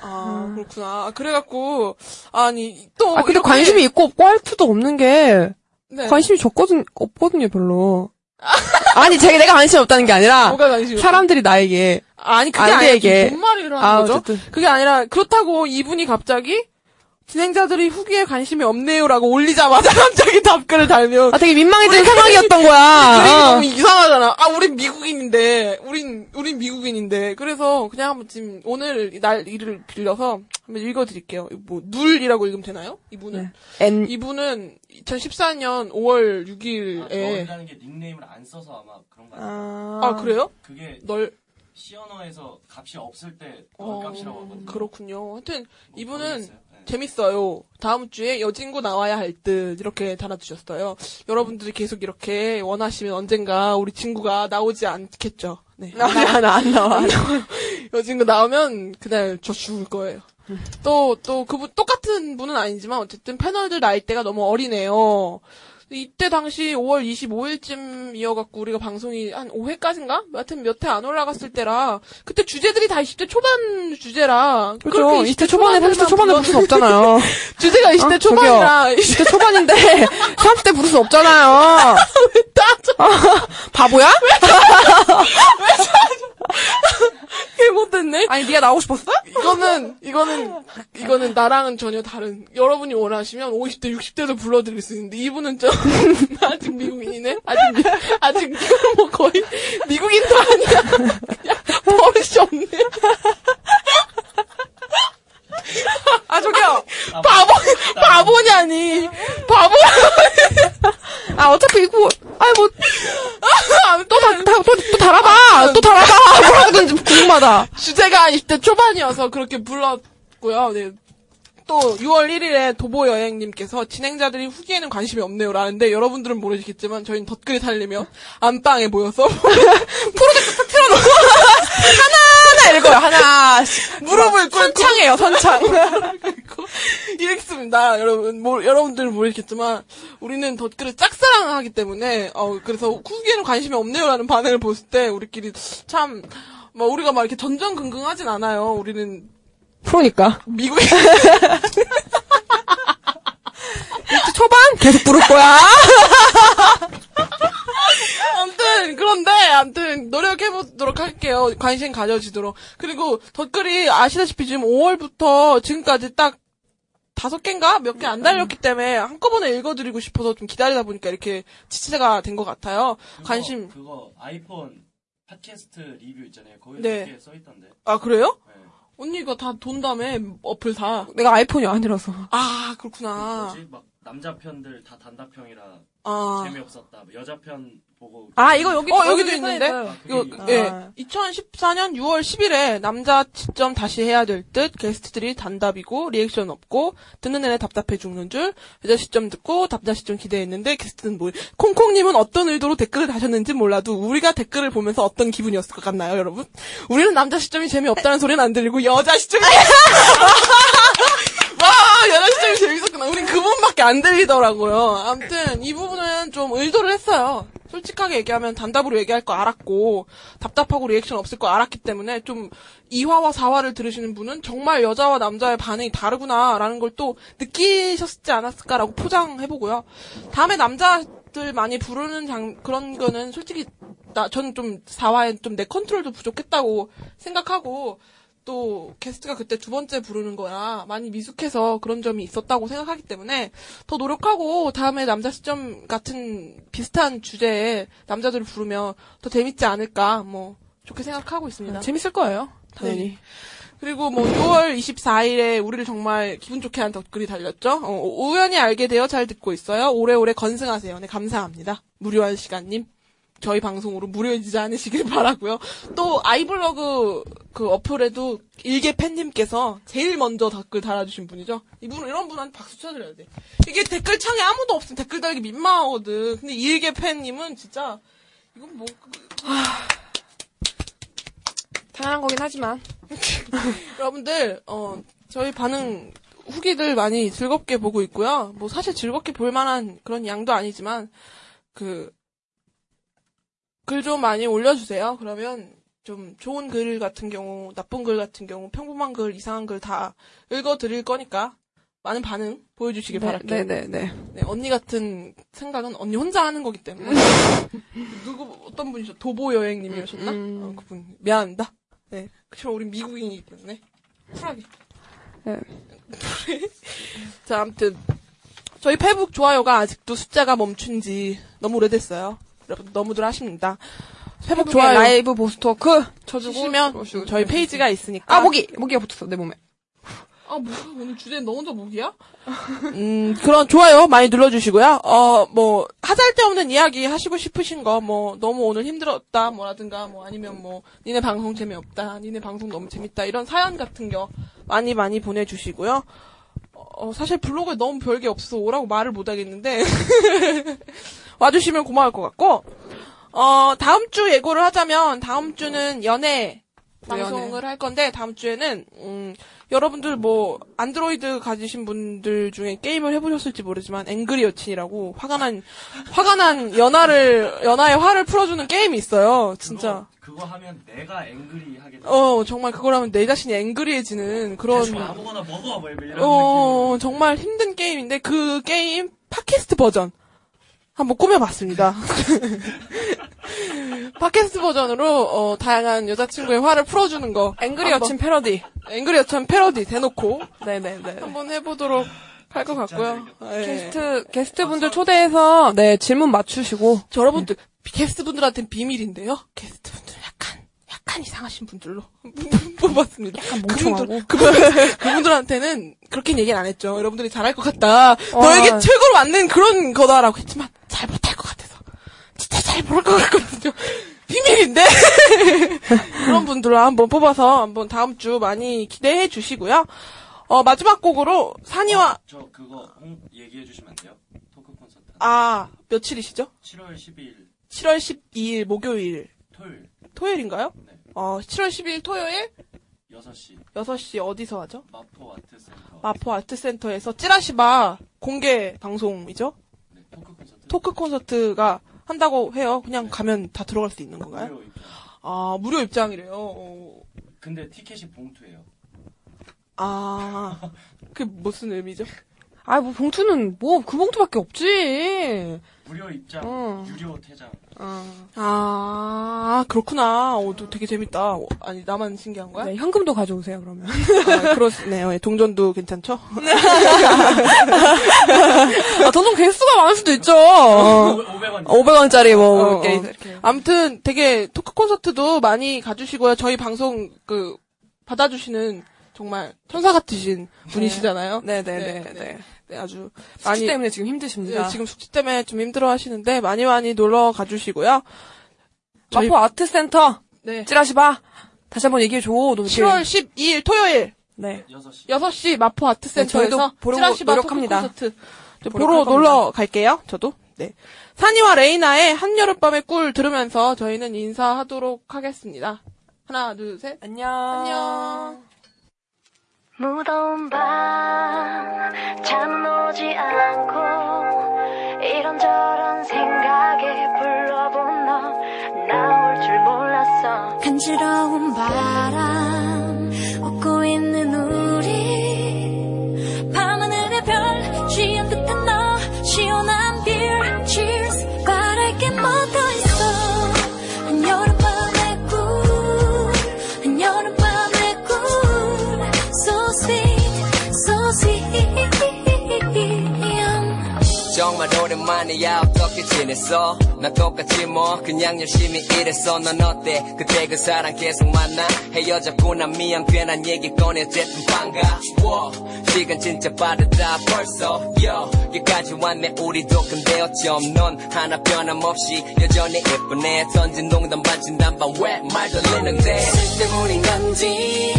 아, 그렇구나. 아, 그래가지고, 아니, 또. 아 근데 이렇게- 관심이 있고 없고 할 수도 없는 게 네. 관심이 적거든 없거든요 별로. 아니 제가 내가 관심이 없다는 게 아니라 사람들이 나에게 아니 그게 아니라 뭔 말을 하는 아, 거죠? 어쨌든. 그게 아니라 그렇다고 이분이 갑자기 진행자들이 후기에 관심이 없네요라고 올리자마자 갑자기 답글을 달면 아 되게 민망해지는 우리 상황이었던 거야. 그림이 어. 너무 이상하잖아. 아, 우린 미국인인데, 우린, 우린 미국인인데. 그래서 그냥 한번 지금 오늘 날 일을 빌려서 한번 읽어드릴게요. 뭐, 눌이라고 읽으면 되나요? 이분은. 네. N 이분은 2014년 5월 아, 6일에. 널이라는 게 닉네임을 안 써서 아마 그런 거 아니에요? 아, 아, 그래요? 그게 널, 언어에서 값이 없을 때 어, 널값이라고 하거든요. 그렇군요. 하여튼, 이분은 모르겠어요. 네. 재밌어요. 다음 주에 여진구 나와야 할 듯, 이렇게 달아주셨어요. 여러분들이 계속 이렇게 원하시면 언젠가 우리 친구가 나오지 않겠죠. 네. 나, 나안 나와. 여진구 나오면 그날 저 죽을 거예요. 또, 또, 그분, 똑같은 분은 아니지만, 어쨌든 패널들 나이대가 너무 어리네요. 이때 당시 5월 25일쯤이어갖고 우리가 방송이 한 5회까지인가? 여하튼 몇 회 안 올라갔을 때라, 그때 주제들이 다 20대 초반 주제라. 그렇죠. 그렇게 20대 초반에 30대 초반에 부를 수 없잖아요. 주제가 20대 어? 초반이라. 저기요. 20대 초반인데 30대 부를 수 없잖아요. 바보야? 개 못됐네? 아니 네가 나오고 싶었어? 이거는, 이거는, 이거는 나랑은 전혀 다른, 여러분이 원하시면 50대, 60대도 불러드릴 수 있는데, 이분은 좀, 아직 미국인이네? 아직, 미, 아직, 뭐 거의, 미국인도 아니야. 버릇이 없네. 아, 저기요. 바보, 바보냐니. 바보야. 아 어차피 이거 아니 뭐또다또 또 달아봐 또 달아봐 뭐라든지 궁금하다. 주제가 20대 초반이어서 그렇게 불렀고요. 네. 또 6월 1일에 도보 여행님께서 진행자들이 후기에는 관심이 없네요라는데 여러분들은 모르시겠지만 저희는 덧글이 달리며 안방에 모여서 프로젝트 딱 틀어놓고 하나 하나 읽어요 하나 무릎을 꿇고 선창이에요, 선창. 이랬습니다 여러분 뭐, 여러분들은 모르겠지만 우리는 덧글을 짝사랑하기 때문에 어 그래서 후기에는 관심이 없네요라는 반응을 봤을 때 우리끼리 참 뭐 우리가 막 이렇게 전전긍긍하진 않아요 우리는 프로니까. 미국에 초반 계속 부를 거야. 아무튼 그런데 아무튼 노력해 보도록 할게요. 관심 가져지도록. 그리고 덧글이 아시다시피 지금 5월부터 지금까지 딱 다섯 개인가 몇 개 안 달렸기 때문에 한꺼번에 읽어드리고 싶어서 좀 기다리다 보니까 이렇게 지체가 된 것 같아요. 관심. 그거 아이폰 팟캐스트 리뷰 있잖아요. 거기 네. 네. 써 있던데. 아 그래요? 언니가 다 돈 다음에 어플 다. 내가 아이폰이 아니라서. 아 그렇구나. 뭐지? 막 남자 편들 다 단답형이라 아. 재미없었다. 여자 편 보고 아, 이거 여기 어, 여기도 있는데? 이거, 그게 예. 아. 2014년 6월 10일에 남자 지점 다시 해야 될 듯, 게스트들이 단답이고, 리액션 없고, 듣는 내내 답답해 죽는 줄, 여자 시점 듣고, 남자 시점 기대했는데, 게스트는 뭐, 콩콩님은 어떤 의도로 댓글을 다셨는지 몰라도, 우리가 댓글을 보면서 어떤 기분이었을 것 같나요, 여러분? 우리는 남자 시점이 재미없다는 소리는 안 들리고, 여자 시점이 와, 여자 시점이 재밌었구나. 우린 그 부분밖에 안 들리더라고요. 아무튼, 이 부분은 좀 의도를 했어요. 솔직하게 얘기하면 단답으로 얘기할 거 알았고, 답답하고 리액션 없을 거 알았기 때문에 좀 2화와 4화를 들으시는 분은 정말 여자와 남자의 반응이 다르구나라는 걸 또 느끼셨지 않았을까라고 포장해보고요. 다음에 남자들 많이 부르는 장, 그런 거는 솔직히, 나, 저는 좀 4화에 좀내 컨트롤도 부족했다고 생각하고, 또 게스트가 그때 두 번째 부르는 거라 많이 미숙해서 그런 점이 있었다고 생각하기 때문에 더 노력하고 다음에 남자 시점 같은 비슷한 주제에 남자들을 부르면 더 재밌지 않을까 뭐 좋게 생각하고 있습니다. 재밌을 거예요. 당연히. 네. 그리고 뭐 6월 24일에 우리를 정말 기분 좋게 한 댓글이 달렸죠. 어, 우연히 알게 되어 잘 듣고 있어요. 오래오래 건승하세요. 네 감사합니다. 무료한 시간님. 저희 방송으로 무료해지지 않으시길 바라고요. 또 아이블로그 그 어플에도 일개 팬님께서 제일 먼저 댓글 달아주신 분이죠. 이분 이런 분한테 박수 쳐드려야 돼. 이게 댓글 창에 아무도 없으면 댓글 달기 민망하거든. 근데 일개 팬님은 진짜 이건 뭐 당연한 거긴 하지만. 여러분들 어 저희 반응 후기들 많이 즐겁게 보고 있고요. 뭐 사실 즐겁게 볼 만한 그런 양도 아니지만 그 글 좀 많이 올려주세요. 그러면 좀 좋은 글 같은 경우, 나쁜 글 같은 경우, 평범한 글, 이상한 글 다 읽어드릴 거니까 많은 반응 보여주시길 네, 바랄게요. 네, 네, 네. 네, 언니 같은 생각은 언니 혼자 하는 거기 때문에. 누구, 어떤 분이죠? 도보 여행님이셨나? 음. 어, 그분. 미안합니다. 네. 그렇지만 우린 미국인이기 때문에. 쿨하게. 네. 자, 아무튼. 저희 페북 좋아요가 아직도 숫자가 멈춘 지 너무 오래됐어요. 여러분, 너무들 하십니다. 페북에 좋아요. 라이브 보스토크 들어오시고 저희 페이지가 있으니까. 아 모기 모기가 붙었어 내 몸에. 아, 뭐야? 오늘 주제 너 혼자 목이야? 음, 그런 좋아요 많이 눌러주시고요. 어, 뭐, 하잘데 없는 이야기 하시고 싶으신 거, 뭐, 너무 오늘 힘들었다, 뭐라든가, 뭐, 아니면 뭐, 니네 방송 재미없다, 니네 방송 너무 재밌다, 이런 사연 같은 거 많이 많이 보내주시고요. 어, 사실 블로그에 너무 별게 없어서 오라고 말을 못 하겠는데, 와주시면 고마울 것 같고, 어, 다음 주 예고를 하자면, 다음 주는 연애 방송을 할 건데, 다음 주에는, 음, 여러분들 뭐, 안드로이드 가지신 분들 중에 게임을 해보셨을지 모르지만, 앵그리 여친이라고, 화가 난, 화가 난 연하를, 연하의 화를 풀어주는 게임이 있어요. 진짜. 그거 하면 내가 앵그리 하게 돼. 어, 정말 그걸 하면 내 자신이 앵그리해지는 그런, 아무거나 먹어 뭐 이런 어, 정말 힘든 게임인데, 그 게임 팟캐스트 버전. 한번 꾸며봤습니다. 팟캐스트 버전으로, 어, 다양한 여자친구의 화를 풀어주는 거. 앵그리 여친 패러디. 앵그리 여친 패러디 대놓고. 네네네. 한번 해보도록 할 것 같고요. 예. 게스트 게스트 분들 초대해서 네 질문 맞추시고 여러분들 게스트 분들한테는 비밀인데요. 게스트 분들 약간 이상하신 분들로 뽑았습니다. 약간 멍청하고. 그분, 그분들 한테는 그렇게 얘기는 안 했죠. 여러분들이 잘할 것 같다. 어. 너에게 최고로 맞는 그런 거다라고 했지만 잘 못할 것 같아서 진짜 잘 모를 것 같거든요. 비밀인데 그런 분들을 한번 뽑아서 한번 다음 주 많이 기대해 주시고요. 어, 마지막 곡으로 산이와 저 그거 홍, 얘기해 주시면 안 돼요? 토크 콘서트. 아 며칠이시죠? 7월 12일 7월 12일 목요일 토요일 토요일인가요? 어 7월 12일 토요일 6시 6시 어디서 하죠? 마포 아트센터. 마포 아트센터에서 찌라시바 공개 방송이죠? 네, 토크 콘서트. 토크 콘서트가 한다고 해요. 그냥 가면 다 들어갈 수 있는 건가요? 무료 입장. 아 무료 입장이래요. 어. 근데 티켓이 봉투예요. 아, 그게 무슨 의미죠? 아, 뭐, 봉투는, 뭐, 그 봉투밖에 없지. 무료 입장, 어. 유료 퇴장. 아, 그렇구나. 어, 또 되게 재밌다. 어, 아니, 나만 신기한 거야? 네, 현금도 가져오세요, 그러면. 아, 그렇네요. 예, 동전도 괜찮죠? 아, 점점 개수가 많을 수도 있죠. 500원. 500원짜리 뭐, 어, 이렇게. 어. 이렇게. 아무튼 되게 토크 콘서트도 많이 가주시고요. 저희 방송 그 받아주시는 정말 천사 같으신 분이시잖아요. 네네네. 네, 네, 아주 숙취 많이 때문에 지금 힘드십니다. 네, 지금 숙취 때문에 좀 힘들어 하시는데 많이 많이 놀러 가주시고요. 저희- 마포 아트센터. 네. 찌라시바. 다시 한번 얘기해줘. 너 7월 12일 토요일 네. 6시. 6시 마포 아트센터에서 네, 저희도 보러 찌라시바 노력합니다. 토크 콘서트 저 보러 놀러. 갈게요. 저도. 네. 산이와 레이나의 한여름밤의 꿀 들으면서 저희는 인사하도록 하겠습니다. 하나, 둘, 셋. 안녕. 안녕. 무더운 밤 잠은 오지 않고 이런저런 생각에 불러본 너 나올 줄 몰랐어. 간지러운 바람 웃고 있는 우리 정말 오랜만이야 어떻게 지냈어? 난 똑같지 뭐. 그냥 열심히 일했어. 넌 어때? 그때 그 사람 계속 만나? 헤어졌구나. 미안. 괜한 얘기 꺼내. 어쨌든 반가워. 시간 진짜 빠르다. 벌써. 여기까지 왔네. 우리도 근데 어쩜 넌 하나 변함없이 여전히 예쁘네. 던진 농담 반 진 담반 왜 말 돌리는데. 때문인 건지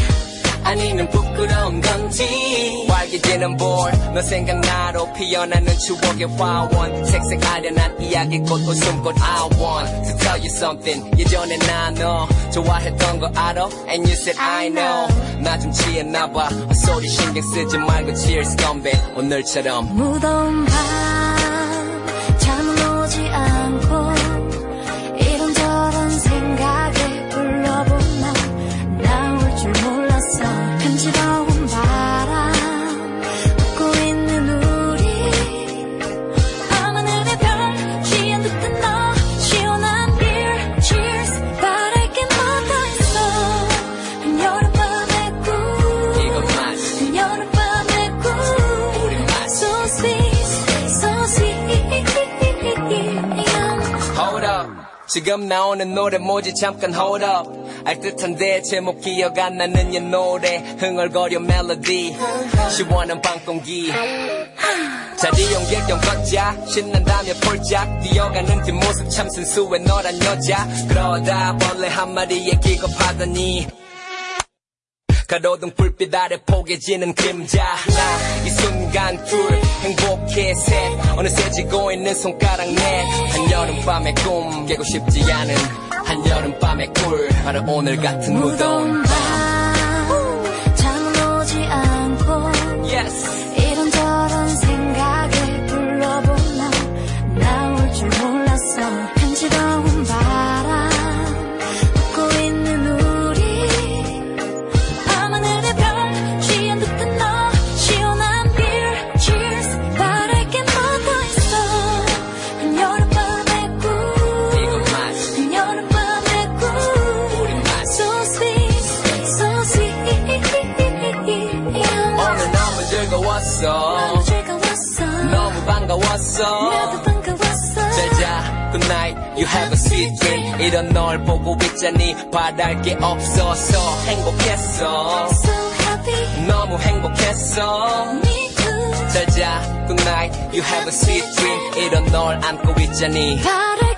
아니면 부끄러운 건지. 활기지는 볼너 생각나로 피어나는 추억의 화원. 색색 아련한 이야기꽃 웃음꽃 I want. To tell you something 예전에 나너 좋아했던 거 알아? And you said I know. 나 좀 취했나봐. 소리 신경 쓰지 말고 cheers 건배 오늘처럼. 무더운 밤 지금 나오는 노래 뭐지? 잠깐 hold up. 알 듯한데 제목 기억 안 나는 옛 노래. 흥얼거려 멜로디. 시원한 밤 공기. 자리 겸 걷자. 신난다며 폴짝 뛰어가는 뒷모습 참 순수해 너란 여자. 그러다 벌레 한 마리에 기겁하더니. 가로등 불빛 아래 포개지는 그림자. 하나 이 순간 둘 행복해 셋 어느새 지고 있는 손가락 넷 한여름밤의 꿈 깨고 싶지 않은 한여름밤의 꿀. 바로 오늘 같은 무더운 밤 반가웠어. 잘자 Good night You have a sweet dream 이런 널 보고 있자니 바랄 게 없어서 행복했어 So happy. 너무 행복했어 Me too. 잘자 Good night You have a sweet dream 이런 널 안고 있자니 바랄